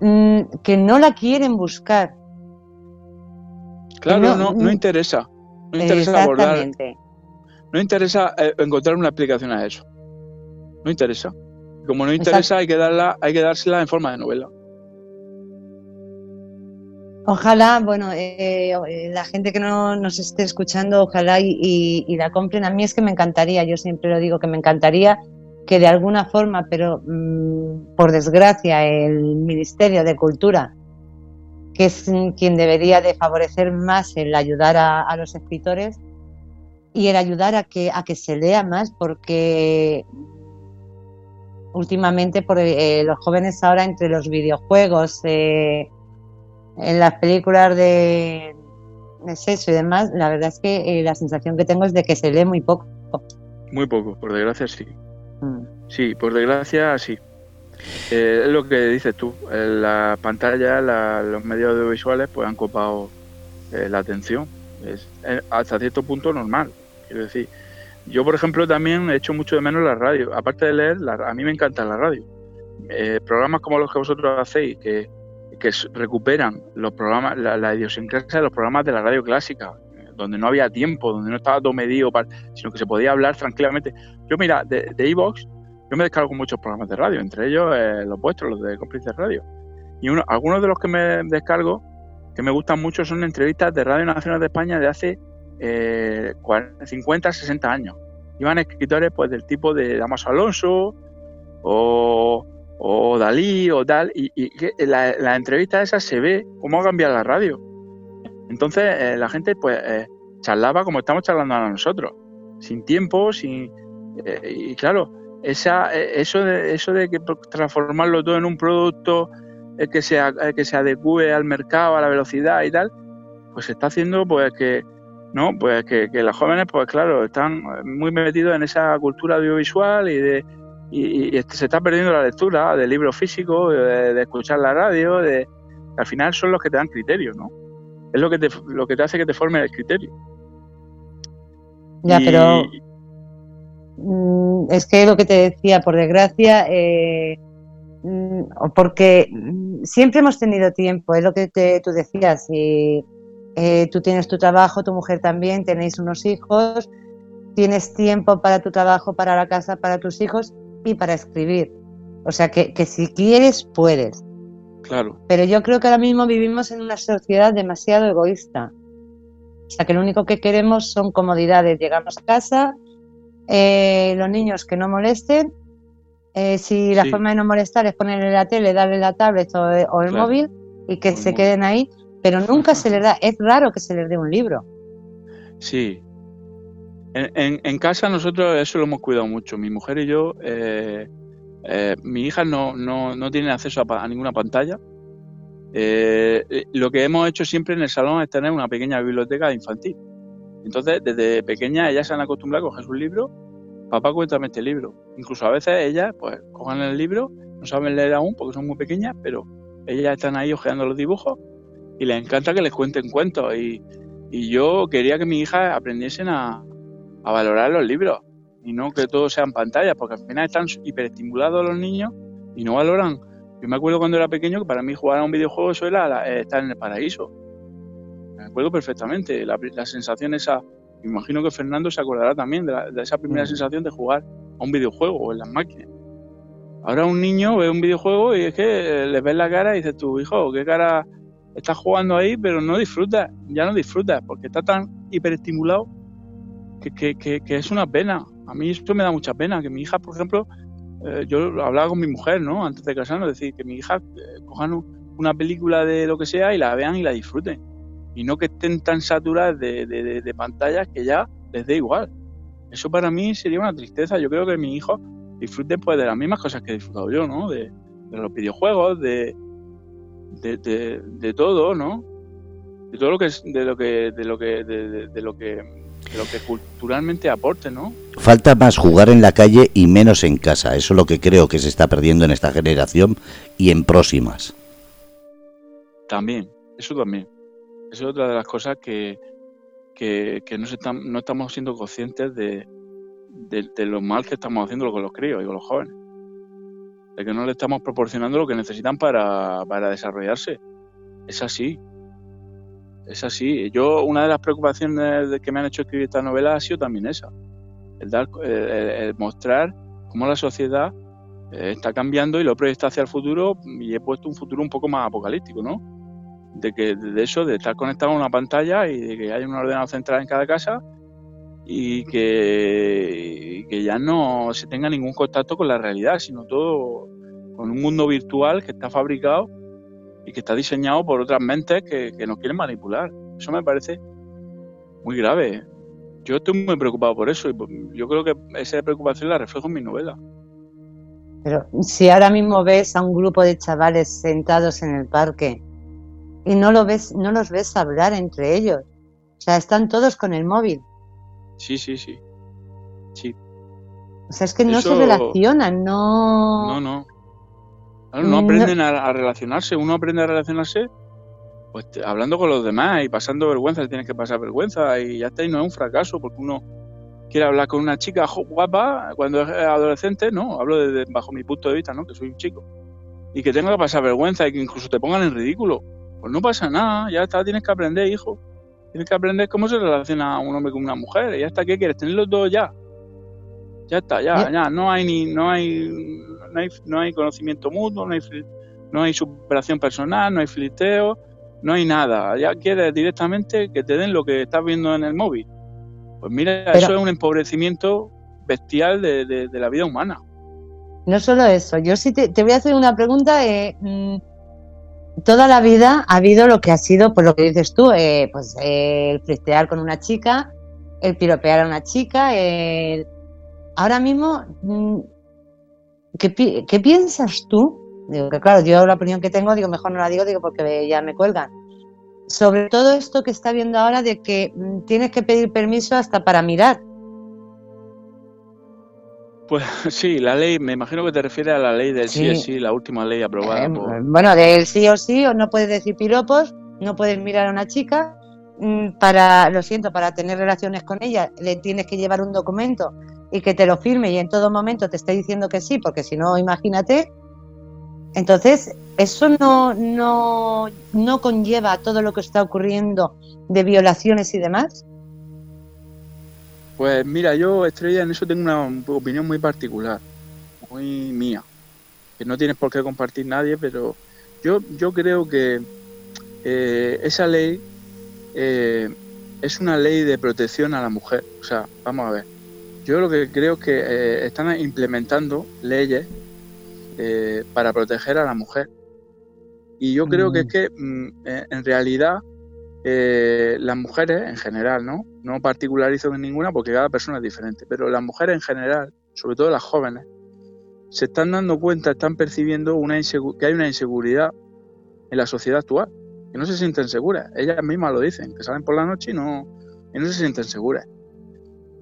mm, que no la quieren buscar. Claro, no, no, interesa. No interesa abordar. No interesa eh, encontrar una explicación a eso. No interesa. Como no interesa, hay que darla, hay que dársela en forma de novela. Ojalá, bueno, eh, eh, la gente que no nos esté escuchando, ojalá y, la compren. A mí es que me encantaría, yo siempre lo digo, que me encantaría que de alguna forma, pero mm, por desgracia, el Ministerio de Cultura, que es quien debería de favorecer más el ayudar a, los escritores y el ayudar a que, se lea más, porque últimamente por, eh, los jóvenes ahora entre los videojuegos, en las películas de, sexo y demás, la verdad es que eh, la sensación que tengo es de que se lee muy poco. Muy poco, por desgracia sí. Mm. Sí, por desgracia sí. Eh, es lo que dices tú, la pantalla, los medios audiovisuales pues han copado eh, la atención. Es hasta cierto punto normal. Quiero decir, yo por ejemplo también he hecho mucho de menos la radio. Aparte de leer, a mí me encanta la radio. programas como los que vosotros hacéis, que que recuperan los programas, la, idiosincrasia de los programas de la radio clásica, donde no había tiempo, donde no estaba todo medido, sino que se podía hablar tranquilamente. Yo, mira, de Evox, yo me descargo muchos programas de radio, entre ellos eh, los vuestros, los de Cómplices Radio. Y uno, algunos de los que me descargo, que me gustan mucho, son entrevistas de Radio Nacional de España de hace eh, 50, 60 años. Iban escritores pues del tipo de Damaso Alonso o o Dalí o tal, y, la, la, entrevista esa se ve cómo ha cambiado la radio. Entonces eh, la gente pues eh, charlaba como estamos charlando ahora nosotros, sin tiempo, sin... Eh, y claro, esa, eso, de, eso de que transformarlo todo en un producto que se, que se adecue al mercado, a la velocidad y tal, pues se está haciendo pues que... No, pues que, que los jóvenes, pues claro, están muy metidos en esa cultura audiovisual y de, y, se está perdiendo la lectura de libros físicos, de, escuchar la radio, de al final son los que te dan criterio, ¿no? Es lo que te, lo que te hace que te forme el criterio. Ya, pero mm, es que lo que te decía, por desgracia, eh, mm, porque mm, siempre hemos tenido tiempo, es lo que tú decías, y, eh, tú tienes tu trabajo, tu mujer también, tenéis unos hijos, tienes tiempo para tu trabajo, para la casa, para tus hijos, y para escribir. O sea que, si quieres, puedes. Claro. Pero yo creo que ahora mismo vivimos en una sociedad demasiado egoísta. O sea que lo único que queremos son comodidades. Llegamos a casa, eh, los niños que no molesten Eh, si la forma de no molestar es ponerle la tele, darle la tablet o, el móvil y que se queden ahí, pero nunca se les da, es raro que se les dé un libro. Sí. En, casa nosotros eso lo hemos cuidado mucho. Mi mujer y yo, eh, eh, mi hija no, no, no tiene acceso a, ninguna pantalla. lo que hemos hecho siempre en el salón es tener una pequeña biblioteca infantil. Entonces, desde pequeña ellas se han acostumbrado a coger sus libros papá cuéntame este libro. Incluso a veces ellas, pues, cojan el libro, no saben leer aún porque son muy pequeñas, pero ellas están ahí hojeando los dibujos y les encanta que les cuenten cuentos. Y, yo quería que mi hija aprendiesen a, valorar los libros y no que todo sean pantallas, porque al final están hiperestimulados los niños y no valoran. Yo me acuerdo cuando era pequeño que para mí jugar a un videojuego eso era estar en el paraíso. Me acuerdo perfectamente, la, la sensación esa me imagino que Fernando se acordará también de, esa primera mm. sensación de jugar a un videojuego o en las máquinas. Ahora un niño ve un videojuego y es que le ves la cara y dices tú, hijo, qué cara estás jugando ahí, pero no disfrutas, ya no disfrutas, porque está tan hiperestimulado que, es una pena. A mí esto me da mucha pena, que mi hija, por ejemplo, eh, yo hablaba con mi mujer, ¿no? Antes de casarnos, decir, que mi hija eh, cojan una película de lo que sea y la vean y la disfruten y no que estén tan saturadas de, de, pantallas que ya les dé igual. Eso para mí sería una tristeza. Yo creo que mi hijo disfrute pues de las mismas cosas que he disfrutado yo, ¿no? De, los videojuegos, de, de, todo, ¿no? De todo lo que de lo que de lo que de, lo que lo que culturalmente aporte, ¿no? Falta más jugar en la calle y menos en casa. Eso es lo que creo que se está perdiendo en esta generación y en próximas. También, eso también. Esa es otra de las cosas que, que, no, no estamos siendo conscientes de, de, lo mal que estamos haciendo con los críos y con los jóvenes. De que no le estamos proporcionando lo que necesitan para, para desarrollarse. Es así. Es así. Yo, una de las preocupaciones que me han hecho escribir esta novela ha sido también esa. El, dar, el mostrar cómo la sociedad eh, está cambiando y lo proyecta hacia el futuro y he puesto un futuro un poco más apocalíptico, ¿no? de que de eso, de estar conectado a una pantalla y de que haya un ordenador central en cada casa y que, que ya no se tenga ningún contacto con la realidad, sino todo con un mundo virtual que está fabricado y que está diseñado por otras mentes que, que nos quieren manipular. Eso me parece muy grave. Yo estoy muy preocupado por eso y yo creo que esa preocupación la reflejo en mi novela. Pero si ahora mismo ves a un grupo de chavales sentados en el parque y no lo ves, no los ves hablar entre ellos. O sea, están todos con el móvil. Sí, sí, sí. Sí. O sea, es que no se relacionan, no. No, no. No aprenden A, relacionarse. Uno aprende a relacionarse pues hablando con los demás y pasando vergüenza, tienes que pasar vergüenza y ya está, y no es un fracaso porque uno quiere hablar con una chica guapa cuando es adolescente, no, hablo desde, bajo mi punto de vista, ¿no? Que soy un chico. Y que tenga que pasar vergüenza y que incluso te pongan en ridículo. Pues no pasa nada, ya está, tienes que aprender, hijo. Tienes que aprender cómo se relaciona un hombre con una mujer. Y ya está, ¿qué quieres? Tenerlos dos ya. Ya está, ya, ya. No hay ni, no hay, no hay, no hay conocimiento mutuo, no hay, no hay superación personal, no hay flirteo, no hay nada. Ya quieres directamente que te den lo que estás viendo en el móvil. Pues mira, eso es un empobrecimiento bestial de, de, la vida humana. No solo eso, yo sí te, te voy a hacer una pregunta. Eh, mm, toda la vida ha habido lo que ha sido, pues lo que dices tú, eh, pues el fristear con una chica, el piropear a una chica. Ahora mismo, mm, ¿qué, piensas tú? Digo que claro, yo la opinión que tengo, digo, mejor no la digo, digo, porque ya me cuelgan. Sobre todo esto que está viendo ahora de que mm, tienes que pedir permiso hasta para mirar. Pues [laughs] sí, la ley, me imagino que te refieres a la ley del sí, o sí, la última ley aprobada. Eh, bueno, del sí o sí, o no puedes decir piropos, no puedes mirar a una chica, mm, para, lo siento, para tener relaciones con ella le tienes que llevar un documento y que te lo firme y en todo momento te esté diciendo que sí, porque si no, imagínate. Entonces, eso no, no, no conlleva todo lo que está ocurriendo de violaciones y demás. Pues mira, yo, Estrella, en eso tengo una opinión muy particular, muy mía, que no tienes por qué compartir nadie, pero yo, yo creo que eh, esa ley eh, es una ley de protección a la mujer. O sea, vamos a ver, yo lo que creo es que eh, están implementando leyes eh, para proteger a la mujer. Y yo creo que es mm. que mm, eh, en realidad eh, las mujeres en general, ¿no? No particularizo en ninguna porque cada persona es diferente, pero las mujeres en general, sobre todo las jóvenes, se están dando cuenta, están percibiendo una que hay una inseguridad en la sociedad actual, que no se sienten seguras. Ellas mismas lo dicen, que salen por la noche y no, no se sienten seguras.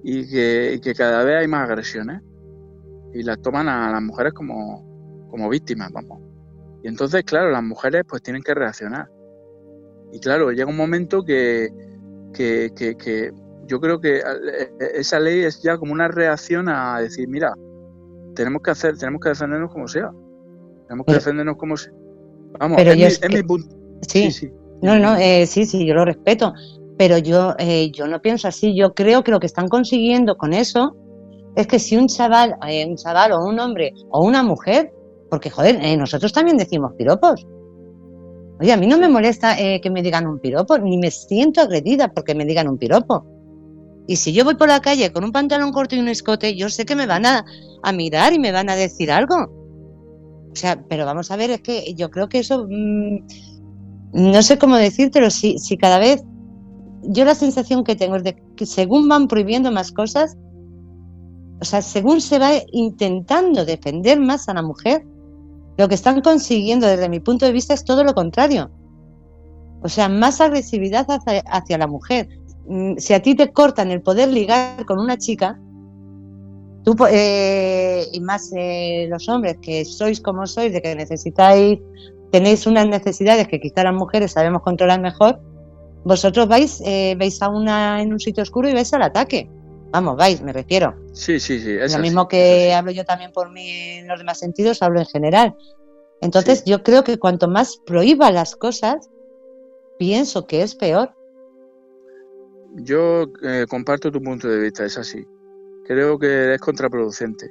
Y que, que cada vez hay más agresiones y las toman a las mujeres como, como víctimas, vamos. Y entonces, claro, las mujeres pues tienen que reaccionar. Y claro, llega un momento que, que, que, yo creo que eh, esa ley es ya como una reacción a decir, mira, tenemos que hacer, tenemos que defendernos como sea. Tenemos que defendernos como sea. Vamos, es, mi, punto. Sí, sí, No, no, eh, sí, sí, yo lo respeto. Pero yo, eh, yo no pienso así. Yo creo que lo que están consiguiendo con eso es que si un chaval, un chaval o un hombre o una mujer porque, joder, eh, nosotros también decimos piropos. Oye, a mí no me molesta eh, que me digan un piropo, ni me siento agredida porque me digan un piropo. Y si yo voy por la calle con un pantalón corto y un escote, yo sé que me van a, mirar y me van a decir algo. O sea, pero vamos a ver, es que yo creo que eso, mm, no sé cómo decírtelo, si, si cada vez, yo la sensación que tengo es de que según van prohibiendo más cosas, o sea, según se va intentando defender más a la mujer, lo que están consiguiendo desde mi punto de vista es todo lo contrario. O sea, más agresividad hacia, la mujer. Mm, si a ti te cortan el poder ligar con una chica, tú, eh, y más eh, los hombres que sois como sois, de que necesitáis, tenéis unas necesidades que quizá las mujeres sabemos controlar mejor, vosotros vais, eh, veis a una en un sitio oscuro y vais al ataque. Vamos, vais, me refiero. Sí, sí, sí. Lo mismo que hablo yo también por mí en los demás sentidos, hablo en general. Entonces, yo creo que cuanto más prohíba las cosas, pienso que es peor. Yo eh, comparto tu punto de vista, es así. Creo que es contraproducente.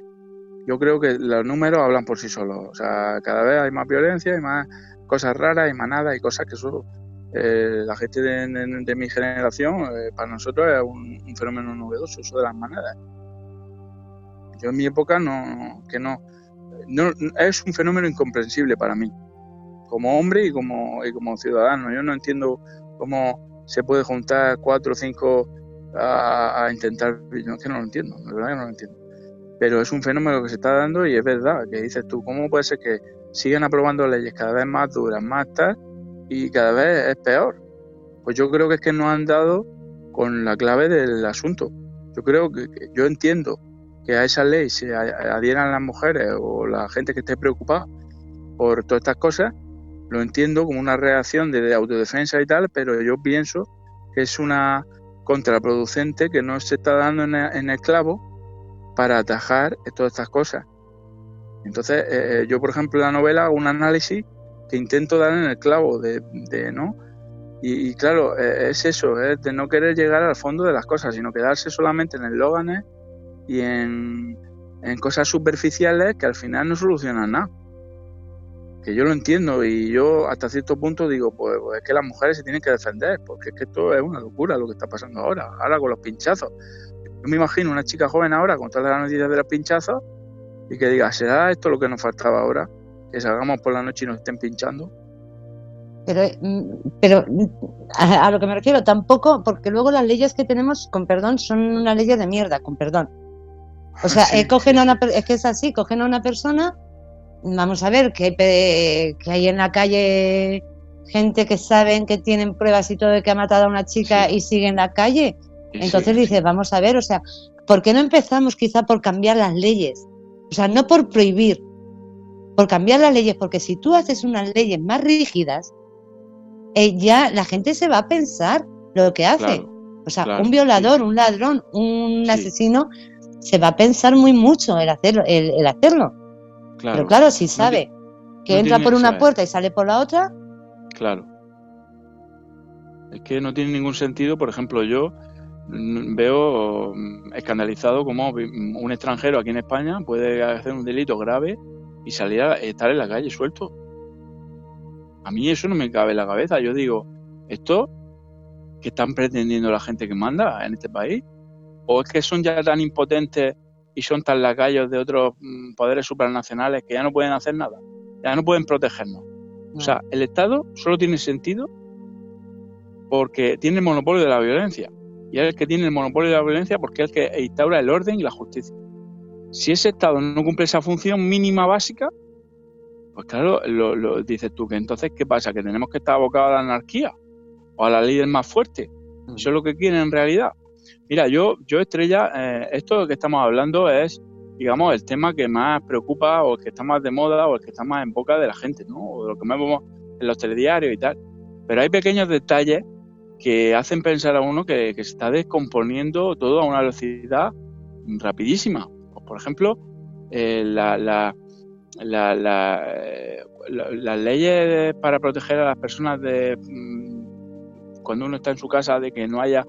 Yo creo que los números hablan por sí solos. O sea, cada vez hay más violencia, hay más cosas raras, hay manadas, y cosas que solo eh, la gente de, mi generación, eh, para nosotros es un, fenómeno novedoso, eso de las manadas. Yo en mi época no, que no, no, es un fenómeno incomprensible para mí, como hombre y como, y como ciudadano. Yo no entiendo cómo se puede juntar cuatro o cinco a, intentar, no, es que no lo entiendo, la verdad que no lo entiendo. Pero es un fenómeno que se está dando y es verdad, que dices tú, ¿cómo puede ser que sigan aprobando leyes cada vez más duras, más tal? Y cada vez es peor. Pues yo creo que es que no han dado con la clave del asunto. Yo creo que, yo entiendo que a esa ley se adhieran las mujeres o la gente que esté preocupada por todas estas cosas, lo entiendo como una reacción de, autodefensa y tal, pero yo pienso que es una contraproducente que no se está dando en, el clavo para atajar todas estas cosas. Entonces, eh, eh, yo, por ejemplo, en la novela un análisis que intento dar en el clavo de, ¿no? Y, claro, e, es eso, es de no querer llegar al fondo de las cosas, sino quedarse solamente en eslóganes y en, cosas superficiales que al final no solucionan nada. Que yo lo entiendo y yo hasta cierto punto digo, pues, pues, es que las mujeres se tienen que defender, porque es que esto es una locura lo que está pasando ahora, ahora con los pinchazos. Yo me imagino una chica joven ahora con todas las noticias de los pinchazos y que diga, ¿será esto lo que nos faltaba ahora? Que salgamos por la noche y nos estén pinchando. Pero, mm, pero a, lo que me refiero, tampoco, porque luego las leyes que tenemos, con perdón, son una ley de mierda, con perdón. O sea, [laughs] eh, cogen a una, es que es así, cogen a una persona, vamos a ver, que hay, que hay en la calle gente que saben que tienen pruebas y todo de que ha matado a una chica y sigue en la calle. Entonces dices, vamos a ver, o sea, ¿por qué no empezamos quizá por cambiar las leyes? O sea, no por prohibir, por cambiar las leyes, porque si tú haces unas leyes más rígidas, eh, ya la gente se va a pensar lo que hace. o sea, un violador, un ladrón, un asesino, se va a pensar muy mucho el hacerlo. El, hacerlo. Pero claro, si sabe que entra por una puerta y sale por la otra. Claro. Es que no tiene ningún sentido, por ejemplo, yo mm, veo mm, escandalizado como un extranjero aquí en España puede hacer un delito grave y salir a estar en la calle suelto. A mí eso no me cabe en la cabeza. Yo digo, ¿esto que están pretendiendo la gente que manda en este país? ¿O es que son ya tan impotentes y son tan lacayos de otros mm, poderes supranacionales que ya no pueden hacer nada, ya no pueden protegernos. O sea, el Estado solo tiene sentido porque tiene el monopolio de la violencia. Y es el que tiene el monopolio de la violencia porque es el que instaura el orden y la justicia. Si ese Estado no cumple esa función mínima básica, pues claro, lo, dices tú, que entonces, ¿qué pasa? ¿Que tenemos que estar abocados a la anarquía? ¿O a la ley del más fuerte? Mm. Eso es lo que quieren en realidad. Mira, yo, yo Estrella, eh, esto que estamos hablando es, digamos, el tema que más preocupa o el que está más de moda o el que está más en boca de la gente, ¿no? O lo que más vemos en los telediarios y tal. Pero hay pequeños detalles que hacen pensar a uno que, se está descomponiendo todo a una velocidad rapidísima. Por ejemplo, eh, la, la, eh, las leyes para proteger a las personas de mm, cuando uno está en su casa de que no haya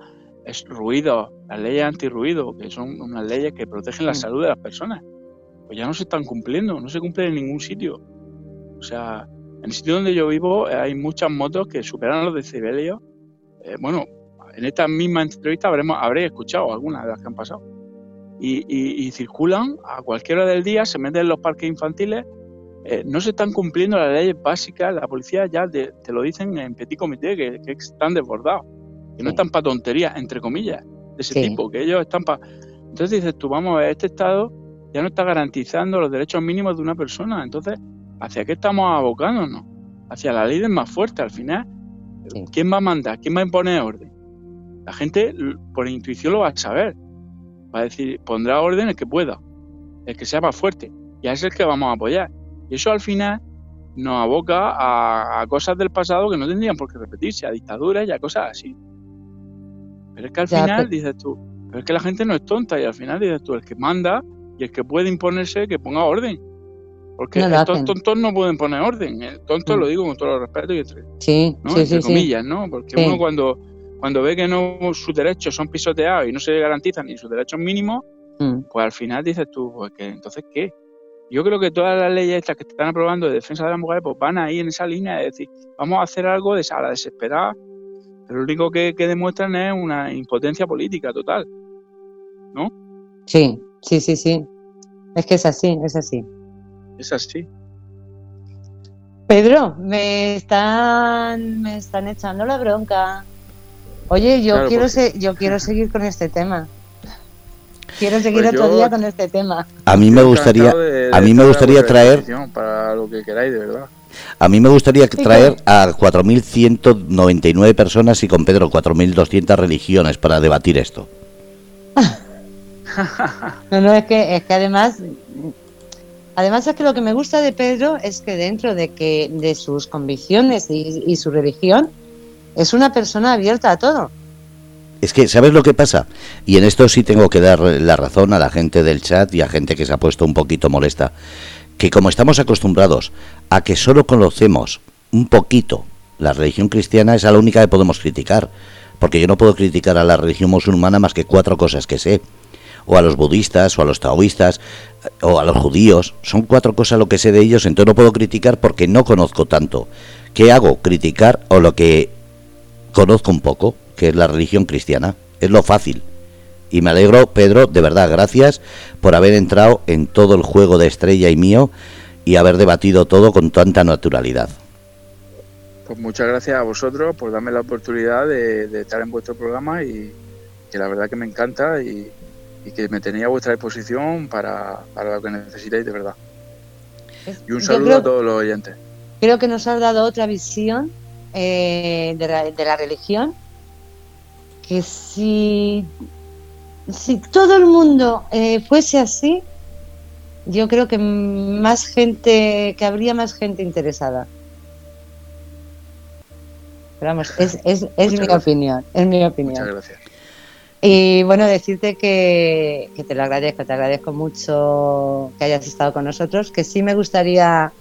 ruido, las leyes antirruido, que son unas leyes que protegen la salud de las personas, pues ya no se están cumpliendo, no se cumplen en ningún sitio. O sea, en el sitio donde yo vivo hay muchas motos que superan los decibelios eh, bueno, en esta misma entrevista habremos, habré escuchado algunas de las que han pasado. Y, circulan a cualquier hora del día, se meten en los parques infantiles, eh, no se están cumpliendo las leyes básicas, la policía ya te, lo dicen en petit comité, que, están desbordados, que no están para tonterías, entre comillas, de ese tipo, que ellos están para... Entonces dices tú, vamos a ver, este Estado ya no está garantizando los derechos mínimos de una persona, entonces, ¿hacia qué estamos abocándonos? Hacia la ley del más fuerte, al final. ¿Quién va a mandar? ¿Quién va a imponer orden? La gente por intuición lo va a saber. Va a decir, pondrá orden el que pueda, el que sea más fuerte. Y a ese es el que vamos a apoyar. Y eso al final nos aboca a, cosas del pasado que no tendrían por qué repetirse, a dictaduras y a cosas así. Pero es que al final dices tú, pero es que la gente no es tonta y al final dices tú, el que manda y el que puede imponerse, que ponga orden. Porque estos tontos no pueden poner orden. El tonto lo mm. digo con todo el respeto y entre, sí, entre comillas, ¿no? Porque uno cuando, cuando ve que no sus derechos son pisoteados y no se garantizan ni sus derechos mínimos, mm. pues al final dices tú, pues que entonces ¿qué? Yo creo que todas las leyes estas que están aprobando de defensa de las mujeres pues van ahí en esa línea de decir, vamos a hacer algo de a la desesperada. Pero lo único que, que demuestran es una impotencia política total. ¿No? Sí, sí, sí, sí. Es que es así, es así es así. Pedro, me están, me están echando la bronca. Oye, yo quiero yo quiero seguir con este tema. Quiero seguir pues otro día con este tema. A mí me gustaría, a mí me gustaría traer para lo que queráis, de verdad. A mí me gustaría traer a 4.199 personas y con Pedro 4.200 religiones para debatir esto. [laughs] no, no, es que, es que además Además es que lo que me gusta de Pedro es que dentro de que de sus convicciones y, su religión es una persona abierta a todo. Es que, ¿sabes lo que pasa? Y en esto sí tengo que dar la razón a la gente del chat y a gente que se ha puesto un poquito molesta. Que como estamos acostumbrados a que solo conocemos un poquito la religión cristiana, es la única que podemos criticar. Porque yo no puedo criticar a la religión musulmana más que cuatro cosas que sé o a los budistas, o a los taoístas, o a los judíos. Son cuatro cosas lo que sé de ellos, entonces no puedo criticar porque no conozco tanto. ¿Qué hago? Criticar o lo que conozco un poco, que es la religión cristiana. Es lo fácil. Y me alegro, Pedro, de verdad, gracias por haber entrado en todo el juego de Estrella y mío y haber debatido todo con tanta naturalidad. Pues muchas gracias a vosotros por darme la oportunidad de, de estar en vuestro programa y que la verdad que me encanta y, y que me tenía a vuestra disposición para, lo que necesitéis de verdad. Y un saludo a todos los oyentes. Creo que nos has dado otra visión eh, de, la, religión, que si, si todo el mundo eh, fuese así, yo creo que más gente, que habría más gente interesada. Pero vamos, es, es, es mi opinión, es mi opinión. Muchas gracias. Y bueno, decirte que, te lo agradezco, te agradezco mucho que hayas estado con nosotros, que sí me gustaría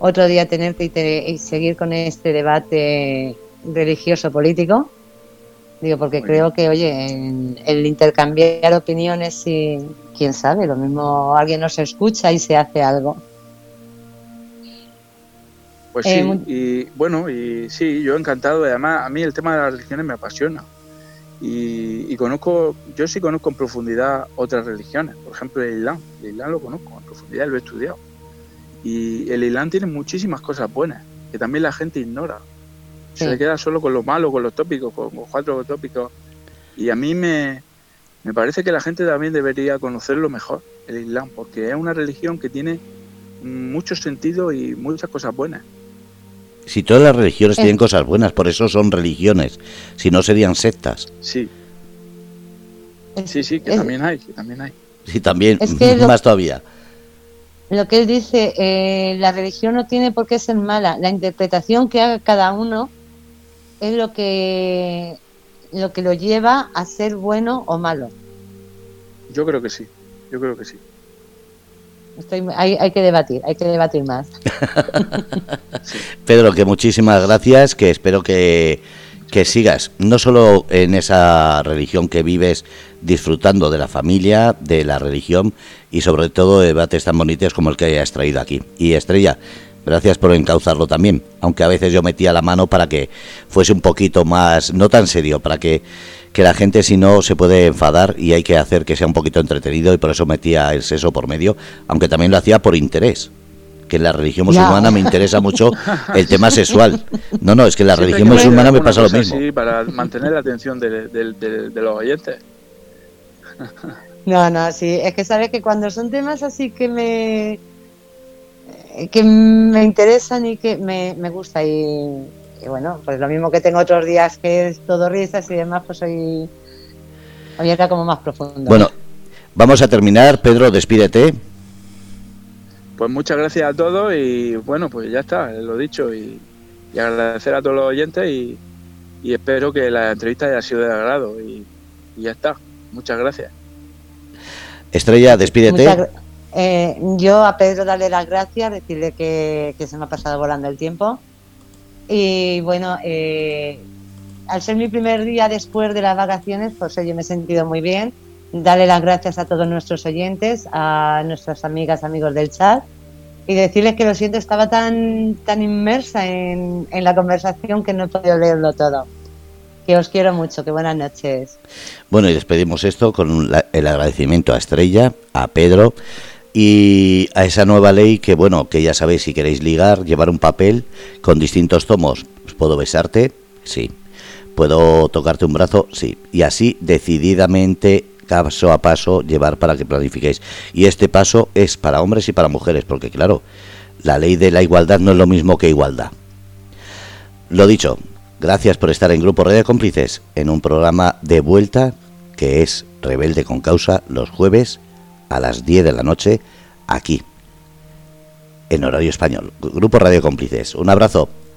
otro día tenerte y, seguir con este debate religioso político. Digo, porque creo que, oye, el intercambiar opiniones y quién sabe, lo mismo alguien nos escucha y se hace algo. Pues sí, eh, y bueno, y sí, yo encantado. Además, a mí el tema de las religiones me apasiona Y, conozco, yo sí conozco en profundidad otras religiones, por ejemplo el Islam, el Islam lo conozco en profundidad, lo he estudiado. Y el Islam tiene muchísimas cosas buenas, que también la gente ignora. Se queda solo con lo malo, con los tópicos, con los cuatro tópicos. Y a mí me, me parece que la gente también debería conocerlo mejor, el Islam, porque es una religión que tiene mucho sentido y muchas cosas buenas. Si todas las religiones tienen cosas buenas, por eso son religiones, si no serían sectas. Sí. Sí, sí, que también hay, que también hay. Sí, también, [laughs] más todavía. Lo que él dice, eh, la religión no tiene por qué ser mala, la interpretación que haga cada uno es lo que lo que lo lleva a ser bueno o malo. Yo creo que sí, yo creo que sí. hay, que debatir, hay que debatir más. [laughs] Pedro, que muchísimas gracias, que espero que, que sigas, no solo en esa religión que vives, disfrutando de la familia, de la religión y sobre todo de debates tan bonitos como el que hayas traído aquí. Y Estrella, Gracias por encauzarlo también, aunque a veces yo metía la mano para que fuese un poquito más, no tan serio, para que, que la gente si no se puede enfadar y hay que hacer que sea un poquito entretenido y por eso metía el sexo por medio, aunque también lo hacía por interés que en la religión musulmana me interesa mucho el tema sexual. No, no, es que en la religión musulmana me pasa lo mismo. Sí, para mantener la atención de, de los oyentes. No, no, sí, es que sabes que cuando son temas así que me que me interesan y que me, me gusta y, bueno, pues lo mismo que tengo otros días que es todo risas y demás, pues hoy, hoy era como más profundo. Bueno, vamos a terminar. Pedro, despídete. Pues muchas gracias a todos y bueno, pues ya está, lo dicho y, agradecer a todos los oyentes y, espero que la entrevista haya sido de agrado y, ya está. Muchas gracias. Estrella, despídete. Eh, yo a Pedro darle las gracias, decirle que, se me ha pasado volando el tiempo. Y bueno, eh, al ser mi primer día después de las vacaciones, pues yo me he sentido muy bien. Darle las gracias a todos nuestros oyentes, a nuestras amigas, amigos del chat y decirles que lo siento, estaba tan, tan inmersa en, en la conversación que no he podido leerlo todo. Que os quiero mucho, que buenas noches. Bueno, y despedimos esto con el agradecimiento a Estrella, a Pedro, y a esa nueva ley que, bueno, que ya sabéis, si queréis ligar, llevar un papel con distintos tomos. ¿Puedo besarte? Sí. ¿Puedo tocarte un brazo? Sí. Y así decididamente, paso a paso, llevar para que planifiquéis. Y este paso es para hombres y para mujeres, porque claro, la ley de la igualdad no es lo mismo que igualdad. Lo dicho, gracias por estar en Grupo Red de Cómplices, en un programa de vuelta que es Rebelde con Causa los jueves a las 10 de la noche aquí, en horario español. Grupo Radio Cómplices. Un abrazo.